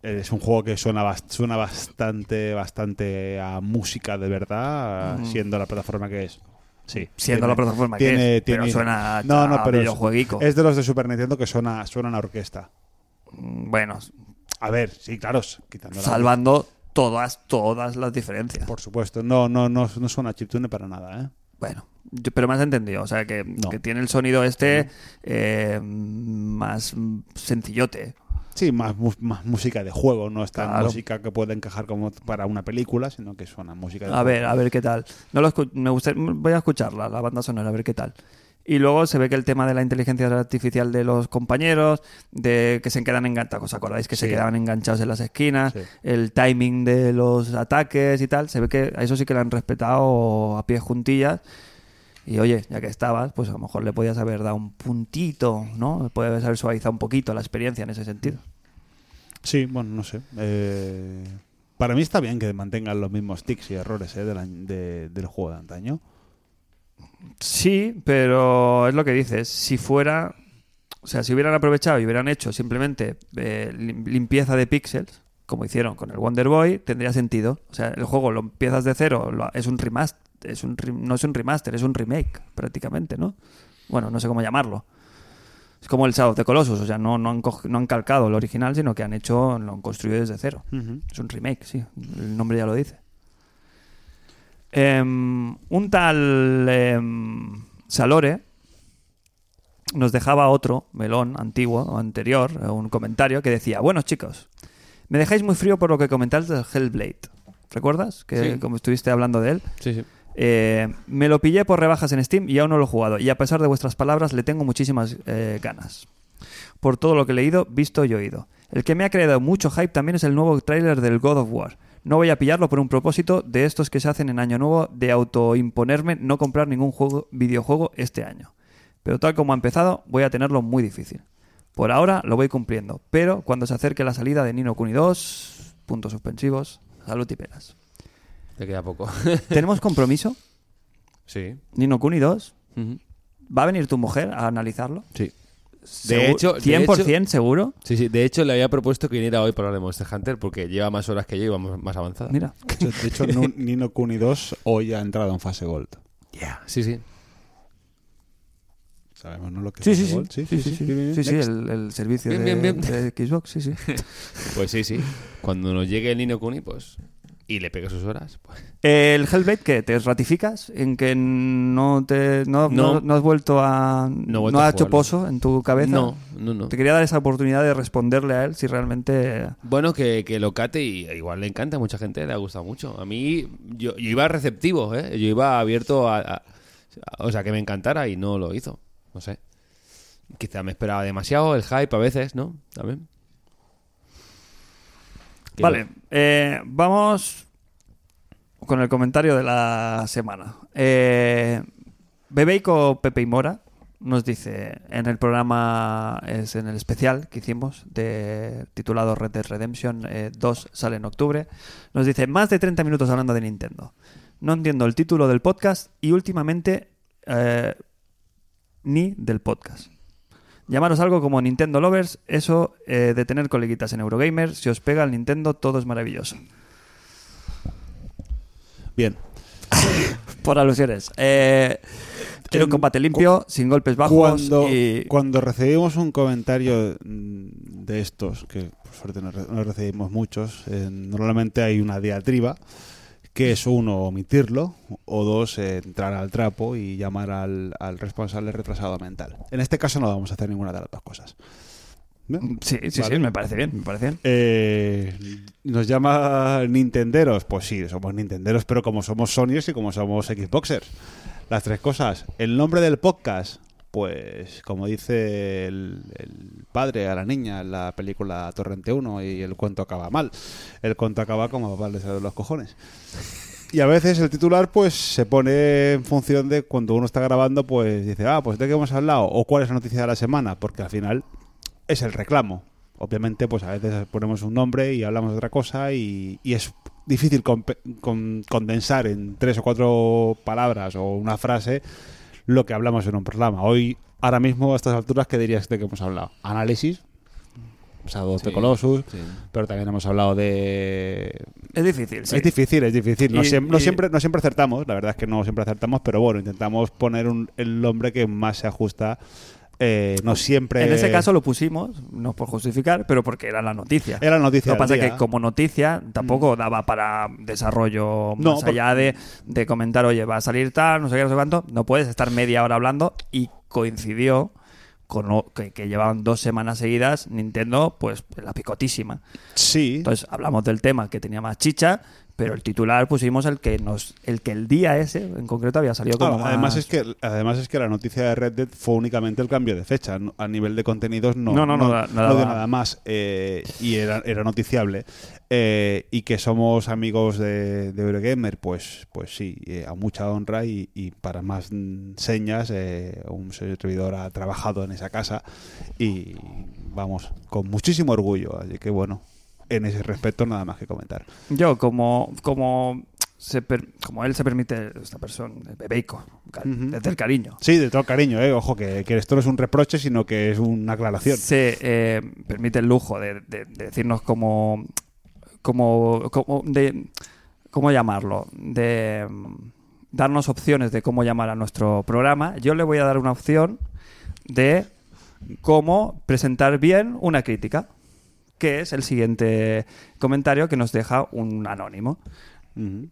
Es un juego que suena, suena bastante, bastante a música de verdad, Mm. siendo la plataforma que es. Sí. Siendo Tiene- la plataforma que tiene- es, pero tiene- suena a, No, no, a pero es- videojueguico. Es de los de Super Nintendo que suena, suenan a orquesta. Mm, Bueno, A ver, sí, claro, quitando la- salvando todas, todas las diferencias. Por supuesto, no, no, no, no suena chiptune para nada, ¿eh? Bueno, yo- pero me has entendido. O sea, que, No. que tiene el sonido este eh, más sencillote. Sí, más, más música de juego, no es tan Claro. música que puede encajar como para una película, sino que suena música de A juego. ver, a ver qué tal. No lo me gusta, voy a escucharla, la banda sonora, a ver qué tal. Y luego se ve que el tema de la inteligencia artificial de los compañeros, de que se quedan enganchados, ¿os acordáis que se quedaban enganchados en las esquinas? Sí. El timing de los ataques y tal, se ve que a eso sí que lo han respetado a pies juntillas. Y oye, ya que estabas, pues a lo mejor le podías haber dado un puntito, ¿no? Puedes haber suavizado un poquito la experiencia en ese sentido. Sí, bueno, no sé. Eh, para mí está bien que mantengan los mismos tics y errores ¿eh? del, de- del juego de antaño. Sí, pero es lo que dices. Si fuera. O sea, si hubieran aprovechado y hubieran hecho simplemente eh, lim- limpieza de píxeles, como hicieron con el Wonder Boy, tendría sentido. O sea, el juego lo empiezas de cero, lo- es un remaster, es un, no es un remaster, es un remake, prácticamente, ¿no? Bueno, no sé cómo llamarlo. Es como el Shadow of the Colossus, o sea, no, no, han, no han calcado el original, sino que han hecho, lo han construido desde cero. Es un remake, sí. El nombre ya lo dice. Em, un tal em, Salore nos dejaba otro melón antiguo o anterior, eh, un comentario que decía: Buenos chicos, me dejáis muy frío por lo que comentáis del Hellblade. ¿Recuerdas? Que Sí. como estuviste hablando de él. Sí, sí. Eh, me lo pillé por rebajas en Steam y aún no lo he jugado. Y a pesar de vuestras palabras, le tengo muchísimas eh, ganas. Por todo lo que he leído, visto y oído. El que me ha creado mucho hype también es el nuevo tráiler del God of War. No voy a pillarlo por un propósito de estos que se hacen en Año Nuevo de autoimponerme no comprar ningún juego, videojuego este año. Pero tal como ha empezado, voy a tenerlo muy difícil. Por ahora lo voy cumpliendo, pero cuando se acerque la salida de Nino Kuni 2, puntos suspensivos, salud y penas. Te queda poco. ¿Tenemos compromiso? sí. Nino Kuni 2. Ujú. ¿Va a venir tu mujer a analizarlo? Sí. Segu- hecho- de 100% seguro. Sí, sí. De hecho, le había propuesto que viniera hoy para hablar de Monster Hunter porque lleva más horas que yo y vamos más avanzada. Mira. De hecho, de Nino Kuni 2 hoy ha entrado en fase Gold. Sí, sí. ¿Sabemos no lo que Sí, es sí, fase sí. Gold? Sí, sí, sí. Bien, bien, Sí, sí, next. el, el servicio Bien, de, bien, bien. de Xbox, sí, sí. Pues sí, sí. Cuando nos llegue el Nino Kuni, pues. Y le pegue sus horas, pues. El Hellblade, ¿qué? ¿Te ratificas en que no te no, no- No. no has vuelto a... No No, vuelto a ha hecho poso en tu cabeza? No, no, no. Te quería dar esa oportunidad de responderle a él si realmente... Bueno, que, que lo cate y igual le encanta a mucha gente, le ha gustado mucho. A mí, yo, yo iba receptivo, ¿eh? Yo iba abierto a, a- a- O sea, que me encantara y no lo hizo. No sé. Quizá me esperaba demasiado, el hype a veces, ¿no? También. Vale, eh, vamos con el comentario de la semana. Eh, Bebeico Pepe y Mora nos dice en el programa, es en el especial que hicimos de titulado Red Dead Redemption eh, 2 sale en octubre, nos dice más de 30 minutos hablando de Nintendo. No entiendo el título del podcast y últimamente eh, ni del podcast. Llamaros algo como Nintendo Lovers, eso eh, de tener coleguitas en Eurogamer, si os pega el Nintendo todo es maravilloso. Bien. Por alusiones. Eh, quiero un combate limpio, sin golpes bajos Cuando, y... cuando recibimos un comentario de estos, que por suerte no recibimos muchos, eh, normalmente hay una diatriba, que es uno, omitirlo, o dos, eh, entrar al trapo y llamar al, al responsable retrasado mental. En este caso no vamos a hacer ninguna de las dos cosas. ¿Bien? Sí, sí, Vale. sí, me parece bien, me parece bien. Eh, ¿Nos llama Nintenderos? Pues sí, somos Nintenderos, pero como somos Sonyers y como somos Xboxers. Las tres cosas. El nombre del podcast, pues como dice el, padre a la niña en la película Torrente 1 y el cuento acaba mal. El cuento acaba como papá le sale los cojones. Y a veces el titular pues se pone en función de cuando uno está grabando, pues dice, ah, pues de qué hemos hablado o cuál es la noticia de la semana, porque al final es el reclamo. Obviamente, pues a veces ponemos un nombre y hablamos de otra cosa y, es difícil con- condensar en tres o cuatro palabras o una frase lo que hablamos en un programa. Hoy, ahora mismo, a estas alturas, ¿qué dirías de que hemos hablado? Análisis, Shadow of the Sí, Colossus, sí. pero también hemos hablado de Es difícil, sí. es difícil, es difícil. No, Y- siem- no y- siempre, no siempre acertamos, la verdad es que no siempre acertamos, pero bueno, intentamos poner un- el nombre que más se ajusta. Eh, no siempre. En ese caso lo pusimos, no por justificar, pero porque era la noticia. Era la noticia Lo que pasa día. que como noticia tampoco daba para desarrollo No, más allá de, de comentar, oye, va a salir tal, no sé qué, no sé cuánto. No puedes estar media hora hablando y coincidió con que, que llevaban dos semanas seguidas Nintendo, pues la picotísima. Sí. Entonces hablamos del tema que tenía más chicha, pero el titular pusimos el que nos, el que el día ese en concreto había salido como Claro, además más- es que además es que la noticia de Red Dead fue únicamente el cambio de fecha. A nivel de contenidos no No, no, no da- no dio nada más eh, y era, era noticiable. Eh, y que somos amigos de, de Eurogamer pues pues sí eh, a mucha honra y, y para más señas un servidor ha trabajado en esa casa y vamos con muchísimo orgullo. Así que bueno en ese respecto nada más que comentar. Yo, como, como, se per- como él se permite, esta persona, Bebeico, ca- Ujú. desde el cariño, sí de todo cariño eh ojo que, que esto no es un reproche sino que es una aclaración. Se eh, permite el lujo de, de- de decirnos cómo, cómo, cómo- de, cómo llamarlo, de mm, darnos opciones de cómo llamar a nuestro programa. Yo le voy a dar una opción de cómo presentar bien una crítica, que es el siguiente comentario que nos deja un anónimo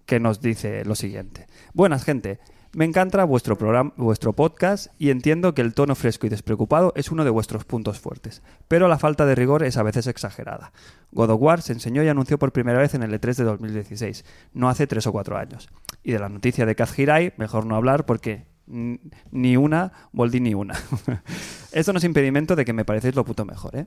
que nos dice lo siguiente. Buenas, gente. Me encanta vuestro programa, vuestro podcast y entiendo que el tono fresco y despreocupado es uno de vuestros puntos fuertes, pero la falta de rigor es a veces exagerada. God of War se enseñó y anunció por primera vez en el E3 de 2016, no hace tres o cuatro años. Y de la noticia de Kaz Hirai, mejor no hablar porque ni una, Voldi ni una. Esto no es impedimento de que me parecéis lo puto mejor, ¿eh?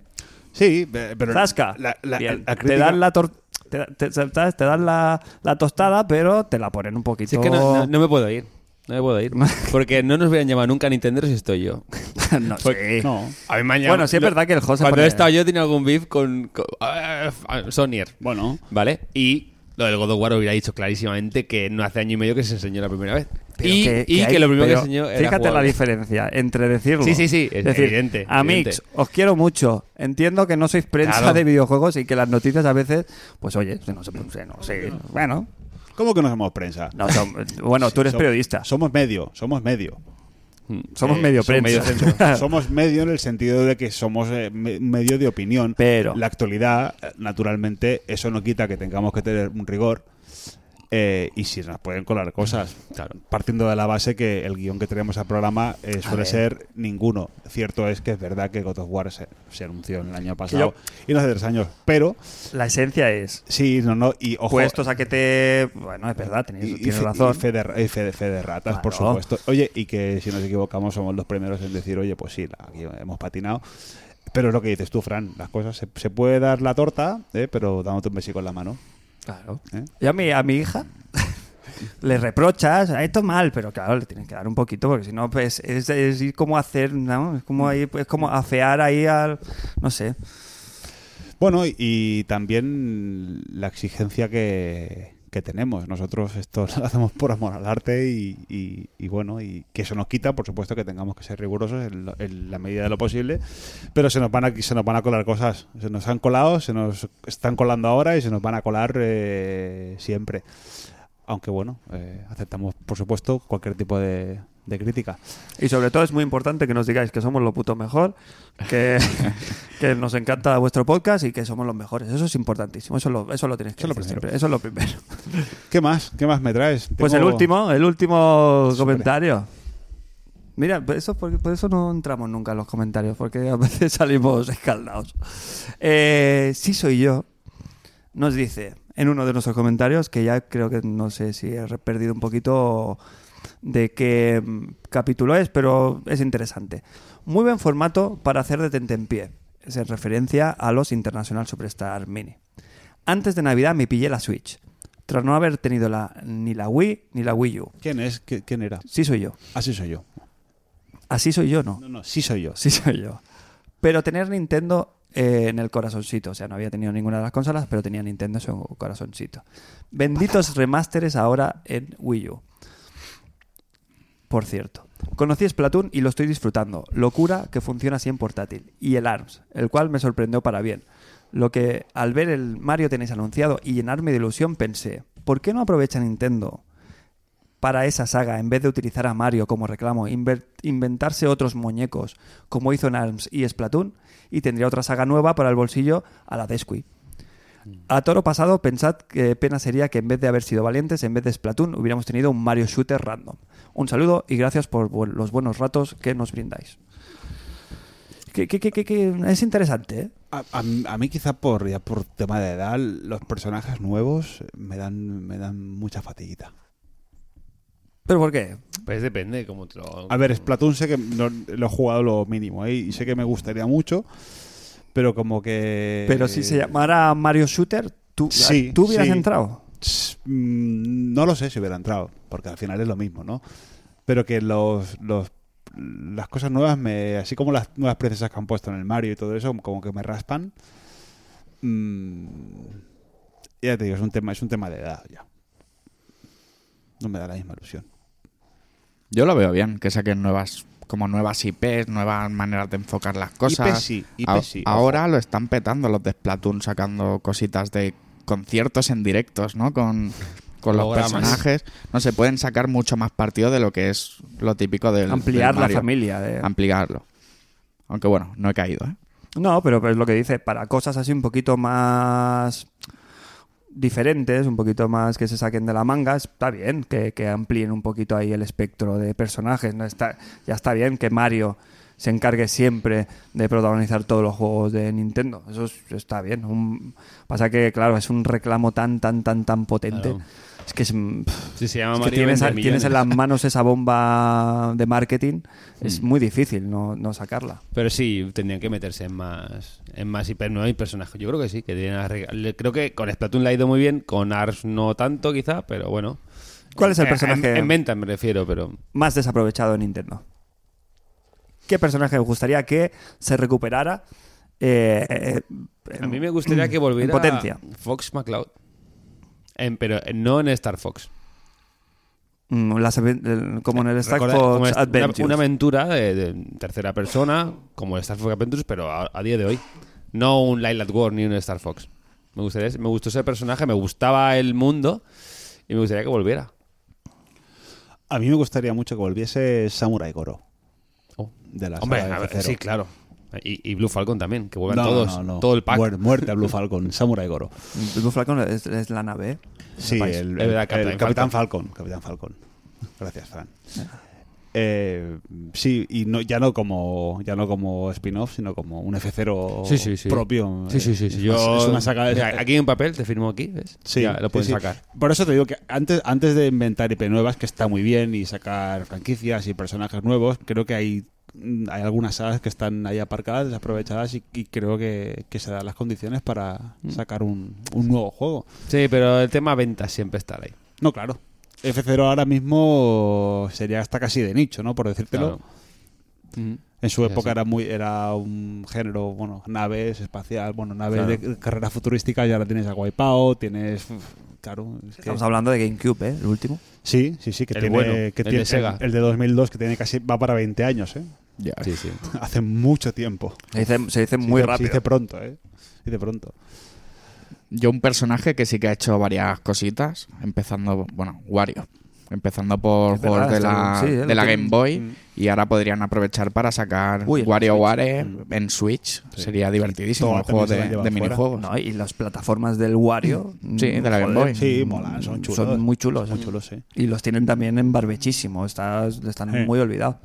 Sí, pe- pero Zasca. la, la- Bien. la Te crítica- dan la tor- te, te-. Te dan la, la tostada, pero te la ponen un poquito. Si es que no, no- no me puedo ir. No me puedo ir. Porque no nos voy a llamar nunca a Nintendo si estoy yo. No sé. No. A mí me han llamado- Bueno, sí es lo- verdad que el José Cuando pone- he estado yo tenía algún beef con, con ah, Sonyer. Bueno, ¿Vale? Y lo del God of War hubiera dicho clarísimamente que no hace año y medio que se enseñó la primera vez. Pero y que- y que lo primero que enseñó era Fíjate la diferencia entre decirlo. Sí, sí, sí, es decir, evidente, Amigos, evidente. os quiero mucho. Entiendo que no sois prensa Claro. de videojuegos y que las noticias a veces, pues oye, no sé, no sé, bueno, ¿cómo que no somos prensa? no son- bueno, tú eres periodista. Somos medio, somos medio. Somos Eh, medio somos prensa. centro. somos medio en el sentido de que somos eh, me- medio de opinión. Pero- La actualidad, eh, naturalmente, eso no quita que tengamos que tener un rigor. Eh, y si nos pueden colar cosas. Claro. Partiendo de la base que el guion que tenemos al programa eh, suele ser ninguno. Cierto es que es verdad que God of War se, se anunció en el año pasado y no hace tres años. Pero La esencia es sí, no, no. Y ojo. puestos a que te, bueno, es verdad, tenéis, Y, y tienes fe, razón. y fe de, y fe de- fe de ratas, por supuesto. Oye, y que si nos equivocamos somos los primeros en decir, oye, pues sí, la- aquí hemos patinado. Pero es lo que dices tú, Fran, las cosas se, se puede dar la torta, ¿eh? pero dándote un besico en la mano. Claro. ¿eh? Y a mi, a mi hija le reprochas, "Ah, esto mal, pero claro, le tienes que dar un poquito, porque si no, pues es, es ir como hacer, ¿no? Es como, ahí, es como afear ahí al. No sé. Bueno, y también la exigencia que, que tenemos. Nosotros esto lo hacemos por amor al arte y, y- bueno, y que eso nos quita, por supuesto, que tengamos que ser rigurosos en, lo- en la medida de lo posible, pero se nos van a, se nos van a colar cosas. Se nos han colado, se nos están colando ahora y se nos van a colar eh, siempre. Aunque bueno, eh, aceptamos, por supuesto, cualquier tipo de, de crítica. Y sobre todo es muy importante que nos digáis que somos lo puto mejor, que, que nos encanta vuestro podcast y que somos los mejores. Eso es importantísimo. Eso lo, eso lo tienes que Eso decir siempre. Eso es lo primero. ¿Qué más? ¿Qué más me traes? Pues el Tengo- último, el último Súper. comentario. Mira, por eso, por, por eso no entramos nunca en los comentarios, porque a veces salimos escaldados. Eh, sí soy yo. Nos dice en uno de nuestros comentarios, que ya creo que no sé si he perdido un poquito de qué mm, capítulo es, pero es interesante. Muy buen formato para hacer de tentempié. Es en referencia a los International Superstar Mini. Antes de Navidad me pillé la Switch. tras no haber tenido la, ni la Wii ni la Wii U. ¿Quién es? ¿Qui- ¿Quién era? Sí soy yo. Así soy yo. Así soy yo, ¿no? No, no, sí soy yo. Sí soy yo. Pero tener Nintendo eh, en el corazoncito. O sea, no había tenido ninguna de las consolas, pero tenía Nintendo en su corazoncito. Benditos remasteres ahora en Wii U. Por cierto. Conocí Splatoon y lo estoy disfrutando. Locura que funciona así en portátil. Y el ARMS, el cual me sorprendió para bien. Lo que al ver el Mario tenéis anunciado y llenarme de ilusión pensé, ¿por qué no aprovecha Nintendo para esa saga, en vez de utilizar a Mario como reclamo, inventarse otros muñecos, como hizo en ARMS y Splatoon, y tendría otra saga nueva para el bolsillo a la Desqui. A toro pasado, pensad que pena sería que en vez de haber sido valientes, en vez de Splatoon, hubiéramos tenido un Mario Shooter random. Un saludo y gracias por los buenos ratos que nos brindáis. Que, que- que- que- que es interesante, ¿eh? A, a- a mí quizá por ya por tema de edad, los personajes nuevos me dan, me dan mucha fatiguita. ¿Pero por qué? Pues depende cómo te lo... A ver, Splatoon sé que no- lo he jugado lo mínimo ¿eh? y sé que me gustaría mucho, pero como que... Pero si se llamara Mario Shooter, ¿tú, Sí, ¿tú hubieras sí. entrado? Mm, No lo sé si hubiera entrado, porque al final es lo mismo, ¿no? Pero que los, los las cosas nuevas, me, así como las nuevas princesas que han puesto en el Mario y todo eso, como que me raspan. Mm, ya te digo, es un tema, es un tema de edad ya. No me da la misma ilusión. Yo lo veo bien, que saquen nuevas como nuevas IPs, nuevas maneras de enfocar las cosas. IP sí, IP A- sí, ojo. ahora lo están petando los de Splatoon sacando cositas de conciertos en directos, ¿no? Con, con los personajes. No se pueden sacar mucho más partido de lo que es lo típico del Ampliar del la familia. de- Ampliarlo. Aunque bueno, no he caído, ¿eh? No, pero, pero es lo que dice, para cosas así un poquito más diferentes, un poquito más que se saquen de la manga, está bien que, que amplíen un poquito ahí el espectro de personajes. ¿no? Está, ya está bien que Mario se encargue siempre de protagonizar todos los juegos de Nintendo. Eso es- está bien. Un- pasa que, claro, es un reclamo tan, tan, tan, tan potente. Claro. Es que es, pff, Si se llama es que Mario, tienes, en las manos esa bomba de marketing, es Mm. muy difícil no, no sacarla. Pero sí, tendrían que meterse en más en más hiper y personajes. Yo creo que sí, que tienen Creo que con Splatoon le ha ido muy bien, con Ars no tanto quizá, pero bueno. ¿Cuál es el Eh, personaje? En, en venta me refiero, pero... más desaprovechado de Nintendo. ¿Qué personaje os gustaría que se recuperara? eh, eh, A mí me gustaría que volviera en potencia. Fox McCloud. En- pero no en Star Fox. Mm, las como en el Star Recordar- como Fox es- Adventures. Una, aventura de, de tercera persona, como Star Fox Adventures, pero a, a día de hoy. No un Light War ni un Star Fox. Me, gustaría, me gustó ese personaje, me gustaba el mundo y me gustaría que volviera. A mí me gustaría mucho que volviese Samurai Goro. Oh. De la Hombre, saga a de ver, F0. sí, claro. Y, y Blue Falcon también, que vuelvan No, todos, no, no. todo el pack. Muer- muerte a Blue Falcon, Samurai Goro. Blue Falcon es, es la nave. ¿eh? Sí, el, Capitán el Capitán Falcon. Capitán Falcon. Gracias, Fran. Eh, sí, y no, ya no como ya no como spin-off, sino como un F0 Sí, sí, sí. propio. Sí, sí, sí. Es, Yo, es una de- aquí en papel, te firmo aquí, ¿ves? Sí, Ya lo puedes sacar. Por eso te digo que antes, antes de inventar IP nuevas, que está muy bien, y sacar franquicias y personajes nuevos, creo que hay, hay algunas sagas que están ahí aparcadas, desaprovechadas, y, y creo que, que se dan las condiciones para Mm. sacar un, un nuevo juego. Sí, pero el tema ventas siempre está ahí. No, claro. F0 ahora mismo sería hasta casi de nicho, ¿no? Por decírtelo. Claro. En su Es época así. era muy era un género, bueno, naves espacial, bueno, naves Claro. de carrera futurística, ya ahora tienes a Wipeout, tienes claro, es que- Estamos hablando de GameCube, ¿eh? El último. Sí, sí, sí, que El tiene bueno, que el de tiene Sega. el de 2002 que tiene casi va para 20 años, ¿eh? Ya. Sí, sí. Hace mucho tiempo. Se dice, se dice Se muy dice- rápido. Se dice pronto, ¿eh? Se dice pronto. Yo un personaje que sí que ha hecho varias cositas, empezando, bueno, Wario. Empezando por juegos verdad, de está la. Sí, de lo la Game Boy Mm. y ahora podrían aprovechar para sacar Uy, WarioWare Switch. en Switch. Sí. Sería divertidísimo Toda el juego de, de minijuegos. No, y las plataformas del Wario. Sí, de la Game Boy. Sí, mola, son chulos. Son muy chulos. Muy chulos, sí. Y los tienen también en barbechísimo. Está- están Sí. muy olvidados.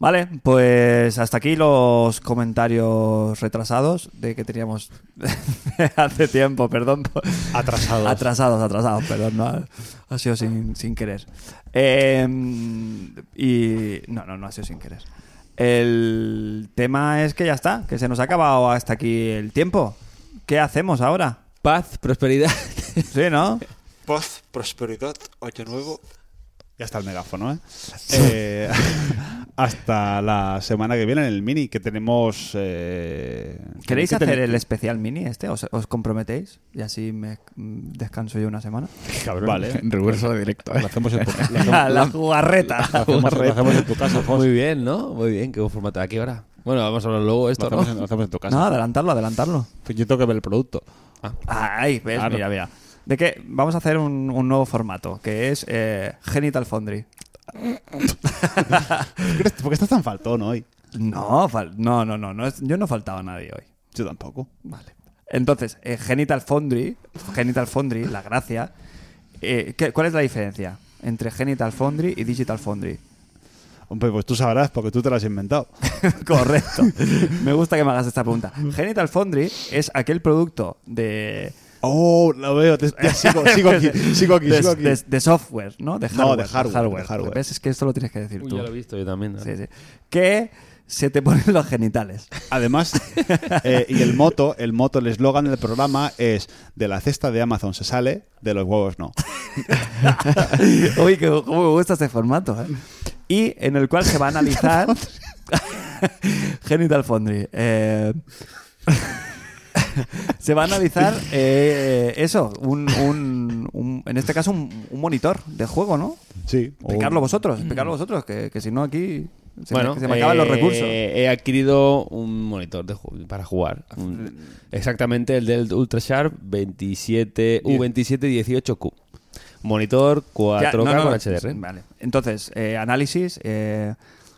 Vale, pues hasta aquí los comentarios retrasados de que teníamos hace tiempo, perdón. Atrasados. Atrasados, atrasados, perdón, no, ha, ha sido sin, sin querer. Eh, y no, no, no ha sido sin querer. El tema es que ya está, que se nos ha acabado hasta aquí el tiempo. ¿Qué hacemos ahora? Paz, prosperidad. Sí, ¿no? Paz, prosperidad, año nuevo. Ya está el megáfono, ¿eh? Eh, hasta la semana que viene en el mini, que tenemos... eh, ¿Queréis que hacer el especial mini este? ¿Os, os comprometéis? Y así me descanso yo una semana. Vale. En riguroso directo, ¿eh? Lo hacemos en tu, hacemos- la jugarreta. lo hacemos- lo hacemos en tu casa. Muy bien, ¿no? Muy bien, qué buen formato. ¿A qué hora? Bueno, vamos a hablar luego Lo esto, hacemos, ¿no? en, lo hacemos en tu casa. No, adelantarlo, adelantarlo. Pues yo tengo que ver el producto. Ay, ves, Claro. mira, mira. De que vamos a hacer un, un nuevo formato, que es eh, Genital Foundry. ¿Por qué estás tan faltón hoy? No, fal- no, no, no, no es- yo no faltaba a nadie hoy. Yo tampoco. Vale. Entonces, eh, Genital Foundry, Genital Foundry, la gracia, eh, ¿qué- ¿cuál es la diferencia entre Genital Foundry y Digital Foundry? Hombre, pues tú sabrás, porque tú te lo has inventado. Correcto. Me gusta que me hagas esta pregunta. Genital Foundry es aquel producto de, Oh, lo veo. te- sigo, sigo aquí, sigo aquí, de, sigo aquí. de- de software, ¿no? De No, hardware. de hardware, de hardware. ¿Ves? Es que esto lo tienes que decir Uy, tú. ya lo he visto yo también. ¿no? Sí, sí. Que se te ponen los genitales. Además, eh, y el moto, el moto, el eslogan del programa es de la cesta de Amazon se sale, de los huevos no. Uy, que, cómo me gusta este formato. ¿eh? Y en el cual se va a analizar. Genital Foundry. eh, se va a analizar eh, eso, un, un- un- en este caso un, un monitor de juego, ¿no? Sí. Explicarlo vosotros, explicarlo vosotros, que, que si no aquí se, bueno, me, se me acaban los eh, recursos. He adquirido un monitor de ju- para jugar. Un- exactamente el del Ultra Sharp 27 U2718Q. Monitor 4K Ya, no, no, con HDR. Vale. Entonces, eh, análisis, eh,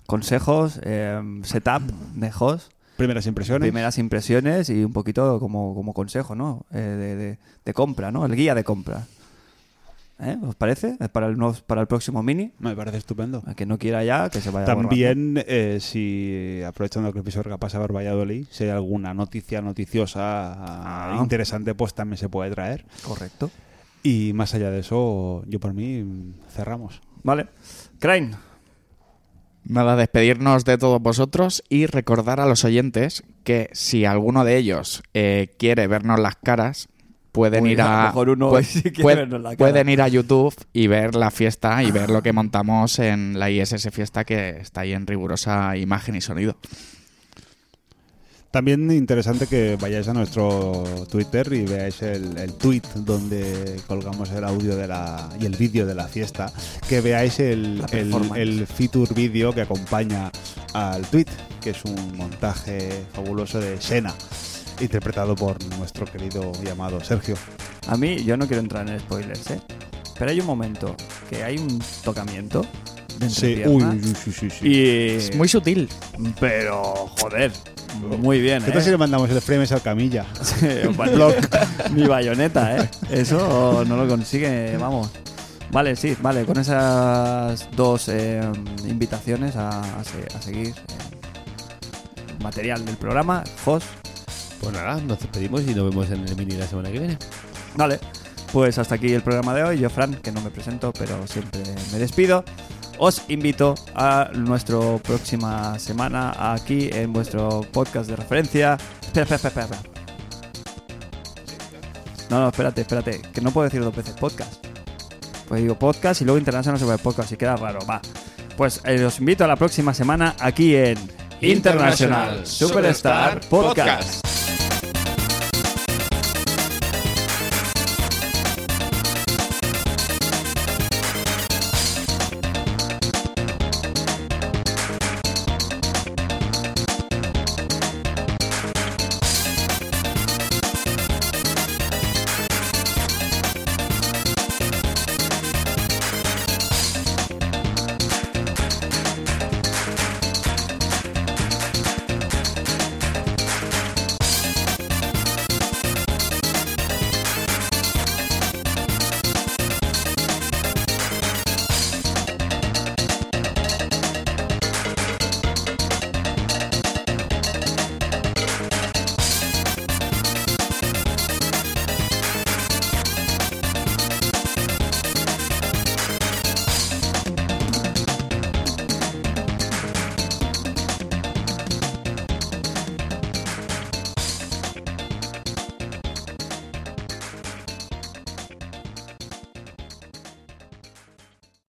consejos, eh, setup de host. Primeras impresiones. primeras impresiones y un poquito como, como consejo, ¿no? Eh, de, de- de compra, ¿no? El guía de compra. ¿Eh? ¿Os parece? Para el, nuevo- para el próximo mini. Me parece estupendo. El que no quiera ya, que se vaya También, eh, si aprovechando que el episodio que pasa por Valladolid, si hay alguna noticia noticiosa Ah. interesante, pues también se puede traer. Correcto. Y más allá de eso, yo por mí cerramos. Vale. Crane. Nada, despedirnos de todos vosotros y recordar a los oyentes que si alguno de ellos eh, quiere vernos las caras, pueden Uy, ir a mejor uno sí la pueden ir a YouTube y ver la fiesta y ver lo que montamos en la ISS fiesta que está ahí en rigurosa imagen y sonido. También interesante que vayáis a nuestro Twitter y veáis el, el tweet donde colgamos el audio de la, y el vídeo de la fiesta. Que veáis el, el feature vídeo que acompaña al tweet, que es un montaje fabuloso de Sena, interpretado por nuestro querido y amado Sergio. A mí, yo no quiero entrar en spoilers, ¿eh? Pero hay un momento que hay un tocamiento de Sí, uy, uy, sí, sí, sí. y... Es muy sutil. Pero, joder, muy bien, ¿Qué ¿eh? tal si le mandamos el frame al camilla? Mi bayoneta, ¿eh? Eso no lo consigue, vamos. Vale, sí, vale, con esas dos eh, invitaciones a, a se- a seguir eh, material del programa, FOS. Pues nada, nos despedimos y nos vemos en el mini la semana que viene. Vale, pues hasta aquí el programa de hoy. Yo, Fran, que no me presento, pero siempre me despido. Os invito a nuestra próxima semana aquí en vuestro podcast de referencia. Espera, espera, espera, espera. No, no, espérate, espérate, que no puedo decir dos veces podcast. Pues digo podcast y luego internacional sobre podcast y queda raro, va. Pues eh, os invito a la próxima semana aquí en International Superstar Podcast.